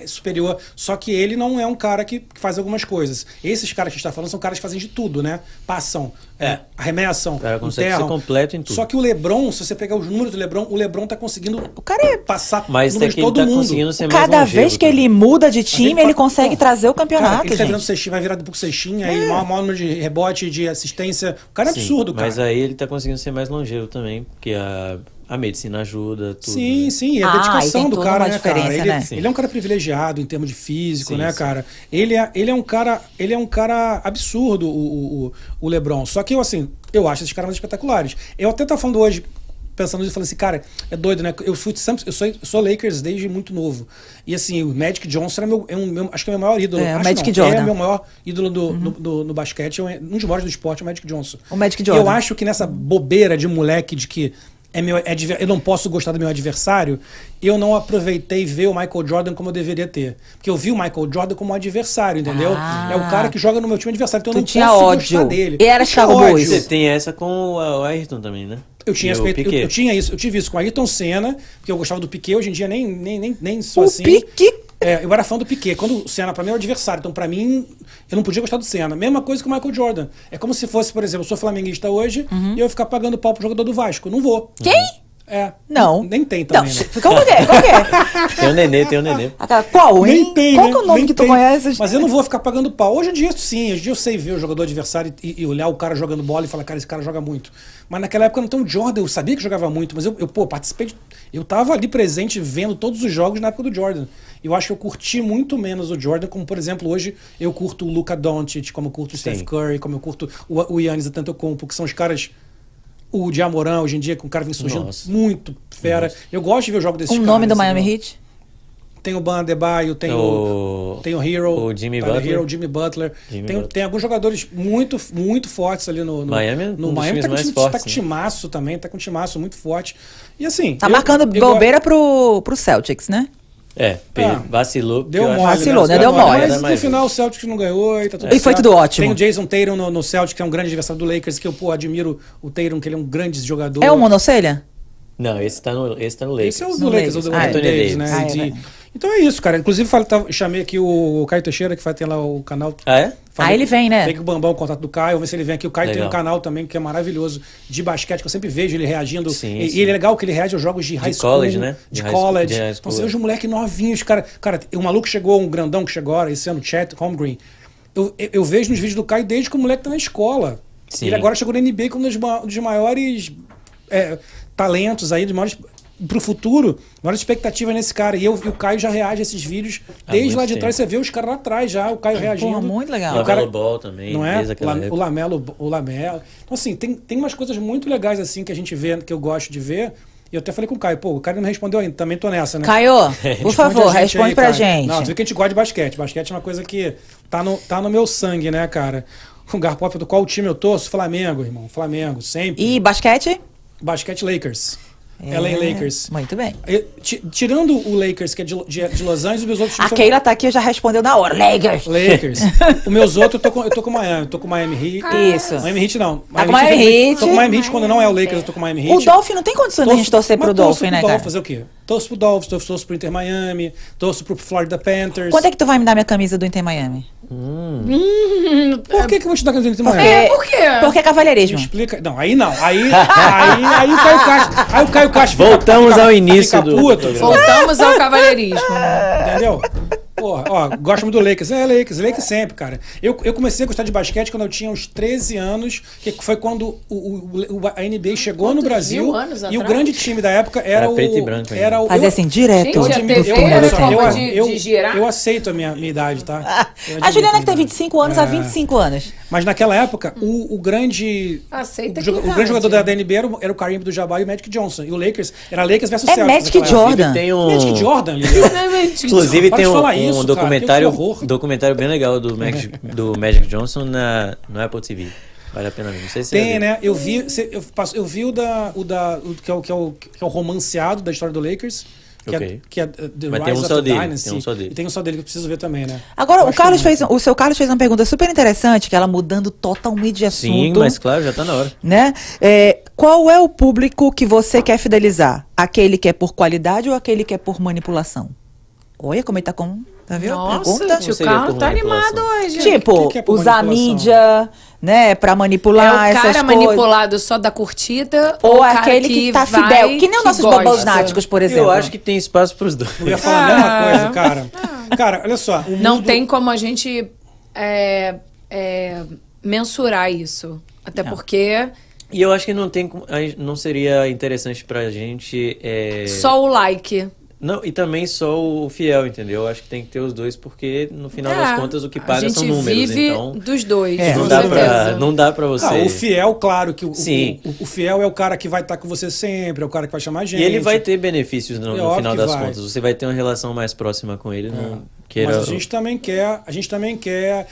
superior. Só que ele não é um cara que, que faz algumas coisas. Esses caras que a gente está falando são caras que fazem de tudo, né? Passam, É. arremessam, O cara consegue enterram. ser completo em tudo. Só que o Lebron, se você pegar os números do Lebron, o Lebron tá conseguindo O cara é. passar mas é números que de ele todo tá mundo. conseguindo ser mais Cada longevo vez que também. ele muda de time, ele ele, consegue Pô, trazer o Cara, campeonato, ele tá virando cestinha, vai virado por cestinha, aí maior, maior número de rebote, de assistência. O cara é Sim, absurdo, cara. Mas aí ele tá conseguindo ser mais longevo também, porque a, a medicina ajuda, tudo. Sim, né? sim, é a Ah, dedicação do cara, né, cara? diferença, Ele, né? Sim. ele é um cara privilegiado em termos de físico, Sim, né, sim. cara? Ele é, ele é um cara, ele é um cara absurdo, o, o, o- LeBron. Só que eu assim, eu acho esses caras mais espetaculares. Eu até tava falando hoje pensando nisso e falei assim, cara, é doido, né? Eu fui sempre, eu sou, eu sou Lakers desde muito novo. E assim, o Magic Johnson é, meu, é um, meu, acho que é o meu maior ídolo. É, o Magic não, Jordan. É meu maior ídolo do, no, do- no basquete, é um um dos maiores do esporte, é o Magic Johnson. O Magic E Jordan. eu acho que nessa bobeira de moleque de que é meu, é eu não posso gostar do meu adversário, eu não aproveitei ver o Michael Jordan como eu deveria ter. Porque eu vi o Michael Jordan como um adversário, entendeu? Ah. É o cara que joga no meu time adversário, então eu não tinha posso ódio. gostar dele. E era Eu Chicago ódio. Bulls. Você tem essa com o Ayrton também, né? Eu tinha, eu, Piquet. eu tinha isso, eu tive isso com a Ayrton Senna, porque eu gostava do Piquet, hoje em dia nem, nem, nem, nem sou O assim. Piquet? É, eu era fã do Piquet. Quando o Senna, pra mim, era o adversário. Então, pra mim, eu não podia gostar do Senna. Mesma coisa que o Michael Jordan. É como se fosse, por exemplo, eu sou flamenguista hoje e eu ficar pagando pau pro jogador do Vasco. Não vou. Quem? É. Não. Nem tem Não, também, né? como que é? Como que é? Tem o Nenê, tem o Nenê. Aquela- Qual, hein? Nem tem, Qual né? que é o nome Nem que tu tem. conhece? Mas eu não vou ficar pagando pau. Hoje em dia, sim. Hoje em dia eu sei ver o jogador adversário e, e olhar o cara jogando bola e falar, cara, esse cara joga muito. Mas naquela época não tem o Jordan. Eu sabia que jogava muito, mas eu, eu pô, participei. De, eu tava ali presente vendo todos os jogos na época do Jordan. Eu acho que eu curti muito menos o Jordan, como por exemplo, hoje eu curto o Luca Doncic, como eu curto o Sim. Steph Curry, como eu curto o, o Yannis Antetokounmpo, que são os caras... O Diamorã, hoje em dia, que um cara vem surgindo Nossa. muito fera. Eu gosto de ver o jogo desses O caras. nome do Miami? Heat? Tem o Ban Adebayo, tem o, O- tem o Hero, o Jimmy Tyler Butler. Hero, o Jimmy Butler. Jimmy tem, Butler. tem alguns jogadores muito, muito fortes ali no, no Miami é um no dos Miami tá com, mais time, fortes, tá com né? timaço também, tá com timaço muito forte. E assim, Tá eu- marcando eu- bobeira pro, pro Celtics, né? É, Ah. vacilou. Deu eu mole, Vacilou, né? Deu mole. Mas no final o. Celtics não ganhou e tá tudo E foi tudo ótimo. Tem o Jason Tatum no, no Celtics, que é um grande adversário do Lakers, que eu pô, admiro o Tatum, que ele é um grande jogador. É o monocelha? Não, esse tá no, esse tá no Lakers. Esse é o No do Lakers, o Lakers. do Ah, Anthony Anthony Davis, Davis. né? Ah, é de- verdade. Então é isso, cara. Inclusive falei- tava- chamei aqui o Caio Teixeira, que vai ter lá o canal. Ah, é? Falei Ah, ele vem, né? Tem que o Bambam o contato do Caio, ver se ele vem aqui. O Caio tem Legal. um canal também que é maravilhoso de basquete, que eu sempre vejo ele reagindo. Sim, e, sim. e ele é legal que ele reage aos jogos de high school. college, né? De, De high school- college. de high Então você é. vê os moleques novinhos, cara. Cara, o maluco chegou, um grandão que chegou agora, esse ano, Chat Holmgreen. Eu, eu, eu vejo nos vídeos do Caio desde que o moleque tá na escola. Sim. Ele agora chegou na NBA como um dos maiores é, talentos aí, dos maiores. Pro futuro, maiores expectativas nesse cara. E, eu, e o Caio já reage a esses vídeos desde lá de tempo. trás. Você vê os caras lá atrás já, o Caio reagindo. Porra, muito legal. E o cara- Lamelo Ball também, não é? O, Lam- o. Lamelo, o Lamelo. Então, assim, tem, tem umas coisas muito legais assim que a gente vê, que eu gosto de ver. E eu até falei com o Caio, pô, o cara não respondeu ainda, também tô nessa, né? Caio, por Responde favor, a gente responde aí, pra Caio. gente. Não, tu vê que a gente gosta de basquete. Basquete é uma coisa que tá no, tá no meu sangue, né, cara? O Garpop do qual time eu torço? Flamengo, irmão. Flamengo, sempre. E basquete? Basquete Lakers. É, LA Lakers. Muito bem. Ti- tirando o Lakers, que é de, de, de Los Angeles, os meus outros A times são- Keila tá aqui e já respondeu na hora. Lakers. Lakers. Os meus outros, eu tô com, eu tô com Miami. Eu tô com Miami Heat. Isso. Miami Heat não. Tá com Miami Heat. Tô com Miami Heat quando não é o Lakers, eu tô com Miami Heat. O Dolphin não tem condições da gente torcer pro torço Dolphin, né, pro cara? Dolphins, fazer o quê? Torço pro Dolphins, torço, torço pro Inter Miami, torço pro Florida Panthers. Quando é que tu vai me dar minha camisa do Inter Miami? Por que, que eu vou te dar camisa do Inter Miami? É, por quê? Porque é cavalheirismo. explica. Não, aí não. Aí, aí, aí o Caio Castro. Aí o Caio Castro Voltamos fica- ao início fica do- puto. Voltamos ao cavalheirismo. Entendeu? Porra, ó, gosto muito do Lakers. É, Lakers, Lakers sempre, cara. Eu, eu comecei a gostar de basquete quando eu tinha uns 13 anos, que foi quando o, o- o- a NBA chegou Quantos no Brasil. anos e o atrás? grande time da época era, Era o. preto e branco ainda. Era o Fazer eu- assim, direto. Gente, a eu- TV eu- era forma eu- de- eu- de girar. Eu aceito a minha, minha idade, tá? A Juliana que tem minha idade. 25 anos há É. 25 anos. Mas naquela época, o, o grande. Aceita o, o grande idade. jogador da, da NBA era o, era o Kareem do Jabbar e o Magic Johnson. E o Lakers era Lakers versus É Celtics. Magic naquela época. Jordan. Tem um... Magic Jordan. Inclusive tem um, falar um isso, cara, documentário, documentário bem legal do Magic, do Magic Johnson na, no Apple TV. Vale a pena ver. Não sei se você Tem, viu. né? Eu vi, eu, passo- eu vi o da. O da o, que, é o, que, é o, que é o romanceado da história do Lakers. Que é, Ok. que é uh, The Mas Rise tem um of só dele, Dynasty. tem um só dele. E tem um só dele que eu preciso ver também, né? Agora, Eu o Carlos fez, o seu Carlos fez uma pergunta super interessante, que ela mudando totalmente de assunto. Sim, mas claro, já tá na hora. né? É, qual é o público que você quer fidelizar? Aquele que é por qualidade ou aquele que é por manipulação? Olha como ele tá com. Tá vendo? a Nossa, pergunta? Carlos por tá animado hoje. Tipo, que que é usar a mídia, né, pra manipular é o cara essas coisas. manipulado só da curtida Ou o cara aquele que, tá vai, fidel. Que nem os nossos bobos náticos, por exemplo. Eu acho que tem espaço pros dois. Eu ia falar a mesma Ah. coisa, cara. Cara, olha só. o Não mundo- tem como a gente é, é, mensurar isso. Até porque E eu acho que não tem não seria interessante pra gente é, só o like. Não, e também só o fiel, entendeu? Eu acho que tem que ter os dois, porque no final É, das contas o que paga são números. vive Então dos dois, É, não, dá pra, não dá pra você. Ah, o fiel, claro que o, Sim. o, o- o fiel é o cara que vai estar com você sempre, é o cara que vai chamar a gente. E ele vai ter benefícios no, É no final das vai. contas. Você vai ter uma relação mais próxima com ele. Não queira... Mas a gente também quer, a gente também quer.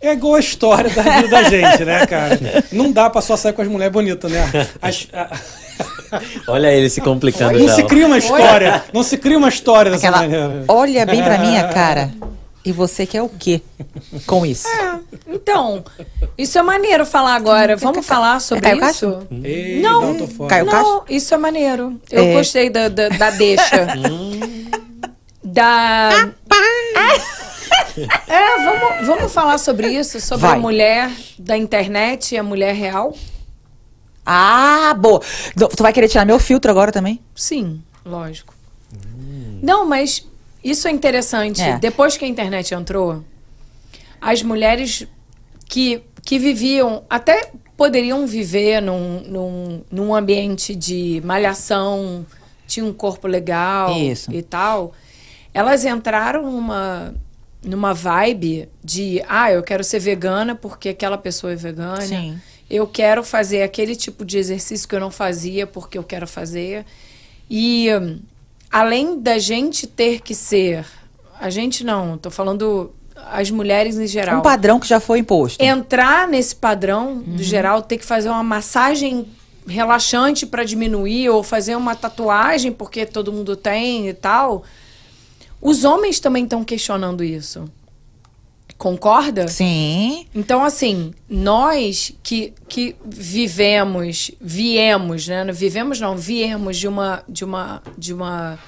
É igual a história da vida da gente, né, cara? Não dá pra só sair com as mulheres bonitas, né? As- a- Olha ele se complicando não já. se cria uma história. Não se cria uma história dessa Aquela, maneira. olha bem pra minha cara. E você quer o quê com isso? Então, isso é maneiro falar agora. Vamos falar sobre Caio isso? Ei, Não. Caio Não, isso é maneiro. Eu É. gostei da, da, da deixa. da. É, vamos, vamos falar sobre isso, sobre Vai. a mulher da internet e a mulher real? Ah, boa. Tu vai querer tirar meu filtro agora também? Sim, lógico. Não, mas isso é interessante. É. Depois que a internet entrou, as mulheres que, que viviam, até poderiam viver num, num, num ambiente de malhação, tinha um corpo legal Isso. e tal, elas entraram numa, numa vibe de, ah, eu quero ser vegana porque aquela pessoa é vegana. Sim. Eu quero fazer aquele tipo de exercício que eu não fazia porque eu quero fazer. E além da gente ter que ser, a gente não, tô falando as mulheres em geral. Um padrão que já foi imposto. Entrar nesse padrão do geral, ter que fazer uma massagem relaxante para diminuir ou fazer uma tatuagem porque todo mundo tem e tal. Os homens também estão questionando isso. Concorda? Sim. Então, assim, nós que, que vivemos, viemos, né? Não Vivemos não, viemos de uma de uma de uma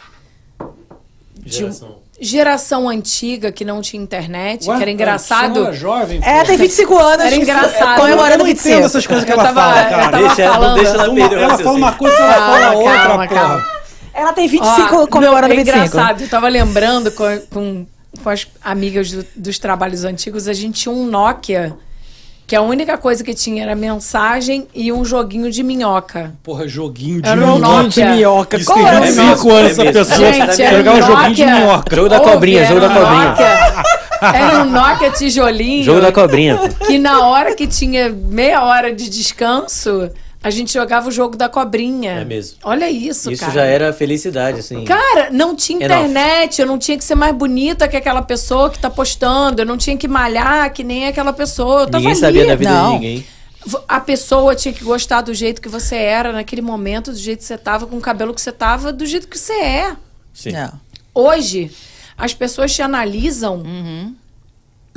de um- Geração. geração antiga que não tinha internet, Ué, que era engraçado. era jovem? É, pô? tem 25 anos. Era engraçado. Comemorando Eu não 25. entendo essas coisas que Eu ela tava- fala, cara. tava Deixa falando. deixa ela perder ela fala uma coisa, ela Calma, fala outra, calma, porra. calma. Ela tem 25 Ó, comemorando não, é 25. engraçado, eu tava lembrando com, com, com as amigas do- dos trabalhos antigos, a gente tinha um Nokia, que a única coisa que tinha era mensagem e um joguinho de minhoca. Porra, joguinho de Era um minhoca. Nokia. minhoca. Isso Qual tem era o 25 mesmo? anos essa pessoa. Gente, era jogar um joguinho de minhoca. Jogo da cobrinha, era jogo da um cobrinha. Nokia- Era um Nokia tijolinho. Jogo da cobrinha. Que na hora que tinha meia hora de descanso, a gente jogava o jogo da cobrinha. É mesmo. Olha isso, Isso cara. já era felicidade, assim. Cara, não tinha Enough. internet, eu não tinha que ser mais bonita que aquela pessoa que tá postando, eu não tinha que malhar que nem aquela pessoa. Eu tava Ninguém ali. sabia da vida Não. de ninguém. A pessoa tinha que gostar do jeito que você era naquele momento, do jeito que você tava, com o cabelo que você tava, do jeito que você é. Sim. Não. Hoje, as pessoas te analisam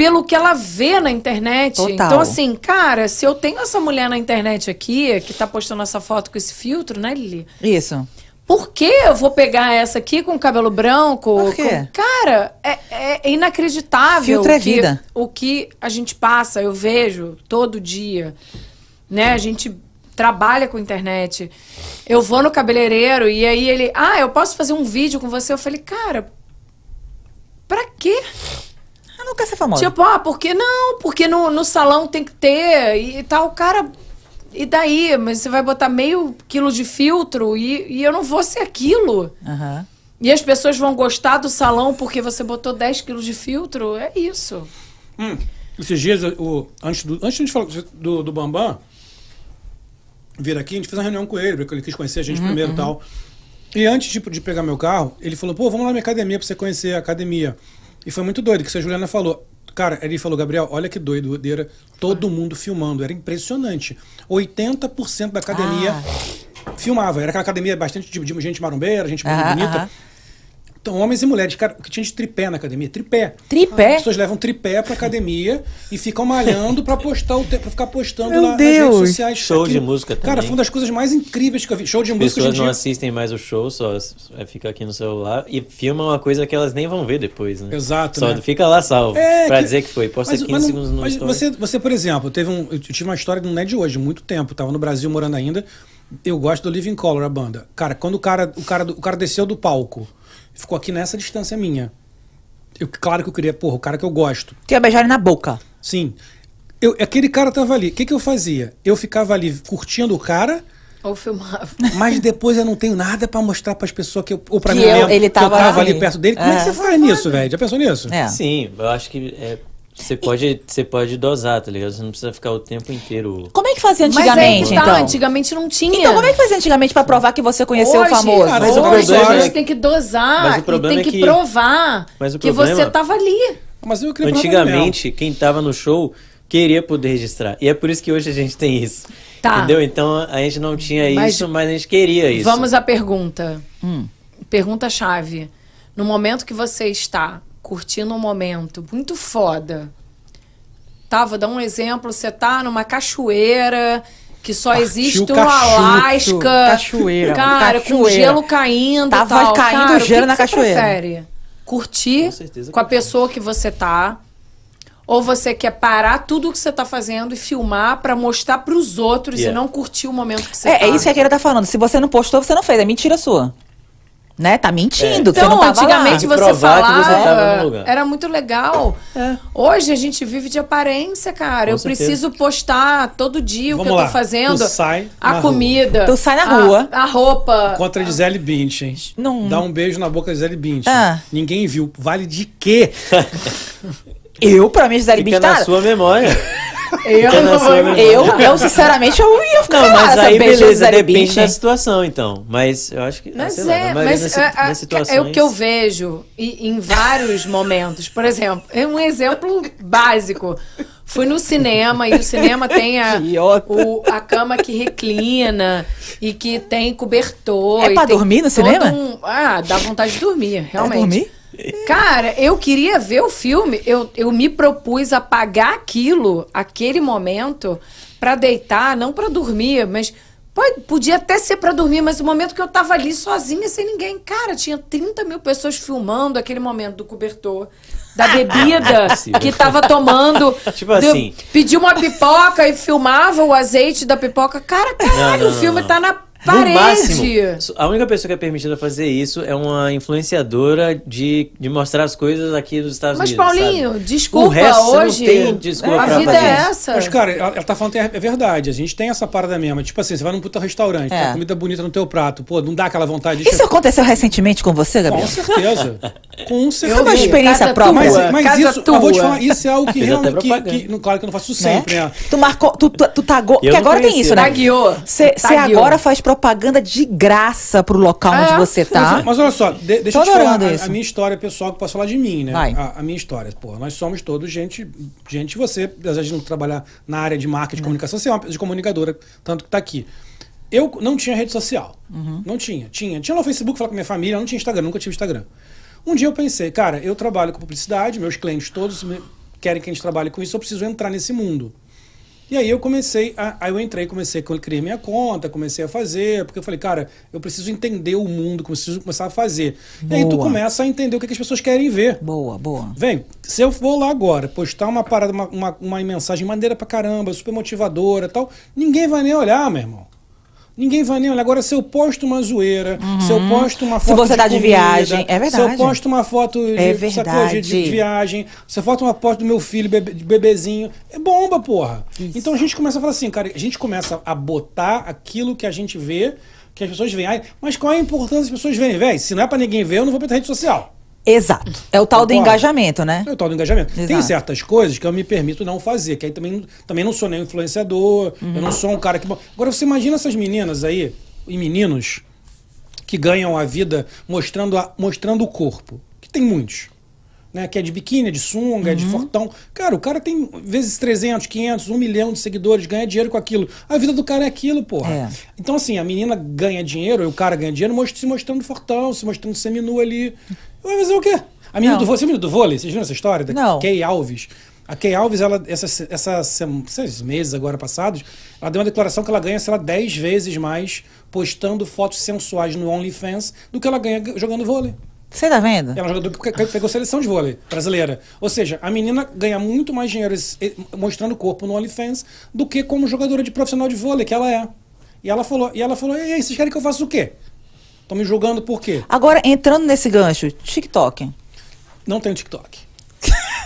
pelo que ela vê na internet. Total. Então, assim, cara, se eu tenho essa mulher na internet aqui, que tá postando essa foto com esse filtro, né, Lili? Isso. Por que eu vou pegar essa aqui com cabelo branco? Por quê? com- Cara, é, é inacreditável Filtro é o que, vida. o que a gente passa, eu vejo todo dia. Né? A gente trabalha com internet. Eu vou no cabeleireiro e aí ele, ah, eu posso fazer um vídeo com você? Eu falei, cara, pra quê? Eu não quero ser famosa. Tipo, ah, porque não? Porque no, no salão tem que ter e tal. Cara, e daí? Mas você vai botar meio quilo de filtro e, e eu não vou ser aquilo. Aham. E as pessoas vão gostar do salão porque você botou 10 quilos de filtro? É isso. Hum, esses dias, o, antes, do, antes de a gente falar do, do Bambam vir aqui, a gente fez uma reunião com ele, porque ele quis conhecer a gente primeiro e tal. E antes de, de pegar meu carro, ele falou, pô, vamos lá na minha academia pra você conhecer a academia. E foi muito doido, que a Juliana falou. Cara, ele falou, Gabriel, olha que doideira, todo mundo filmando, era impressionante. 80% da academia filmava, era aquela academia bastante de, de gente marombeira, gente Aham, bonita. aham. Então, homens e mulheres, cara, o que tinha de tripé na academia? Tripé. Tripé? As pessoas levam tripé pra academia e ficam malhando pra postar o pra ficar postando Meu lá nas redes sociais. Show de música Cara, também. foi uma das coisas mais incríveis que eu vi. Show de As música hoje pessoas não dia. assistem mais o show, só fica aqui no celular e filmam uma coisa que elas nem vão ver depois, né? Exato, Só né? fica lá salvo, É, pra que- dizer que foi. Posta Mas, 15 mas não- segundos no mas story. você, você, por exemplo, teve um, eu tive uma história não é de hoje, muito tempo. Tava no Brasil morando ainda. Eu gosto do Living Color, a banda. Cara, quando o cara, o cara, do- o cara desceu do palco, ficou aqui nessa distância minha. Eu, claro que eu queria, porra, o cara que eu gosto. Tu ia beijar ele na boca. Sim. Eu, aquele cara tava ali. O que, que eu fazia? Eu ficava ali curtindo o cara Ou filmava. Mas depois eu não tenho nada pra mostrar pras pessoas que eu, ou pra Que mim eu- mesmo, ele que eu tava tava ali perto dele. Como é, que É. você faz nisso, velho? Já pensou nisso? É. Sim, eu acho que é, você, pode, você pode dosar, tá ligado? Você não precisa ficar o tempo inteiro. Como é que fazia Mas aí antigamente, que tá, então? antigamente não tinha. Então, como é que fazia antigamente pra provar que você conheceu hoje, o famoso? cara, é o hoje problema, a é gente que- tem que dosar Mas o e problema tem é que, que- provar Mas o que problema- você tava ali. Mas eu queria. Antigamente, quem tava no show queria poder registrar. E é por isso que hoje a gente tem isso. Tá. Entendeu? Então a gente não tinha Mas- isso, mas a gente queria isso. Vamos à pergunta. Hum. Pergunta-chave. No momento que você está curtindo um momento muito foda, tá? Vou dar um exemplo. Você tá numa cachoeira que só Partiu existe no cachuto. Alasca. Cachoeira, Cara, com cachoeira. gelo caindo e Tava tal. caindo Cara, o que gelo que na você cachoeira. prefere? Curtir Com certeza com a que pessoa que você tá? Ou você quer parar tudo o que você tá fazendo e filmar pra mostrar pros outros e Yeah. não curtir o momento que você É, tá? é isso que a Keira tá falando. Se você não postou, você não fez. É mentira sua. Né? Tá mentindo. você Então, não tava antigamente lá. Que você que falava, você tava no lugar. era muito legal. Hoje a gente vive de aparência, cara. Com eu certeza. preciso postar todo dia o Vamos que eu lá. tô fazendo. Tu sai a na rua. comida. Tu sai na a- rua. A, roupa. Contra a Gisele Bündchen. Não- Dá um beijo na boca da Gisele Bündchen. Ah. Ninguém viu. Vale de quê? Eu, pra mim, Gisele Fica Bündchen, na tá- sua memória. Eu na não vou- memória. Eu, eu, sinceramente, eu ia ficar Não, mas aí beleza, depende da situação, então. Mas eu acho que. ah, Mas sei lá, é, maioria mas é, das é, situações. é o que eu vejo e- em vários momentos. Por exemplo, é um exemplo básico. Fui no cinema e o cinema tem a, o- a cama que reclina e que tem cobertor. É pra dormir no cinema? um- ah, dá vontade de dormir, realmente. dormir? Cara, eu queria ver o filme, eu, eu me propus a pagar aquilo, aquele momento, pra deitar, não pra dormir, mas pode- podia até ser pra dormir, mas o momento que eu tava ali sozinha, sem ninguém. Cara, tinha 30 mil pessoas filmando aquele momento do cobertor. Da bebida que tava tomando. Tipo Deu- assim. Pediu uma pipoca e filmava o azeite da pipoca. Cara, caralho, Não, não, o filme não. tá na No parede. máximo, a única pessoa que é permitida fazer isso é uma influenciadora de, de mostrar as coisas aqui dos Estados Mas, Unidos. Paulinho, sabe? desculpa, o resto, você hoje. Não tem desculpa a pra vida fazer é essa. Mas, cara, ela, ela tá falando que é, é verdade. A gente tem essa parada mesmo. Tipo assim, você vai num puta restaurante, É. tem comida bonita no teu prato. Pô, não dá aquela vontade de... Isso aconteceu recentemente com você, Gabriel? Com certeza. Com certeza. Uma experiência Casa própria. Mas, tua. mas Casa isso, eu vou te tua. falar, isso é algo que realmente. Que, que- claro que eu não faço isso Né? sempre, né? Tu marcou, tu, tu, tu tagou. Eu Porque agora tem isso, né? Tagueou. Você agora faz propaganda de graça pro local É. onde você tá. Mas, mas olha só, de- deixa Tô eu te falar adorando a, a minha história pessoal, que eu posso falar de mim, né? Vai. A, a minha história. Pô, nós somos todos gente, gente, você, apesar de não trabalhar na área de marketing, de comunicação, você é uma de comunicadora, tanto que tá aqui. Eu não tinha rede social. Uhum. Não tinha. Tinha. Tinha no Facebook, falar com minha família, não tinha Instagram, nunca tive Instagram. Um dia eu pensei, cara, eu trabalho com publicidade, meus clientes todos me- querem que a gente trabalhe com isso, eu preciso entrar nesse mundo. E aí eu comecei, a, aí eu entrei, comecei a criar minha conta, comecei a fazer, porque eu falei, cara, eu preciso entender o mundo, preciso começar a fazer. E aí tu Boa. começa a entender o que, que as pessoas querem ver. Boa, boa. Vem, se eu for lá agora, postar uma parada, uma, uma, uma mensagem maneira pra caramba, super motivadora e tal, ninguém vai nem olhar, meu irmão. Ninguém vai nem olhar. Agora, se eu posto uma zoeira, se eu posto uma Se foto você de tá de comida, viagem, é Se eu verdade. posto uma foto de, É sacou, de, de verdade. viagem, se eu foto uma foto do meu filho, bebe, de bebezinho, é bomba, porra. Então a gente começa a falar assim, cara, a gente começa a botar aquilo que a gente vê, que as pessoas veem. Mas qual é a importância das pessoas verem? Véi, se não é pra ninguém ver, eu não vou pra rede social. Exato. É o tal do Concordo. engajamento, né? É o tal do engajamento. Tem Exato. certas coisas que eu me permito não fazer, que aí também, também não sou nem influenciador, eu Uhum. não sou um cara que. Agora você imagina essas meninas aí, e meninos, que ganham a vida mostrando, a- mostrando o corpo. Que tem muitos. Né, que é de biquíni, é de sunga, é de Uhum. fortão. Cara, o cara tem vezes 300, 500, 1 milhão de seguidores, ganha dinheiro com aquilo. A vida do cara é aquilo, porra. É. Então, assim, a menina ganha dinheiro, e o cara ganha dinheiro se mostrando fortão, se mostrando seminu ali. Vai fazer o quê? A menina do vôlei, você é menina do vôlei? Vocês viram essa história? Da Não. Kay Alves. A Kay Alves, ela, essa, essa, esses meses agora passados, ela deu uma declaração que ela ganha, sei lá, 10 vezes mais postando fotos sensuais no OnlyFans do que ela ganha jogando vôlei. Você tá vendo? Ela é um jogador que pegou seleção de vôlei brasileira. Ou seja, a menina ganha muito mais dinheiro mostrando o corpo no OnlyFans do que como jogadora de profissional de vôlei, que ela é. E ela falou, e ela falou, e aí, vocês querem que eu faça o quê? Estão me julgando por quê? Agora, entrando nesse gancho, TikTok. Não tenho TikTok.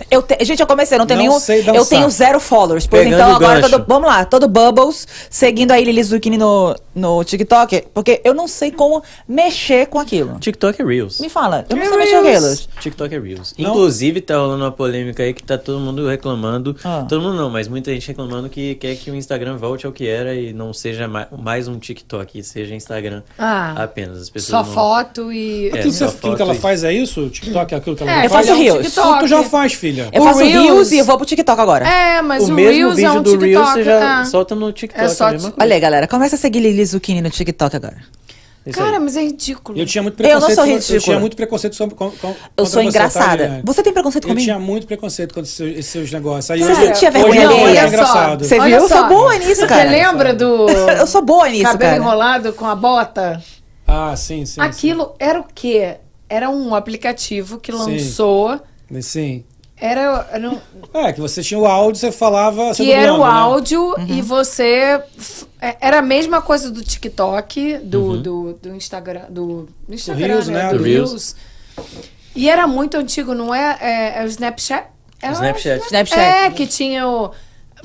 Eu te- Gente, eu comecei, não tenho Não nenhum. sei dançar. Eu tenho zero followers. Pois Pegando então, agora gancho. todo. Vamos lá, todo Bubbles, seguindo aí Lili Zucchini no, no TikTok, porque eu não sei como mexer com aquilo. TikTok é Reels. Me fala, eu não É sei mexer com Reels. aquilo. TikTok é Reels. Não. Inclusive, tá rolando uma polêmica aí que tá todo mundo reclamando. Ah. Todo mundo não, mas muita gente reclamando que quer que o Instagram volte ao que era e não seja ma- mais um TikTok, seja Instagram Ah, apenas. As pessoas Só não- foto e. É, Aquilo, que, só você- aquilo foto que ela e- faz é isso? O TikTok é aquilo que ela É, não Eu faz? faço é um Reels. TikTok. Tu já faz, filha. Eu O faço Reels- Reels e eu vou pro TikTok agora. É, mas o o, mesmo Reels vídeo é um do TikTok. Reels você já é. solta no TikTok. É só a mesma ti- coisa. Olha aí, galera, começa a seguir Lili Zucchini no TikTok agora. Isso aí. Cara, mas é ridículo. Eu tinha muito Eu não preconceito. sou sobre- Eu tinha muito preconceito sobre. Com, com, Eu sou você, engraçada. tá? Você tem preconceito Eu comigo? tinha muito preconceito contra esses, esses seus negócios. Aí Você sentia vergonha eu acho Olha engraçado. Você olha viu? Eu só. sou boa nisso, cara. Você lembra do. Eu sou boa nisso, cabelo cara. enrolado com a bota? Ah, sim, sim. Aquilo era o quê? Era um aplicativo que Sim. lançou. Sim. sim. Era, era um- É, que você tinha o áudio, você falava. você que era o né? áudio Uhum. e você. é- Era a mesma coisa do TikTok, do, Uhum. do, do Instagram. Do, do Instagram, Reels, né? né? Do Do Reels. E era muito antigo, não é? É, é o Snapchat? É o Snapchat. Snapchat. É, que tinha o.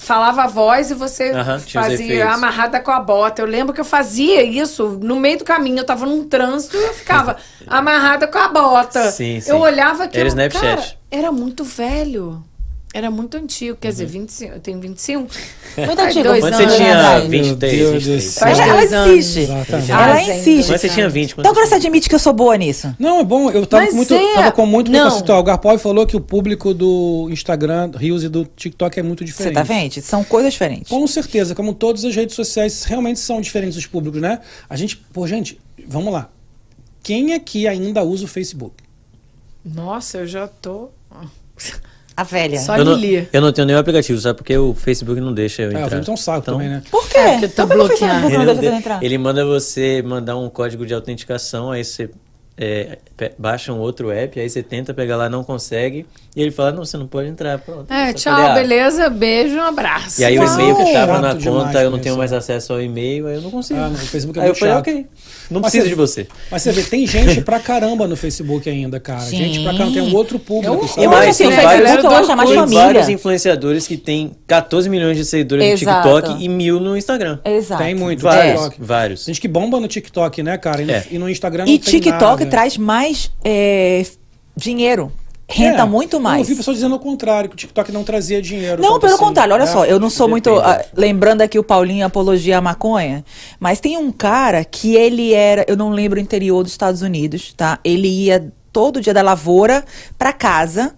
Falava a voz e você os fazia amarrada com a bota. Eu lembro que eu fazia isso no meio do caminho. Eu tava num trânsito e eu ficava amarrada com a bota. Sim, sim. Eu olhava aquilo. Era Snapchat. Cara, era muito velho. Era muito antigo. Quer Uhum. dizer, 25, eu tenho 25. Muito antigo. dois Quando anos, você tinha verdade. 23, Meu Deus do 23. céu. Faz Ela insiste. Exatamente. Ela insiste. Quando você tinha 20. quando Então agora você você admite que eu sou boa nisso. Não, é bom. Eu tava, Mas muito, é- tava com muito não. preconceito. O Garpol falou que o público do Instagram, Reels e do TikTok é muito Você diferente. tá vendo? São coisas diferentes. Com certeza, como todas as redes sociais realmente são diferentes os públicos, né? A gente, pô, gente, vamos lá. Quem aqui ainda usa o Facebook? Nossa, eu já tô. A velha. Só eu não, Lili. eu não tenho nenhum aplicativo, sabe? Porque o Facebook não deixa eu É, entrar. o Facebook é um saco Então, também, né? Por quê? É, porque tá Por que o bloqueado. Ele, não não ele manda você mandar um código de autenticação, aí você é, baixa um outro app, aí você tenta pegar lá, não consegue, e ele fala, não, você não pode entrar. Pronto. É, tchau, falei, ah. beleza, beijo, um abraço. E aí o Uau, e-mail que tava chato na demais conta, eu não mesmo. tenho mais acesso ao e-mail, aí eu não consigo. Ah, não, o Facebook é aí eu falei, chato. ok, não Mas preciso você- de você. Mas você vê, tem gente pra caramba no Facebook ainda, cara. Sim. Gente pra caramba, tem um outro público. Eu- sabe? Eu acho assim, o tem Facebook eu acho mais tem família. vários influenciadores que têm 14 milhões de seguidores Exato. no TikTok e mil no Instagram. Exato. Tem muito. Vários, TikTok. vários. Gente que bomba no TikTok, né, cara? E no, É. e no Instagram não E tem TikTok nada. Traz mais é, dinheiro. Renta É, muito Eu mais. ouvi pessoas dizendo o contrário, que o TikTok não trazia dinheiro. Não, pelo assim. contrário, olha É. só, eu não sou muito. Ah, lembrando aqui o Paulinho apologia à maconha, mas tem um cara que ele era, eu não lembro o interior dos Estados Unidos, tá? Ele ia todo dia da lavoura pra casa,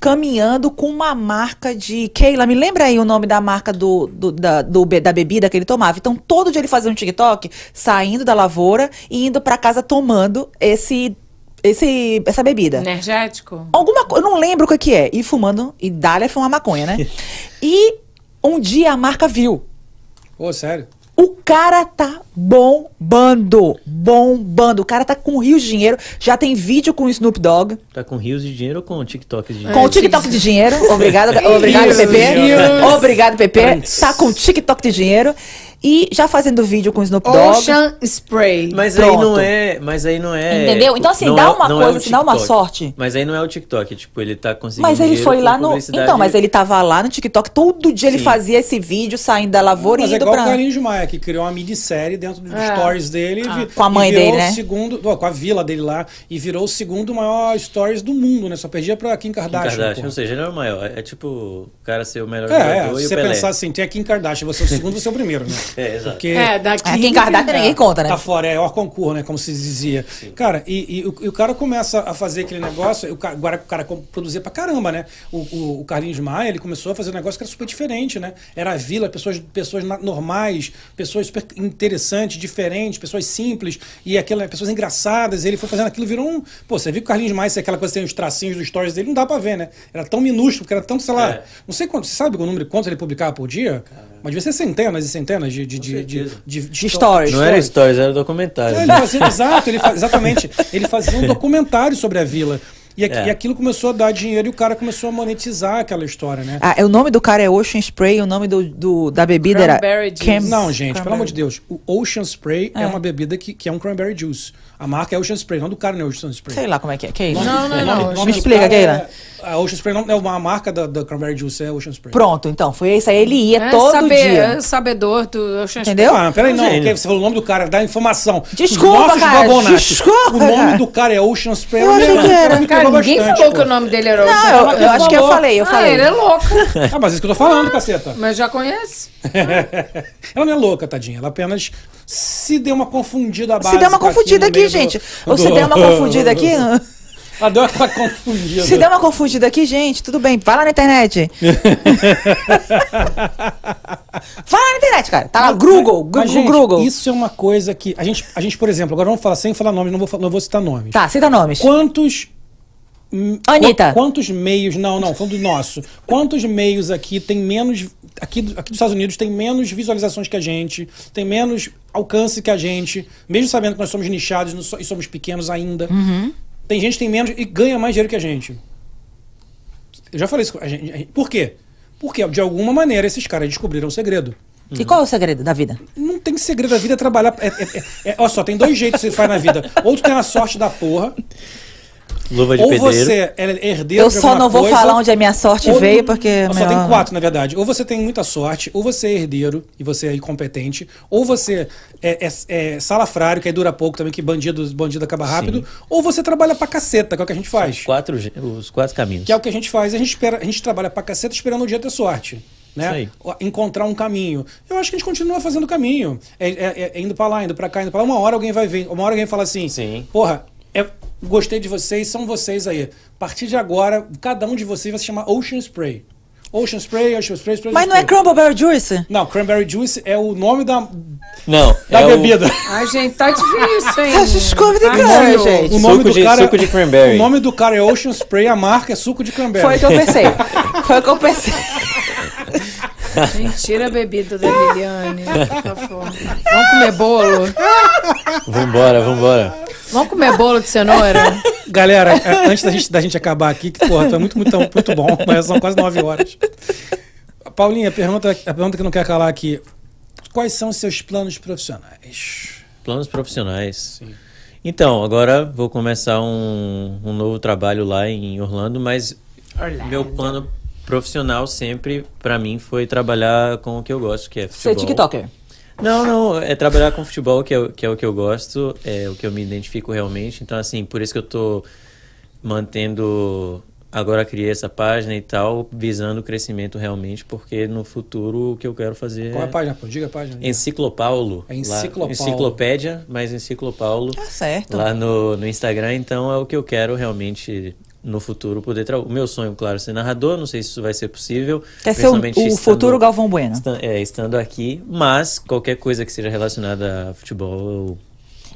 caminhando com uma marca de. Keila, me lembra aí o nome da marca do, do- da, do da bebida que ele tomava. Então, todo dia ele fazia um TikTok, saindo da lavoura e indo pra casa tomando esse, esse, essa bebida. Energético? Alguma coisa, eu não lembro o que, que é. E fumando, e Dália fumar maconha, né? e um dia a marca viu. Pô, sério. O cara tá bombando, bombando. O cara tá com rios de dinheiro. Já tem vídeo com o Snoop Dogg. Tá com rios de dinheiro ou com TikTok de dinheiro? Com o TikTok de dinheiro. Obrigado, obrigado, Pepe. Obrigado, Pepe. Tá com TikTok de dinheiro. E já fazendo vídeo com o Snoop Dogg. Ocean Spray. Mas Pronto. aí não é. Mas aí não é. Entendeu? Então, assim, dá é- uma é coisa, o assim, dá uma sorte. Mas aí não é o TikTok. Tipo, ele tá conseguindo. Mas ele foi lá no. Então, mas ele tava lá no TikTok. Todo dia ele Sim. fazia esse vídeo saindo da lavoura Mas e é indo igual pra. o Carlinhos Maia, que criou uma minissérie dentro dos É. stories dele. vi- Com a mãe virou dele, né? o segundo, ó, com a vila dele lá. E virou o segundo maior stories do mundo, né? Só perdia pra Kim Kim Kardashian. Kardashian. pô. Ou seja, ele é o maior. É tipo o cara ser o melhor É, é, jogador se e o você Pelé. pensar assim, tem a Kim Kardashian, você é o segundo, você é o primeiro, né? É, exato. Porque É, daqui. A Kim Kardashian ninguém conta, né? Tá fora, é o concurso, né? Como se dizia. Cara, e, e o, e o cara começa a fazer aquele negócio, o cara, agora o cara produzia pra caramba, né? O, o, o Carlinhos Maia, ele começou a fazer um negócio que era super diferente, né? Era a vila, pessoas, pessoas normais, pessoas super interessantes, diferentes, pessoas simples, e aquelas pessoas engraçadas. Ele foi fazendo aquilo, virou um. Pô, você viu que o Carlinhos Maia, se aquela coisa tem os tracinhos dos stories dele, não dá pra ver, né? Era tão minúsculo, que era tão, sei lá, É. não sei quanto, você sabe o número de quantos ele publicava por dia? Mas devia ser centenas e centenas de, de, de, de, de, De stories. Não era stories, era documentário. é, ele fazia, exato, ele fa- exatamente. Ele fazia um documentário sobre a vila. E, aqui- É. e aquilo começou a dar dinheiro e o cara começou a monetizar aquela história, né? Ah, o nome do cara é Ocean Spray, o nome do, do- da bebida era. Cranberry juice. Cam- Não, gente, pelo Cranberry. amor de Deus. O Ocean Spray é, É. uma bebida que, que é um cranberry juice. A marca é Ocean Spray, não do cara não é Ocean Spray. Sei lá como é que é. Que é isso? Não, não, não. o nome Me do explica, cara Keila. é- A Ocean Spray não é uma marca da, da Cranberry Juice, é Ocean Spray. Pronto, então, foi isso aí. Ele ia É todo saber- dia. é sabedor do Ocean Entendeu? Ah, peraí, não, porque você falou o nome do cara, dá informação. Desculpa, cara, desculpa, O nome cara. do cara é Ocean Spray. Eu achei que era. Cara, ninguém bastante, falou pô. que o nome dele era Ocean. Não, eu, que eu acho que eu falei, eu ah, falei. ele é louco. Ah, mas isso que eu tô falando, caceta. Mas já conhece. ela não é louca, tadinha. Ela apenas se deu uma confundida básica. Se der uma confundida aqui, gente. Ou se der uma confundida aqui. Ela deu aquela confundida. Se der uma confundida aqui, gente, tudo bem. Vai lá na internet. Vai lá na internet, cara. Tá lá, Google, Mas, Google, gente. Isso é uma coisa que. A gente, a gente, por exemplo, agora vamos falar sem falar nomes, não vou, não vou citar nomes. Tá, cita nomes. Quantos. Anitta. qu- Quantos meios. Não, não, falando do nosso. Quantos meios aqui tem menos. Aqui, aqui dos Estados Unidos tem menos visualizações que a gente, tem menos alcance que a gente, mesmo sabendo que nós somos nichados e somos pequenos ainda. Uhum. Tem gente que tem menos e ganha mais dinheiro que a gente. Eu já falei isso. a gente- a gente- por quê? Porque, de alguma maneira, esses caras descobriram o segredo. E qual é o segredo da vida? Não tem segredo da vida é trabalhar. É, é- é- é- olha só, tem dois jeitos que você faz na vida. Ou tu tem a sorte da porra, Luva de ou pedreiro. você é herdeiro Eu de só não vou coisa, falar onde a minha sorte veio, porque. Só tem quatro, na verdade. Ou você tem muita sorte, ou você é herdeiro e você é incompetente, ou você é, é, é salafrário, que aí dura pouco também, que bandido, bandido acaba rápido, ou você trabalha pra caceta, que é o que a gente Os faz. quatro, ge- os quatro caminhos. Que é o que a gente faz. A gente, espera, a gente trabalha pra caceta esperando o dia ter sorte. Né? Encontrar um caminho. Eu acho que a gente continua fazendo caminho. É, é- é indo pra lá, indo pra cá, indo pra lá. Uma hora alguém vai ver. Uma hora alguém fala assim: Sim. Porra, é- gostei de vocês, são vocês aí. A partir de agora, cada um de vocês vai se chamar Ocean Spray. Ocean Spray, Ocean Spray, Spray. Mas não é. Crumbleberry Juice? Não, Cranberry Juice é o nome da, Não, da é o bebida. Ai, gente, tá difícil, hein? Essas desculpa de cara, gente. O nome Suco do de- cara, suco de cranberry. O nome do cara é Ocean Spray, a marca é suco de cranberry. Foi o que eu pensei. Foi o que eu pensei. Gente, tira a bebida da Liliane, por favor. Vamos comer bolo? Vambora, vambora. Vamos comer bolo de cenoura? Galera, é, antes da gente, da gente acabar aqui, que porra, tá muito, muito, muito bom, mas são quase nove horas. Paulinha, a pergunta, a pergunta que não quer calar aqui. Quais são os seus planos profissionais? Planos profissionais. Então, agora vou começar um, um novo trabalho lá em Orlando, mas meu plano profissional sempre, pra mim, foi trabalhar com o que eu gosto, que é Ser futebol. TikToker. Não, não, é trabalhar com futebol, que é, o- que é o que eu gosto, é o que eu me identifico realmente. Então, assim, por isso que eu tô mantendo. Agora criei essa página e tal, visando o crescimento realmente, porque no futuro o que eu quero fazer Qual é a é. página? Pô? Diga a página. Enciclopaulo. É lá- Enciclopaulo. enciclopédia, mas Enciclopaulo. Tá certo. Lá no, no Instagram, então é o que eu quero realmente no futuro poder trabalhar. O meu sonho, claro, é ser narrador, não sei se isso vai ser possível. Quer ser o, o estando- futuro Galvão Bueno. estan- é, estando aqui, mas qualquer coisa que seja relacionada a futebol eu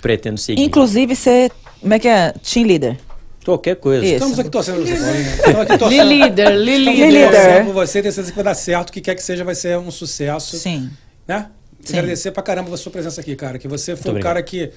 pretendo seguir. Inclusive ser. Como é que é? Team leader. Qualquer coisa. Isso. Estamos aqui torcendo por você. Estamos aqui torcendo. Líder, Estamos aqui Líder. torcendo por você, tenho certeza que vai dar certo, o que quer que seja, vai ser um sucesso. Sim. né? Sim. Agradecer pra caramba a sua presença aqui, cara. Que você foi Muito o cara que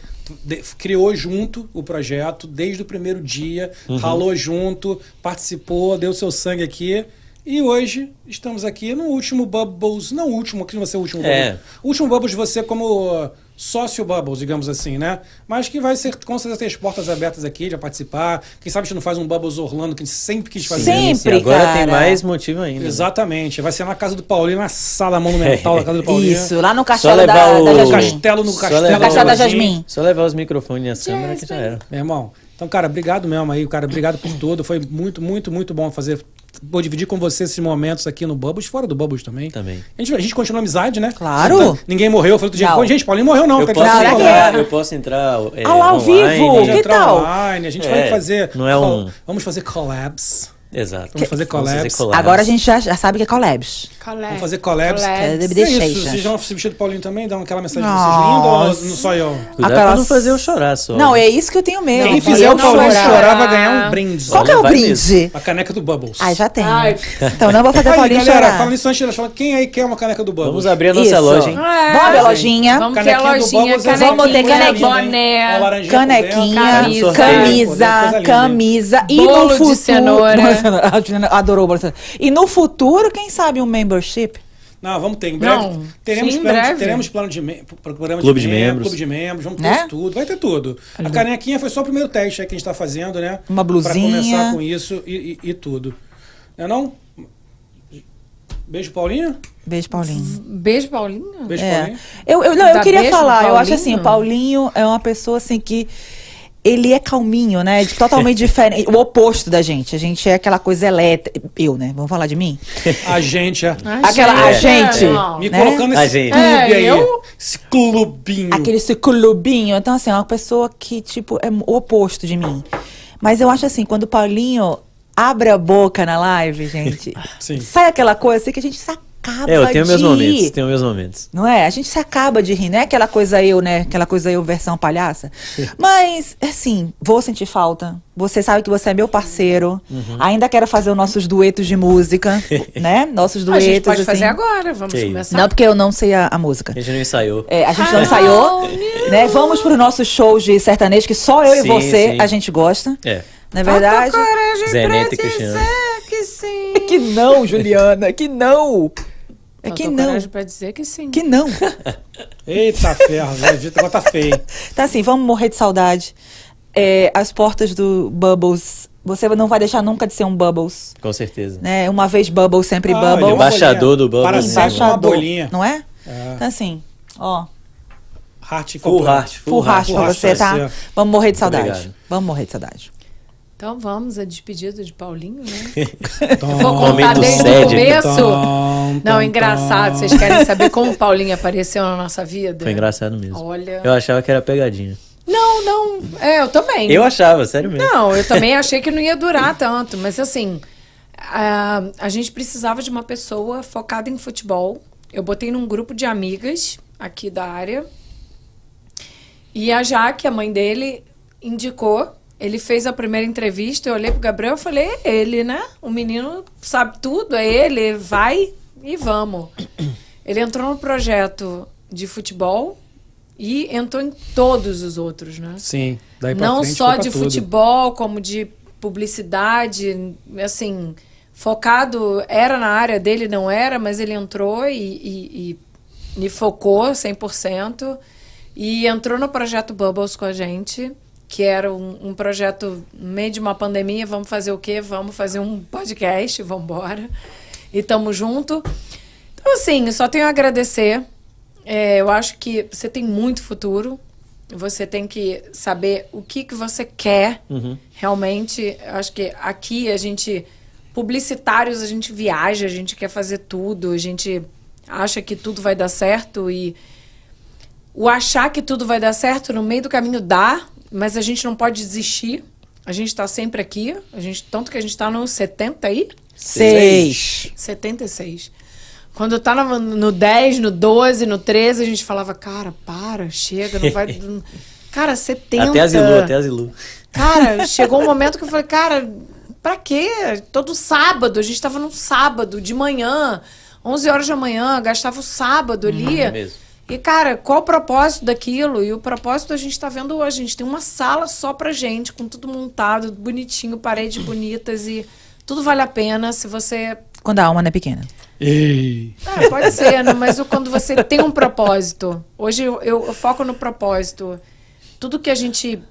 criou junto o projeto desde o primeiro dia, Uhum. ralou junto, participou, deu seu sangue aqui. E hoje estamos aqui no último Bubbles, não o último, que não vai ser o último É. Bubbles. O último Bubbles de você como sócio Bubbles, digamos assim, né? Mas que vai ser, com certeza, ter as portas abertas aqui de participar. Quem sabe a gente não faz um Bubbles Orlando, que a gente sempre quis fazer. Sempre, agora cara. tem mais motivo ainda. né? Exatamente. Vai ser na casa do Paulinho, na sala monumental da casa do Paulinho. Isso, lá no castelo da, o da No Jasmine. castelo, no castelo. No castelo da Jasmine. Só levar os microfones e a câmera que já era. Meu irmão, então, cara, obrigado mesmo aí, cara. Obrigado por tudo. Foi muito, muito, muito bom fazer. Vou dividir com você esses momentos aqui no Bubbles, fora do Bubbles também. Também. A gente, a gente continua amizade, né? Claro. Então, ninguém morreu. Eu falei outro dia. "Pô, gente, Paulinho morreu não. Eu tá posso, entrar, eu posso entrar é, Ah lá, ao online, vivo, que tal? online, a gente É, vai fazer. não é um- Vamos fazer collabs. Exato. Vamos fazer collabs. Agora a gente já, já sabe que é collabs. Vamos fazer collabs. É, É isso, vocês vão se vestir do Paulinho também? Dão aquela mensagem de Nossa. vocês linda ou não só eu? Cuidado Aquelas- pra não fazer eu chorar só. Não, é isso que eu tenho medo. Quem fizer eu o Paulinho chorar. chorar vai ganhar um brinde. Qual que é o brinde? A caneca do Bubbles. Ah, já tem. Ai. Então não vou fazer Aí, Paulinho galera, chorar. falando isso antes de falar, quem aí quer uma caneca do Bubbles? Vamos abrir a nossa Isso. loja, hein? Vamos abrir a lojinha. É. Vamos ter a lojinha, vamos ter canequinha. Canequinha, Camisa. camisa, e no de futuro. A Juliana Adorou o de cenoura. E no futuro, quem sabe um membership? Não, vamos ter. Em breve. Não, teremos, sim, em plano, de- breve. teremos plano de, programa Clube de membro, membros. Clube de membros, vamos ter Né? isso tudo. Vai ter tudo. A canequinha foi só o primeiro teste aí que a gente tá fazendo, né? Uma Pra blusinha. começar com isso e, e- e tudo. Não é não? Beijo, Paulinho? Beijo, Paulinho. Beijo, Paulinho. Beijo, É. Paulinho. Eu, eu, não, eu queria falar, eu acho assim, o Paulinho é uma pessoa assim que ele é calminho, né? Totalmente diferente, o oposto da gente. A gente é aquela coisa elétrica. Eu, né? Vamos falar de mim? A gente, é. Aquela- a gente. Me né? colocando A esse gente. clube É, aí. eu- Esse clubinho. Aquele esse clubinho. Então, assim, é uma pessoa que, tipo, é o oposto de mim. Mas eu acho assim, quando o Paulinho abre a boca na live, gente, Sim. sai aquela coisa assim que a gente se acaba É, eu tenho de meus momentos, tenho meus momentos. Não é? A gente se acaba de rir, não é aquela coisa eu, né? Aquela coisa eu versão palhaça. Mas, assim, vou sentir falta. Você sabe que você é meu parceiro. Uhum. Ainda quero fazer os nossos duetos de música, né? Nossos A duetos. gente pode fazer assim. agora, vamos Que começar. Não, porque eu não sei a, a música. A gente não ensaiou. É, a gente não ensaiou, né? Vamos pro nosso show de sertanejo, que só eu e Sim, você sim. a gente gosta. É. Na verdade. Falta coragem Zé Neto e Cristiano. que sim. Que não, Juliana, que não. É que não. pra dizer que sim. Que não. Eita ferro. O negócio tá feio. Tá assim, vamos morrer de saudade. É, as portas do Bubbles. Você não vai deixar nunca de ser um Bubbles. Com certeza. Né? Uma vez Bubbles, sempre Ah, Bubbles. ele é uma Embaixador do Bubbles, Para né? sempre uma Embaixador, bolinha. Não é? É. Então assim, ó. Heart Full heart, Full full heart heart. pra heart você, pra tá? você. Vamos morrer de saudade. Obrigado. Vamos morrer de saudade. Então vamos, a despedida de Paulinho, né? Tom, Vou contar Momento desde o começo. tom, Não, tom, engraçado. tom. Vocês querem saber como o Paulinho apareceu na nossa vida? Foi engraçado mesmo. Olha. Eu achava que era pegadinha. Não, não. É, eu também. Eu achava, sério mesmo. Não, eu também achei que não ia durar tanto, mas assim, a, a gente precisava de uma pessoa focada em futebol. Eu botei num grupo de amigas aqui da área. E a Jaque, a mãe dele, indicou. Ele fez a primeira entrevista, eu olhei pro Gabriel e falei, é ele, né? O menino sabe tudo, é ele, vai e vamos. Ele entrou no projeto de futebol e entrou em todos os outros, né? Sim, daí pra não frente só de tudo. futebol, como de publicidade, assim, focado, era na área dele, não era, mas ele entrou e, e, e, e focou 100%, e entrou no projeto Bubbles com a gente, que era um, um projeto no meio de uma pandemia, vamos fazer o quê? Vamos fazer um podcast, vamos embora, e tamo junto. Então, assim, só tenho a agradecer, É, eu acho que você tem muito futuro, você tem que saber o que, que você quer Uhum. realmente. Eu acho que aqui a gente, publicitários, a gente viaja, a gente quer fazer tudo, a gente acha que tudo vai dar certo e o achar que tudo vai dar certo no meio do caminho dá, mas a gente não pode desistir. A gente está sempre aqui, a gente tanto que a gente está no 70 aí, Seis. 76. Quando tá no, no 10, no 12, no 13, a gente falava, cara, para, chega, não vai. Cara, 70. Até a Zilu, até a Zilu. Cara, chegou um momento que eu falei, cara, pra quê? Todo sábado, a gente tava num sábado de manhã, 11 horas da manhã, gastava o sábado ali. é mesmo. E, cara, qual o propósito daquilo? E o propósito a gente tá vendo hoje. A gente tem uma sala só pra gente, com tudo montado, bonitinho, paredes bonitas e tudo vale a pena se você Quando a alma não é pequena. Ei. é, pode ser, né? mas quando você tem um propósito. Hoje eu, eu- eu foco no propósito. Tudo que a gente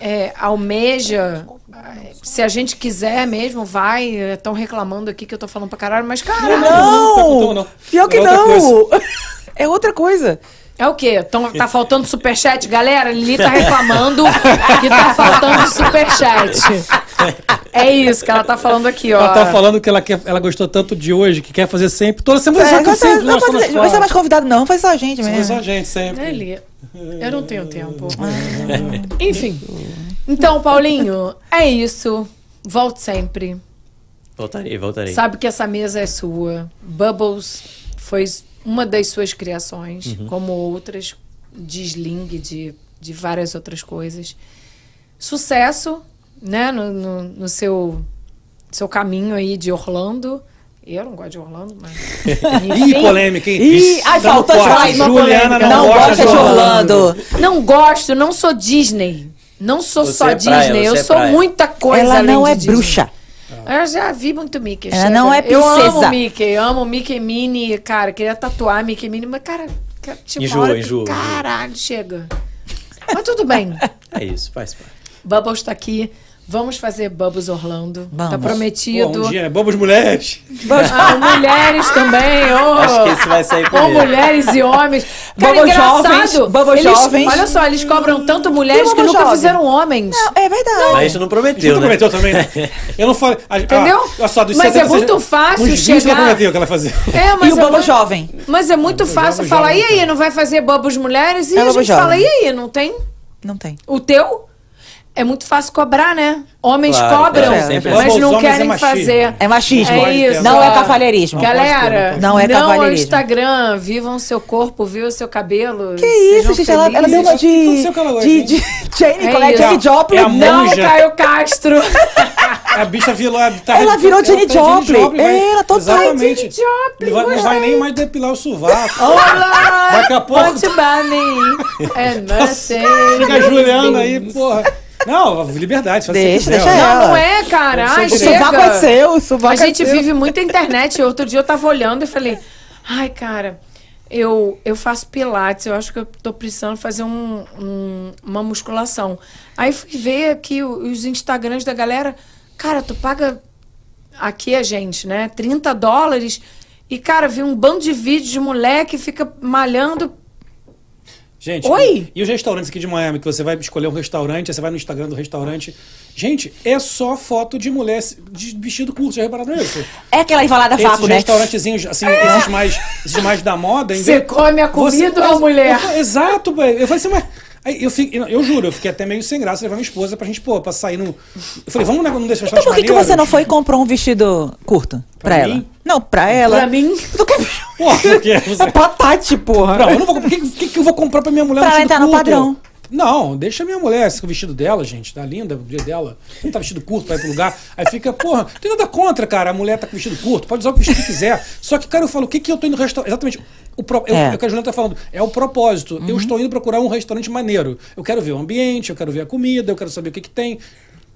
é, almeja, é, se a gente quiser mesmo, vai. Estão reclamando aqui que eu tô falando pra caralho, mas caralho. Não, não. Pior que É não! é outra coisa. É o quê? Tão, tá faltando superchat? Galera, Lili tá reclamando que tá faltando superchat. É isso que ela tá falando aqui, ó. Ela tá falando que ela, quer, ela gostou tanto de hoje, que quer fazer sempre. Toda semana, só É, que não, sempre. não, vai ser mais convidado, não. Faz só a gente Só mesmo. a gente, sempre. Né, Li? Eu não tenho tempo. Enfim. Então, Paulinho, é isso. Volte sempre. Voltarei, voltarei. Sabe que essa mesa é sua. Bubbles foi uma das suas criações, Uhum. como outras, de sling, de, de várias outras coisas. Sucesso, né, no, no, no seu, seu caminho aí de Orlando. Eu não gosto de Orlando, mas. Ih, polêmica, hein? Ih, ai, faltou uma Juliana polêmica. não, Não gosta de Orlando. Não gosto, não sou Disney. Não sou Você só é praia, Disney, eu é sou praia. muita coisa Ela além não de é Disney. bruxa. Eu já vi muito Mickey. Ela chega. não é Eu amo princesa. Mickey, amo Mickey Minnie. Cara, queria tatuar Mickey Minnie, mas, cara, uma Enjoa, enjoa, enjoa. Caralho, chega. Mas tudo bem. É isso, faz parte. Bubbles tá aqui. Vamos fazer Bubbles Orlando. Vamos. Tá prometido. Pô, um dia, né? Bobos mulheres. Ah, mulheres também. Oh. Acho que esse vai sair Ou primeiro. mulheres e homens. Cara, Bubbles jovens, bubbles Eles- jovens. Olha só, eles cobram tanto mulheres que bubbles nunca jovens? fizeram homens. Não, é verdade. Mas a gente não Você prometeu, não né? prometeu também, né? Eu não falei. ah, Entendeu? ah, só, dos Mas é 70, muito fácil uns 20 ela chegar- prometeu que ela fazia. É, E mas o é Bubble muito- jovem? Mas é muito fácil falar, jovem e aí, não vai fazer Bubbles mulheres? E É a gente fala, jovem. e aí, não tem? Não tem. O teu? É muito fácil cobrar, né? Homens Claro, cobram, claro, sempre mas não é querem machismo. fazer. É machismo. É isso. Não é cavalheirismo. Galera, não Não é não ao cavalheirismo. Instagram, vivam seu corpo, vivam seu cabelo. Que isso, sejam gente? Ela, ela deu uma O que aconteceu com ela de. hoje, De, hein? de Jane, É qual é isso. Jane Joplin? É a Não. Caio Castro. A bicha virou. Tá, Ela virou tá Jenny Joplin. vai- Ela total Exatamente. Jenny Joplin, Não vai, não vai nem mais depilar o sovaco. Olá! Daqui a pouco-? And nothing Chega a Juliana aí, porra. Não, liberdade, faz Deixa, deixa ela. Não, não é, cara. Ai, O chega. sovaco é seu, o sovaco A gente é seu. vive muito a internet. Outro dia eu tava olhando e falei, ai, cara, eu, eu faço pilates, eu acho que eu tô precisando fazer um, um- uma musculação. Aí fui ver aqui os Instagrams da galera. Cara, tu paga aqui a gente, né? 30 dólares. E, cara, vi um bando de vídeos de moleque que fica malhando. Gente, Oi? e os restaurantes aqui de Miami, que você vai escolher um restaurante, você vai no Instagram do restaurante. Gente, é só foto de mulher de vestido curto, já repararam isso? É aquela envalada Esses vácuo, né? restaurantezinhos, assim, esses, mais, esses mais da moda. Você vez- come a comida ou a eu- mulher? eu- exato, velho. Eu falei assim, mas. Aí eu, fiquei- eu, eu juro, eu fiquei até meio sem graça levar minha esposa pra gente, pô, pra sair no. Eu falei, vamos num desses Então por que, que você não foi e comprou um vestido curto pra, Pra ela? mim? Não, pra ela. Pra mim, Tu quer... Porra, porque você. É patate, porra. Não, eu não vou. Por que, que, que eu vou comprar pra minha mulher Pra um ela vestido entrar no curto? padrão. Não, deixa a minha mulher com o vestido dela, gente. Tá linda o dia dela. Não tá vestido curto pra ir pro lugar. Aí fica, porra, não tem nada contra, cara. A mulher tá com vestido curto, pode usar o vestido que quiser. Só que, cara, eu falo, o que que eu tô indo no restaurante? Exatamente. O, pro, É. é o que a Juliana tá falando. É o propósito. Eu estou indo procurar um restaurante maneiro. Eu quero ver o ambiente, eu quero ver a comida, eu quero saber o que que tem.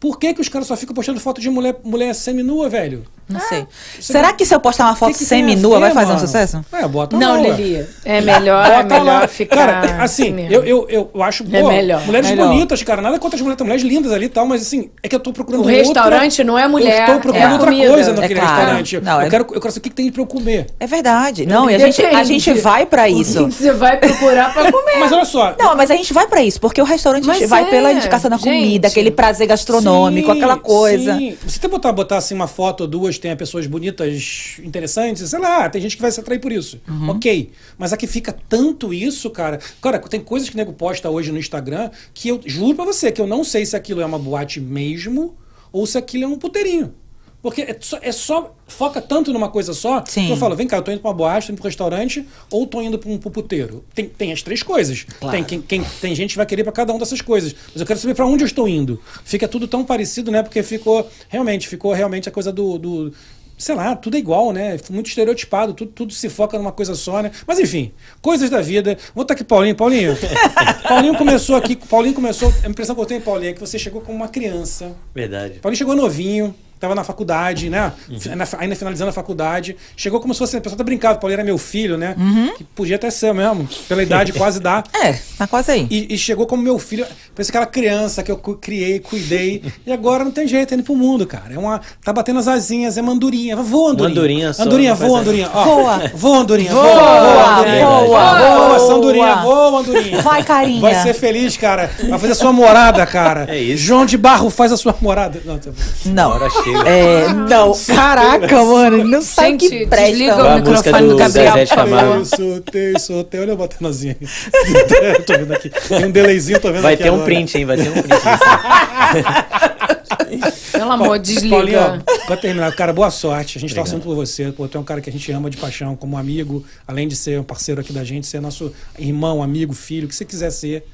Por que, que os caras só ficam postando foto de mulher, mulher seminua, velho? Não sei. você Será que se eu postar uma foto Que que tem semi-nua vai fazer um mano? sucesso? É, bota não, lá. Lili. É melhor, é Bota melhor lá. ficar. Cara, assim, eu, eu, eu, acho, pô, É melhor, mulheres melhor. bonitas, cara. Nada contra as mulheres, tem mulheres lindas ali e tal, mas assim, é que eu tô procurando O outra- restaurante não é mulher, Eu estou procurando é outra comida. coisa naquele É claro. restaurante. Não, eu, é- quero, eu quero saber o que que tem pra eu comer. É verdade. Não, e a gente, a gente vai pra que isso. que Você vai procurar pra comer. Mas olha só. Não, mas a gente vai pra isso, porque o restaurante a gente Mas vai é, pela indicação da comida, aquele prazer gastronômico, aquela coisa. Sim. Se você botar, botar assim uma foto ou duas, tem pessoas bonitas, interessantes, sei lá, tem gente que vai se atrair por isso. Uhum. Ok. Mas aqui fica tanto isso, cara. Cara, tem coisas que o nego posta hoje no Instagram que eu juro pra você que eu não sei se aquilo é uma boate mesmo ou se aquilo é um puteirinho. Porque é só, é só- foca tanto numa coisa só. Sim. que Eu falo, vem cá, eu tô indo pra uma boate, tô indo pro restaurante, ou tô indo pra um pro puteiro. Tem, tem as três coisas. Claro. Tem, quem, quem- tem gente que vai querer pra cada uma dessas coisas. Mas eu quero saber pra onde eu estou indo. Fica tudo tão parecido, né? Porque ficou, realmente, ficou realmente a coisa do. do sei lá, tudo é igual, né? Muito estereotipado, tudo, tudo se foca numa coisa só, né? Mas enfim, coisas da vida. Vou estar aqui, Paulinho. Paulinho. Paulinho começou aqui. Paulinho começou. A impressão que eu tenho, Paulinho, é que você chegou como uma criança. Verdade. Paulinho chegou novinho, tava na faculdade, né? Na- ainda finalizando a faculdade. Chegou como se fosse. A pessoa tá brincando, Paulinho era meu filho, né? Que podia até ser mesmo, pela idade quase dá. É, tá quase aí. E, e chegou como meu filho, parece aquela criança que eu criei, cuidei, e agora não tem jeito, é indo pro mundo, cara. É uma, tá batendo as asinhas, é mandurinha. Voa, andorinha. Andorinha só, Andorinha, voa, nada. andorinha. Ó, Voa. Voa, andorinha. Voa, voa, andorinha. voa, voa, voa. andorinha, voa, andorinha. Vai, carinha. Vai ser feliz, cara. Vai fazer a sua morada, cara. É isso. João de Barro faz a sua morada. Não, tá. Não. Agora chega. É, não. Caraca, mano. Não sabe o Gente, que presta. desliga o a música microfone do, do Gabriel, Zezé. Eu soltei, soltei. Olha eu botando asinha aí. tô vendo aqui. Tem um delayzinho, tô vendo Vai aqui ter um agora. print, hein? Vai ter um print. Pelo amor, desliga. Paulinho, ó, pra terminar, cara, boa sorte. A gente tá torcendo por você. Pô, tu é um cara que a gente ama de paixão, como amigo, além de ser um parceiro aqui da gente, ser nosso irmão, amigo, filho, o que você quiser ser.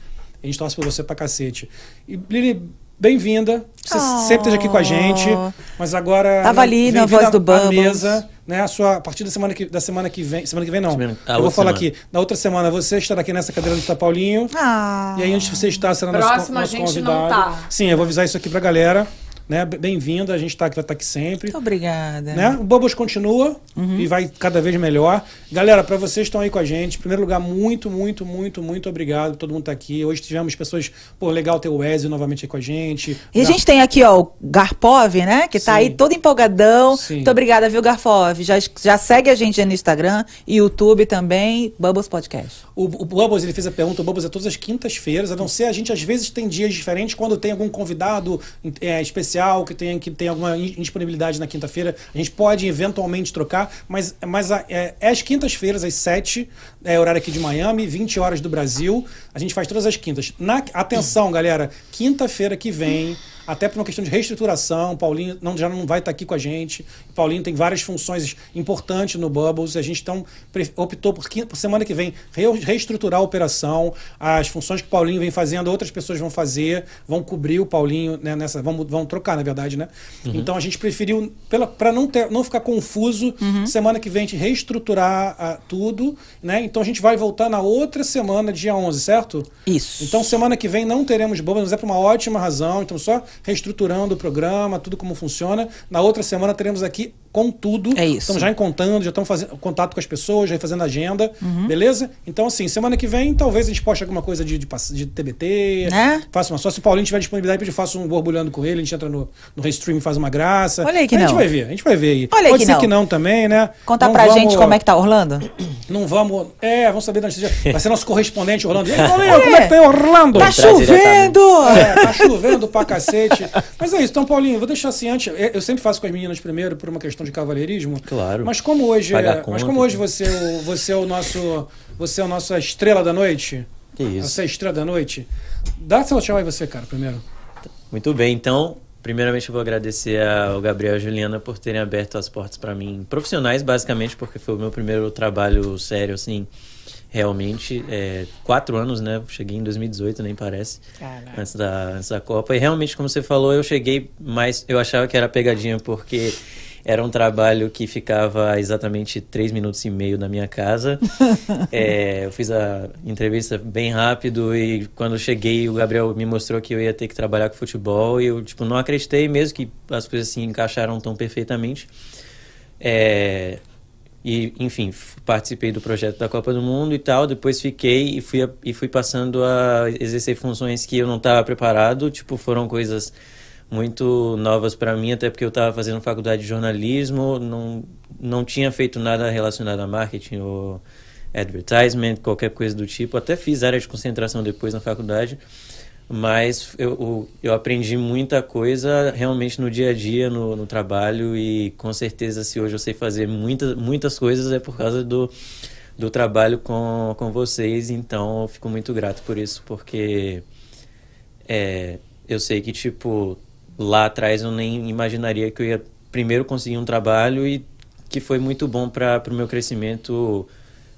A gente torce por você pra cacete. E, Lili, bem-vinda. Você Oh. sempre esteja aqui com a gente. Mas agora. Tava ali na bem-vinda voz do Bubbles. mesa, né? A, sua, a partir da semana que, da semana que vem. Semana que vem, não. Semana- Eu vou falar semana. aqui. Na outra semana, você estará aqui nessa cadeira do Tá Paulinho. Ah. E aí, antes de você estar, será nosso, Próxima nosso a gente não convidado. tá. Sim, eu vou avisar isso aqui pra galera. Né? Bem-vinda, a gente tá aqui, estar aqui sempre. Muito obrigada. Né? O Bubbles continua Uhum. e vai cada vez melhor. Galera, para vocês que estão aí com a gente, em primeiro lugar, muito, muito, muito, muito obrigado. Todo mundo tá aqui. Hoje tivemos pessoas, pô, legal ter o Wesley novamente aí com a gente. E a gente tem aqui, ó, o Garpov, né? Que tá Sim. aí todo empolgadão. Sim. Muito obrigada, viu, Garpov? Já, já segue a gente aí no Instagram e YouTube também, Bubbles Podcast. O, o Bubbles, ele fez a pergunta, o Bubbles é todas as quintas-feiras, a não ser a gente às vezes tem dias diferentes quando tem algum convidado é, especial que tem, que tem alguma in- indisponibilidade na quinta-feira, a gente pode eventualmente trocar, mas, mas a- é, é às quintas-feiras, às 7, é horário aqui de Miami, 20 horas do Brasil, a gente faz todas as quintas. Na, atenção, galera, quinta-feira que vem, até por uma questão de reestruturação, Paulinho não, já não vai estar aqui com a gente. Paulinho tem várias funções importantes no Bubbles. A gente então optou por, quin- por semana que vem re- reestruturar a operação. As funções que o Paulinho vem fazendo, outras pessoas vão fazer, vão cobrir o Paulinho né, nessa. Vão, vão trocar, na verdade, né? Então a gente preferiu, para não, ter- não ficar confuso, semana que vem a gente reestruturar ah, tudo, né? Então a gente vai voltar na outra semana, dia 11, certo? Isso. Então, semana que vem não teremos Bubbles, mas é por uma ótima razão. Então, só reestruturando o programa, tudo como funciona. Na outra semana teremos aqui com tudo. É isso. Estamos já encontrando, já estamos fazendo contato com as pessoas, já fazendo agenda. Uhum. Beleza? Então, assim, semana que vem, talvez a gente poste alguma coisa de, de, de TBT. Né? Faça uma só. Se o Paulinho tiver disponibilidade, eu faço um borbulhando com ele, a gente entra no, no Restream e faz uma graça. Olha aí que a gente não. vai ver, a gente vai ver aí. Olha aí Pode que ser não. que não também, né? Contar Não pra vamos- gente como é que tá Orlando? Não vamos. É, vamos saber da notícia. Vai ser nosso correspondente Orlando. E aí, Paulinho, como é que tá em Orlando? Tá chovendo! É, tá chovendo pra cacete. Mas é isso. Então, Paulinho, vou deixar assim antes. Eu eu sempre faço com as meninas primeiro por uma questão de cavalheirismo. Claro. Mas como hoje, Pagar é, conta, mas como hoje então. você, é o- você é o nosso, você é a nossa estrela da noite. Que isso. Você é a estrela da noite. Dá seu tchau aí você, cara, primeiro. Muito bem, então, primeiramente eu vou agradecer ao Gabriel e a Juliana por terem aberto as portas para mim, profissionais basicamente, porque foi o meu primeiro trabalho sério, assim, realmente. É, quatro anos, né? Cheguei em 2018, nem parece, Caraca. antes da, antes da Copa. E realmente, como você falou, eu cheguei, mas eu achava que era pegadinha, porque era um trabalho que ficava exatamente três minutos e meio da minha casa. É, eu fiz a entrevista bem rápido e quando cheguei o Gabriel me mostrou que eu ia ter que trabalhar com futebol e eu tipo não acreditei mesmo que as coisas se encaixaram tão perfeitamente. É, e enfim participei do projeto da Copa do Mundo e tal. Depois fiquei e fui e fui passando a exercer funções que eu não estava preparado. Tipo foram coisas muito novas para mim, até porque eu estava fazendo faculdade de jornalismo, não, não tinha feito nada relacionado a marketing ou advertisement, qualquer coisa do tipo. Até fiz área de concentração depois na faculdade, mas eu, eu aprendi muita coisa realmente no dia a dia, no, no trabalho, e com certeza, se hoje eu sei fazer muitas, muitas coisas, é por causa do, do trabalho com, com vocês. Então, eu fico muito grato por isso, porque é, eu sei que, tipo, lá atrás eu nem imaginaria que eu ia primeiro conseguir um trabalho e que foi muito bom para o meu crescimento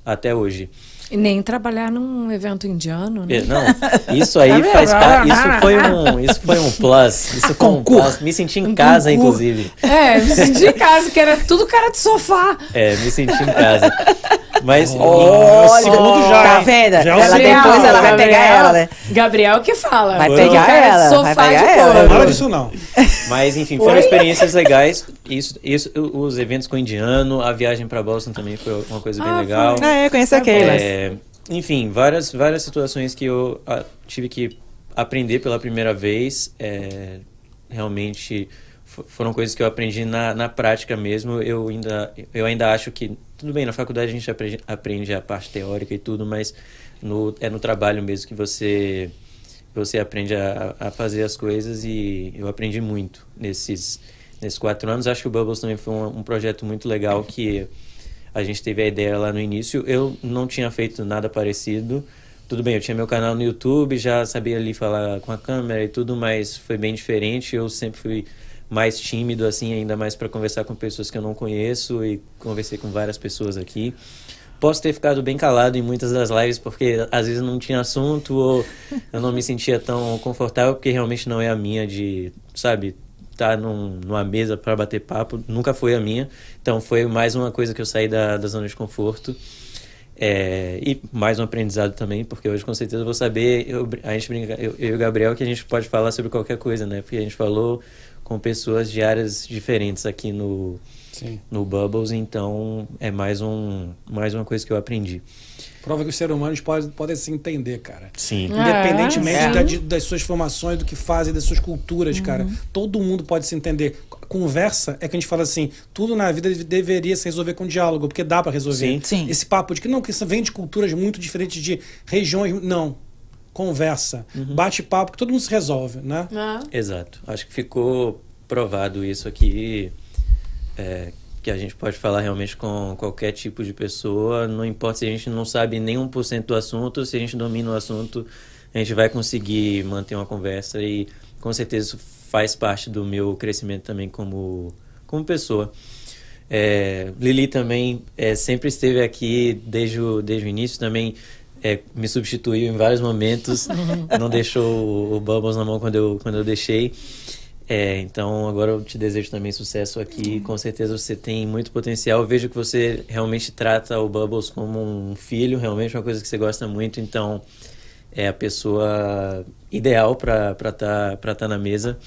até hoje. E nem trabalhar num evento indiano, né? É, Não, isso aí faz parte. Isso foi um, isso foi um plus. Isso foi um plus. Me senti em casa, inclusive. É, me senti em casa, que era tudo cara de sofá. É, me senti em casa. Mas Olha, Olha, segundo já, tá vendo? Já é ela segundo. depois ela vai pegar Gabriel- ela, né? Gabriel que fala. Vai pegar ela, Sofá vai pegar de ela. couro. Nada disso não. Mas enfim, foram experiências legais. Isso, isso, os eventos com o indiano, a viagem para Boston também foi uma coisa bem Ah, legal. Ah, é, conheci a Keila. É, enfim, várias, várias situações que eu ah, tive que aprender pela primeira vez. é, realmente fo- foram coisas que eu aprendi na, na prática mesmo. Eu ainda, eu ainda acho que, tudo bem, na faculdade a gente aprende, aprende a parte teórica e tudo, mas no, é no trabalho mesmo que você, você aprende a, a fazer as coisas e eu aprendi muito nesses, nesses quatro anos. Acho que o Bubbles também foi um, um projeto muito legal que a gente teve a ideia lá no início. Eu não tinha feito nada parecido. Tudo bem, eu tinha meu canal no YouTube, já sabia ali falar com a câmera e tudo, mas foi bem diferente. Eu sempre fui mais tímido, assim, ainda mais para conversar com pessoas que eu não conheço e conversei com várias pessoas aqui. Posso ter ficado bem calado em muitas das lives porque às vezes não tinha assunto ou eu não me sentia tão confortável porque realmente não é a minha de, sabe, estar num, numa mesa para bater papo. Nunca foi a minha. Então foi mais uma coisa que eu saí da, da zona de conforto. É, e mais um aprendizado também, porque hoje com certeza eu vou saber, eu, a gente brinca, eu, eu e o Gabriel, que a gente pode falar sobre qualquer coisa, né? Porque a gente falou com pessoas de áreas diferentes aqui no, Sim. no Bubbles, então é mais, um, mais uma coisa que eu aprendi. Prova que os seres humanos podem, podem se entender, cara. Sim. Independentemente É, da- sim. de- das suas formações, do que fazem, das suas culturas, cara. Todo mundo pode se entender. Conversa é que a gente fala assim, tudo na vida deve- deveria se resolver com diálogo, porque dá pra resolver. Sim. Sim. Esse papo de que não, que isso vem de culturas muito diferentes, de regiões. Não. Conversa. Bate papo, que todo mundo se resolve, né? Ah. Exato. Acho que ficou provado isso aqui. é, que a gente pode falar realmente com qualquer tipo de pessoa. Não importa se a gente não sabe nem 1% do assunto, se a gente domina o assunto, a gente vai conseguir manter uma conversa e com certeza isso faz parte do meu crescimento também como, como pessoa. É, Lili também é, sempre esteve aqui desde o, desde o início, também é, me substituiu em vários momentos, não deixou o, o Bubbles na mão quando eu, quando eu deixei. É, então agora eu te desejo também sucesso aqui. Com certeza você tem muito potencial. Eu vejo que você realmente trata o Bubbles como um filho, realmente uma coisa que você gosta muito. Então é a pessoa ideal para estar tá, tá na mesa.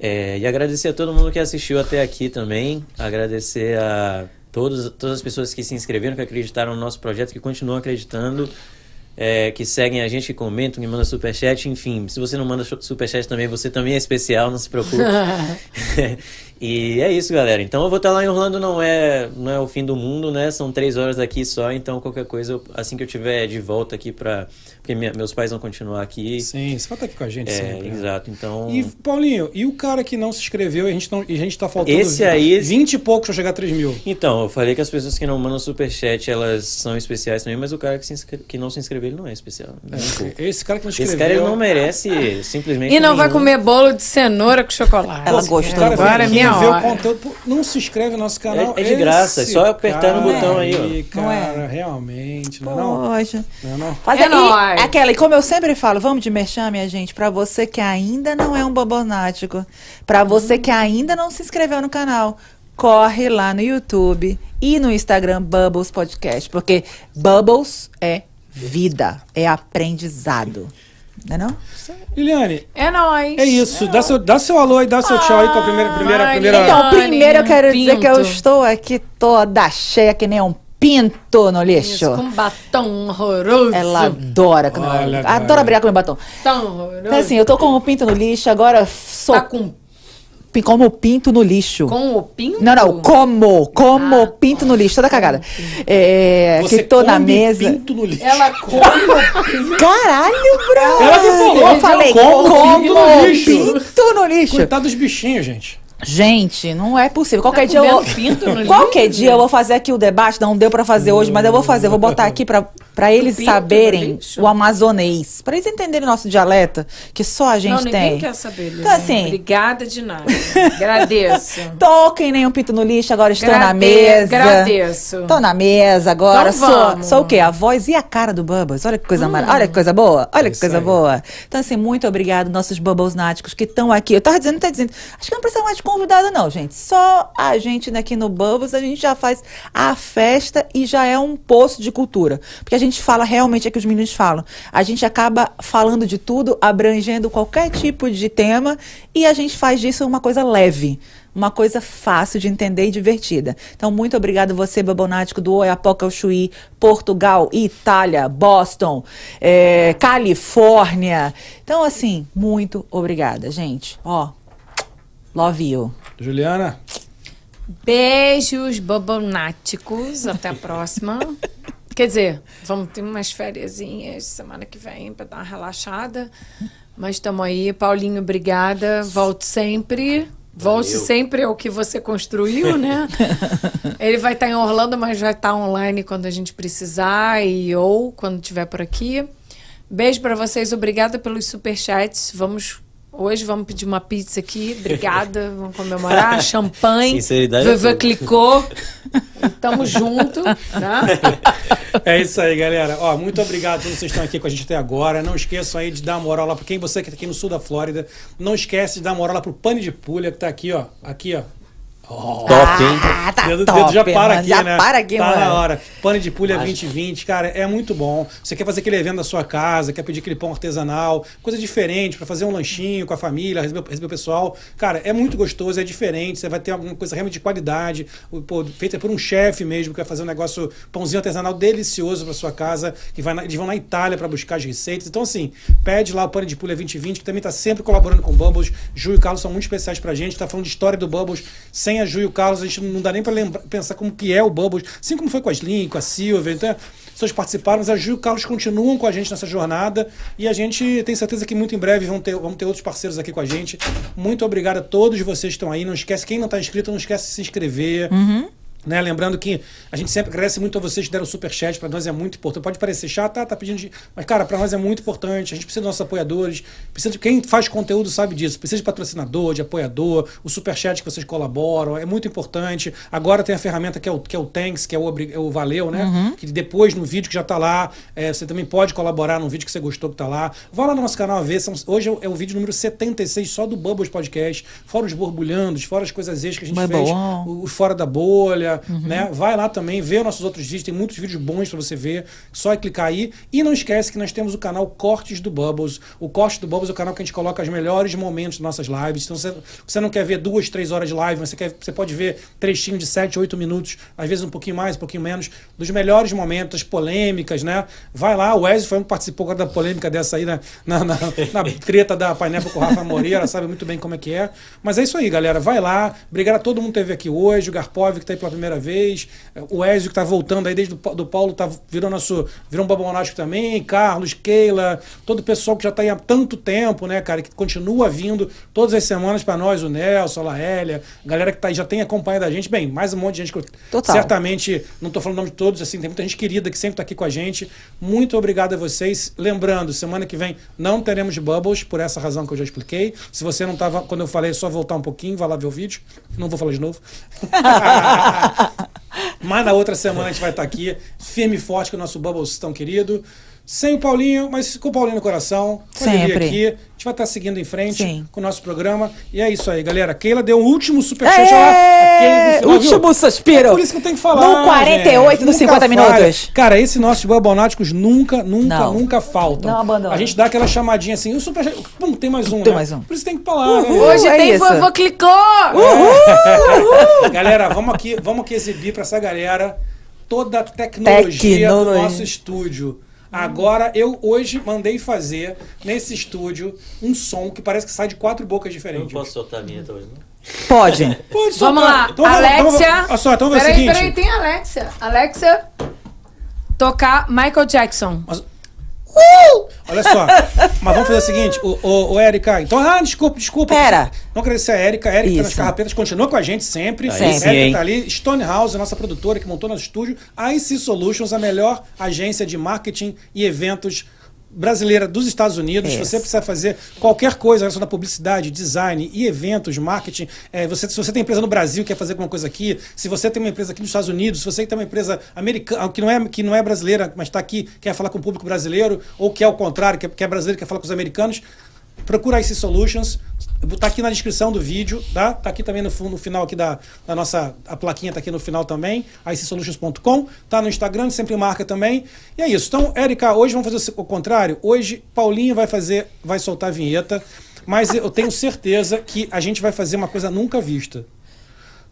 É, e agradecer a todo mundo que assistiu até aqui também. Agradecer a todos, todas as pessoas que se inscreveram, que acreditaram no nosso projeto, que continuam acreditando. É, que seguem a gente, que comentam, que mandam superchat, enfim. Se você não manda superchat também, você também é especial, não se preocupe. e é isso, galera. Então eu vou estar lá em Orlando, não é, não é o fim do mundo, né? São três horas daqui só, então qualquer coisa, eu- assim que eu tiver de volta aqui pra. Porque minha- meus pais vão continuar aqui. Sim, você vai estar aqui com a gente É, sempre. né? exato. Então. E, Paulinho, e o cara que não se inscreveu e a gente, não, e a gente tá faltando Esse aí- 20 e poucos pra chegar a 3 mil. Então, eu falei que as pessoas que não mandam superchat, elas são especiais também, mas o cara que, se inscre- que não se inscreveu, ele não é especial. Pouco. Esse cara que não se Esse inscreveu. cara ele não merece simplesmente. E não vai nenhum- comer bolo de cenoura com chocolate. Ela gostou. Agora vem minha ver o conteúdo. Não se inscreve no nosso canal. É- é de graça, é só apertar no cara botão aí, ó. Cara, Não é? realmente, não é não? Poxa. Não é não? Mas É aí, nóis. aquela, e como eu sempre falo, vamos de merchan, minha gente, pra você que ainda não é um babonático, pra você que ainda não se inscreveu no canal, corre lá no YouTube e no Instagram Bubbles Podcast, porque Bubbles é vida, é aprendizado. Não é não? Liliane, É nóis. é isso. Dá seu, dá seu alô e dá seu tchau aí com a primeira. primeira, Ai, primeira... legal. Então, primeiro eu quero dizer que eu Pinto. estou aqui toda cheia que nem um pinto no lixo. Isso, com batom horroroso. Ela adora, quando Olha, ela, adora brigar com meu batom. Tão horroroso. Então, assim, eu tô com o pinto no lixo, agora sou Tá com, como o pinto no lixo. com o pinto? Não, não, como, como Ah, o pinto no lixo, toda cagada. É, Você que tô na come mesa. pinto no lixo. Ela come o pinto. Caralho, bro! Ela que falou, eu falei, como como, pinto no lixo. pinto no lixo. Coitado dos bichinhos, gente. Gente, não é possível. Qualquer Tá dia eu vou... comendo pinto no Qualquer dia eu vou fazer aqui o debate. Não deu pra fazer hoje, mas eu vou fazer. Eu vou botar aqui pra, pra eles pinto saberem lixo? o amazonês. Pra eles entenderem nosso dialeto, que só a gente Não, ninguém tem. quer saber. Então, assim- Obrigada de nada. Agradeço. Tô que nem um pinto no lixo, agora estou na Grade- mesa. Agradeço. Tô na mesa agora. Então sou, vamos. sou o quê? A voz e a cara do Bubbles. Olha que coisa mara- Olha que coisa boa. Olha que Isso coisa aí. boa. Então, assim, muito obrigado, nossos Bubbles náticos que estão aqui. Eu tava dizendo, tá dizendo. Acho que não precisa mais de convidado, não, gente. Só a gente aqui no Bubbles, a gente já faz a festa e já é um poço de cultura. Porque a gente fala realmente é que os meninos falam. A gente acaba falando de tudo, abrangendo qualquer tipo de tema e a gente faz disso uma coisa leve uma coisa fácil de entender e divertida. Então, muito obrigado você, Babonático, do Oiapoque ao Chuí, Portugal, Itália, Boston, eh, Califórnia. Então, assim, muito obrigada, gente. Ó, love you. Juliana, Beijos babonáticos. Até a próxima. Quer dizer, vamos ter umas férias semana que vem para dar uma relaxada. Mas estamos aí. Paulinho, obrigada. Volte sempre. Volte Valeu. sempre ao que você construiu, né? Ele vai estar em Orlando, mas vai estar online quando a gente precisar e ou quando estiver por aqui. Beijo para vocês. Obrigada pelos superchats. Vamos Hoje vamos pedir uma pizza aqui. Obrigada. Vamos comemorar. Champanhe. Sinceridade é tudo. clicou. Tamo junto. Né? É isso aí, galera. Ó, muito obrigado por vocês estão aqui com a gente até agora. Não esqueçam aí de dar moral lá para quem você que tá aqui no sul da Flórida. Não esquece de dar moral lá pro Pane de Pulha, que tá aqui, ó. Aqui, ó. Top, hein? Ah, tá dedo, top, dedo já para mano. aqui, já né? para aqui, tá mano. na hora. Pane de pulha Mágico. 2020, cara, é muito bom. Você quer fazer aquele evento na sua casa, quer pedir aquele pão artesanal, coisa diferente, pra fazer um lanchinho com a família, receber, receber o pessoal. Cara, é muito gostoso, é diferente. Você vai ter alguma coisa realmente de qualidade, pô, feita por um chefe mesmo, que vai fazer um negócio, pãozinho artesanal delicioso pra sua casa, que vai na- eles vão na Itália pra buscar as receitas. Então, assim, pede lá o Pane de Pulha 2020, que também tá sempre colaborando com o Bubbles. Ju e o Carlos são muito especiais pra gente. Tá falando de história do Bubbles. Sem a Ju e o Carlos, a gente não dá nem lembrar, pensar como que é o Bubbles. Assim como foi com a Slim, com a Silvia. Então, as pessoas participaram, mas a Ju e o Carlos continuam com a gente nessa jornada. E a gente tem certeza que muito em breve vão ter, vamos ter outros parceiros aqui com a gente. Muito obrigado a todos vocês que estão aí. Não esquece, quem não está inscrito, não esquece de se inscrever. Né? Lembrando que a gente sempre agradece muito a vocês que deram superchat, para nós é muito importante. Pode parecer chato, tá, tá pedindo. de- Mas, cara, para nós é muito importante. A gente precisa dos nossos apoiadores, precisa de quem faz conteúdo sabe disso. Precisa de patrocinador, de apoiador, o superchat que vocês colaboram, é muito importante. Agora tem a ferramenta que é o, que é o Thanks, que é o, é o Valeu, né? Que depois no vídeo que já tá lá, é, você também pode colaborar num vídeo que você gostou que tá lá. Vá lá no nosso canal ver. São, hoje é o, é vídeo número 76 só do Bubbles Podcast, fora os borbulhandos, fora as coisas extras que a gente Mas fez, o Fora da Bolha, né? Vai lá também, vê nossos outros vídeos, tem muitos vídeos bons pra você ver, só é clicar aí. E não esquece que nós temos o canal Cortes do Bubbles. O Cortes do Bubbles é o canal que a gente coloca os melhores momentos das nossas lives. Então, você, você não quer ver duas, três horas de live, mas você, quer, você pode ver trechinho de sete, oito minutos, às vezes um pouquinho mais, um pouquinho menos, dos melhores momentos, polêmicas, né? Vai lá, o Wesley foi um que participou da polêmica dessa aí, na, na, na, na treta da Pineapple com o Rafa Moreira, sabe muito bem como é que é. Mas é isso aí, galera. Vai lá. Obrigado a todo mundo que esteve aqui hoje. O Garpov, que tá aí pela primeira vez. O Ezio, que tá voltando aí desde do Paulo, tá, virou nosso. Virou um babonástico também. Carlos, Keila, todo o pessoal que já tá aí há tanto tempo, né, cara, que continua vindo todas as semanas para nós, o Nelson, a Laélia, a galera que tá aí, já tem acompanhado a gente. Bem, mais um monte de gente que eu Total. certamente, não tô falando o nome de todos, assim, tem muita gente querida que sempre tá aqui com a gente. Muito obrigado a vocês. Lembrando, semana que vem não teremos Bubbles, por essa razão que eu já expliquei. Se você não tava, quando eu falei, é só voltar um pouquinho, vai lá ver o vídeo. Não vou falar de novo. Mas na outra semana a gente vai estar aqui, firme e forte com o nosso Bubbles tão querido. Sem o Paulinho, mas com o Paulinho no coração. Sempre. aqui. A gente vai estar seguindo em frente Sim. com o nosso programa. E é isso aí, galera. Keila deu o último superchat lá. Do final, viu? último suspiro. É por isso que eu tenho que falar. No 48 gente. dos Nunca 50 falha. minutos. Cara, esse nosso de Bubonáticos nunca, nunca, Não. nunca faltam. Não abandona. A gente dá aquela chamadinha assim, o superchat. Pum, tem mais um. Tem né? mais um. Por isso tem que falar, né? Uhul. Hoje é tem isso. vovô clicou! Galera, vamos aqui, vamos aqui exibir pra essa galera toda a tecnologia, do Tecnologia. nosso estúdio. Agora, eu hoje mandei fazer nesse estúdio um som que parece que sai de quatro bocas Eu não diferentes. posso soltar a vinheta hoje, não? Pode. Pode soltar. Vamos lá, Então, vamos- então, Alexia. vamos- Olha só, então o peraí, seguinte. peraí, tem Alexia. Alexia, tocar Michael Jackson. Mas- Olha só, mas vamos fazer o seguinte, o, o, o Érica, então, ah, desculpa, desculpa. Pera. Não agradecer a Érica, a Érica tá nas carrapetas, continua com a gente sempre. Aí sim, Érica tá ali, Stonehouse, nossa produtora que montou nosso estúdio, a IC Solutions, a melhor agência de marketing e eventos brasileira dos Estados Unidos. Se Isso. você precisa fazer qualquer coisa relacionada à publicidade, design e eventos, marketing, é, você, se você tem empresa no Brasil quer fazer alguma coisa aqui, se você tem uma empresa aqui nos Estados Unidos, se você tem uma empresa americana, que não é, que não é brasileira, mas está aqui, quer falar com o público brasileiro, ou que é o contrário, que é, que é brasileiro quer falar com os americanos, procura IC Solutions. Tá aqui na descrição do vídeo, tá? Tá aqui também no, no final aqui da, da nossa... A plaquinha tá aqui no final também, icsolutions.com. Tá no Instagram, sempre marca também. E é isso. Então, Érica, hoje vamos fazer o contrário. Hoje, Paulinho vai fazer... Vai soltar a vinheta. Mas eu tenho certeza que a gente vai fazer uma coisa nunca vista.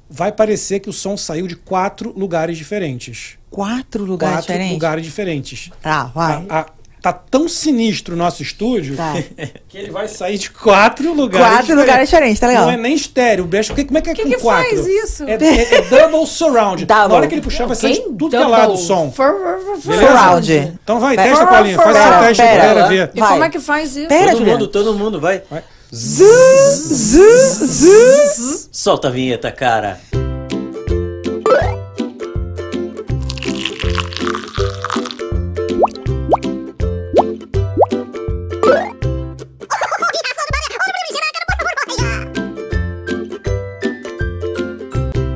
Vai parecer que o som saiu de quatro lugares diferentes. Quatro lugares quatro diferentes. lugares diferentes. Tá, vai. A- a- tá tão sinistro o nosso estúdio Tá. que ele vai sair de quatro lugares Quatro lugares diferentes, tá legal. Não é nem estéreo, Brecht. Porque como é que é Que com que quatro? faz isso? É, é- é double surround. Double. Na hora que ele puxar, vai sair de tudo que é lado o som. Surround. Então vai, Pera, testa, Paulinho. Faz pera, esse teste aí pra pera. galera ver. E Vai. como é que faz isso? Pera, todo Juliana. mundo, todo mundo, vai. Vai. Zzz, zzz, zzz. Solta a vinheta, cara.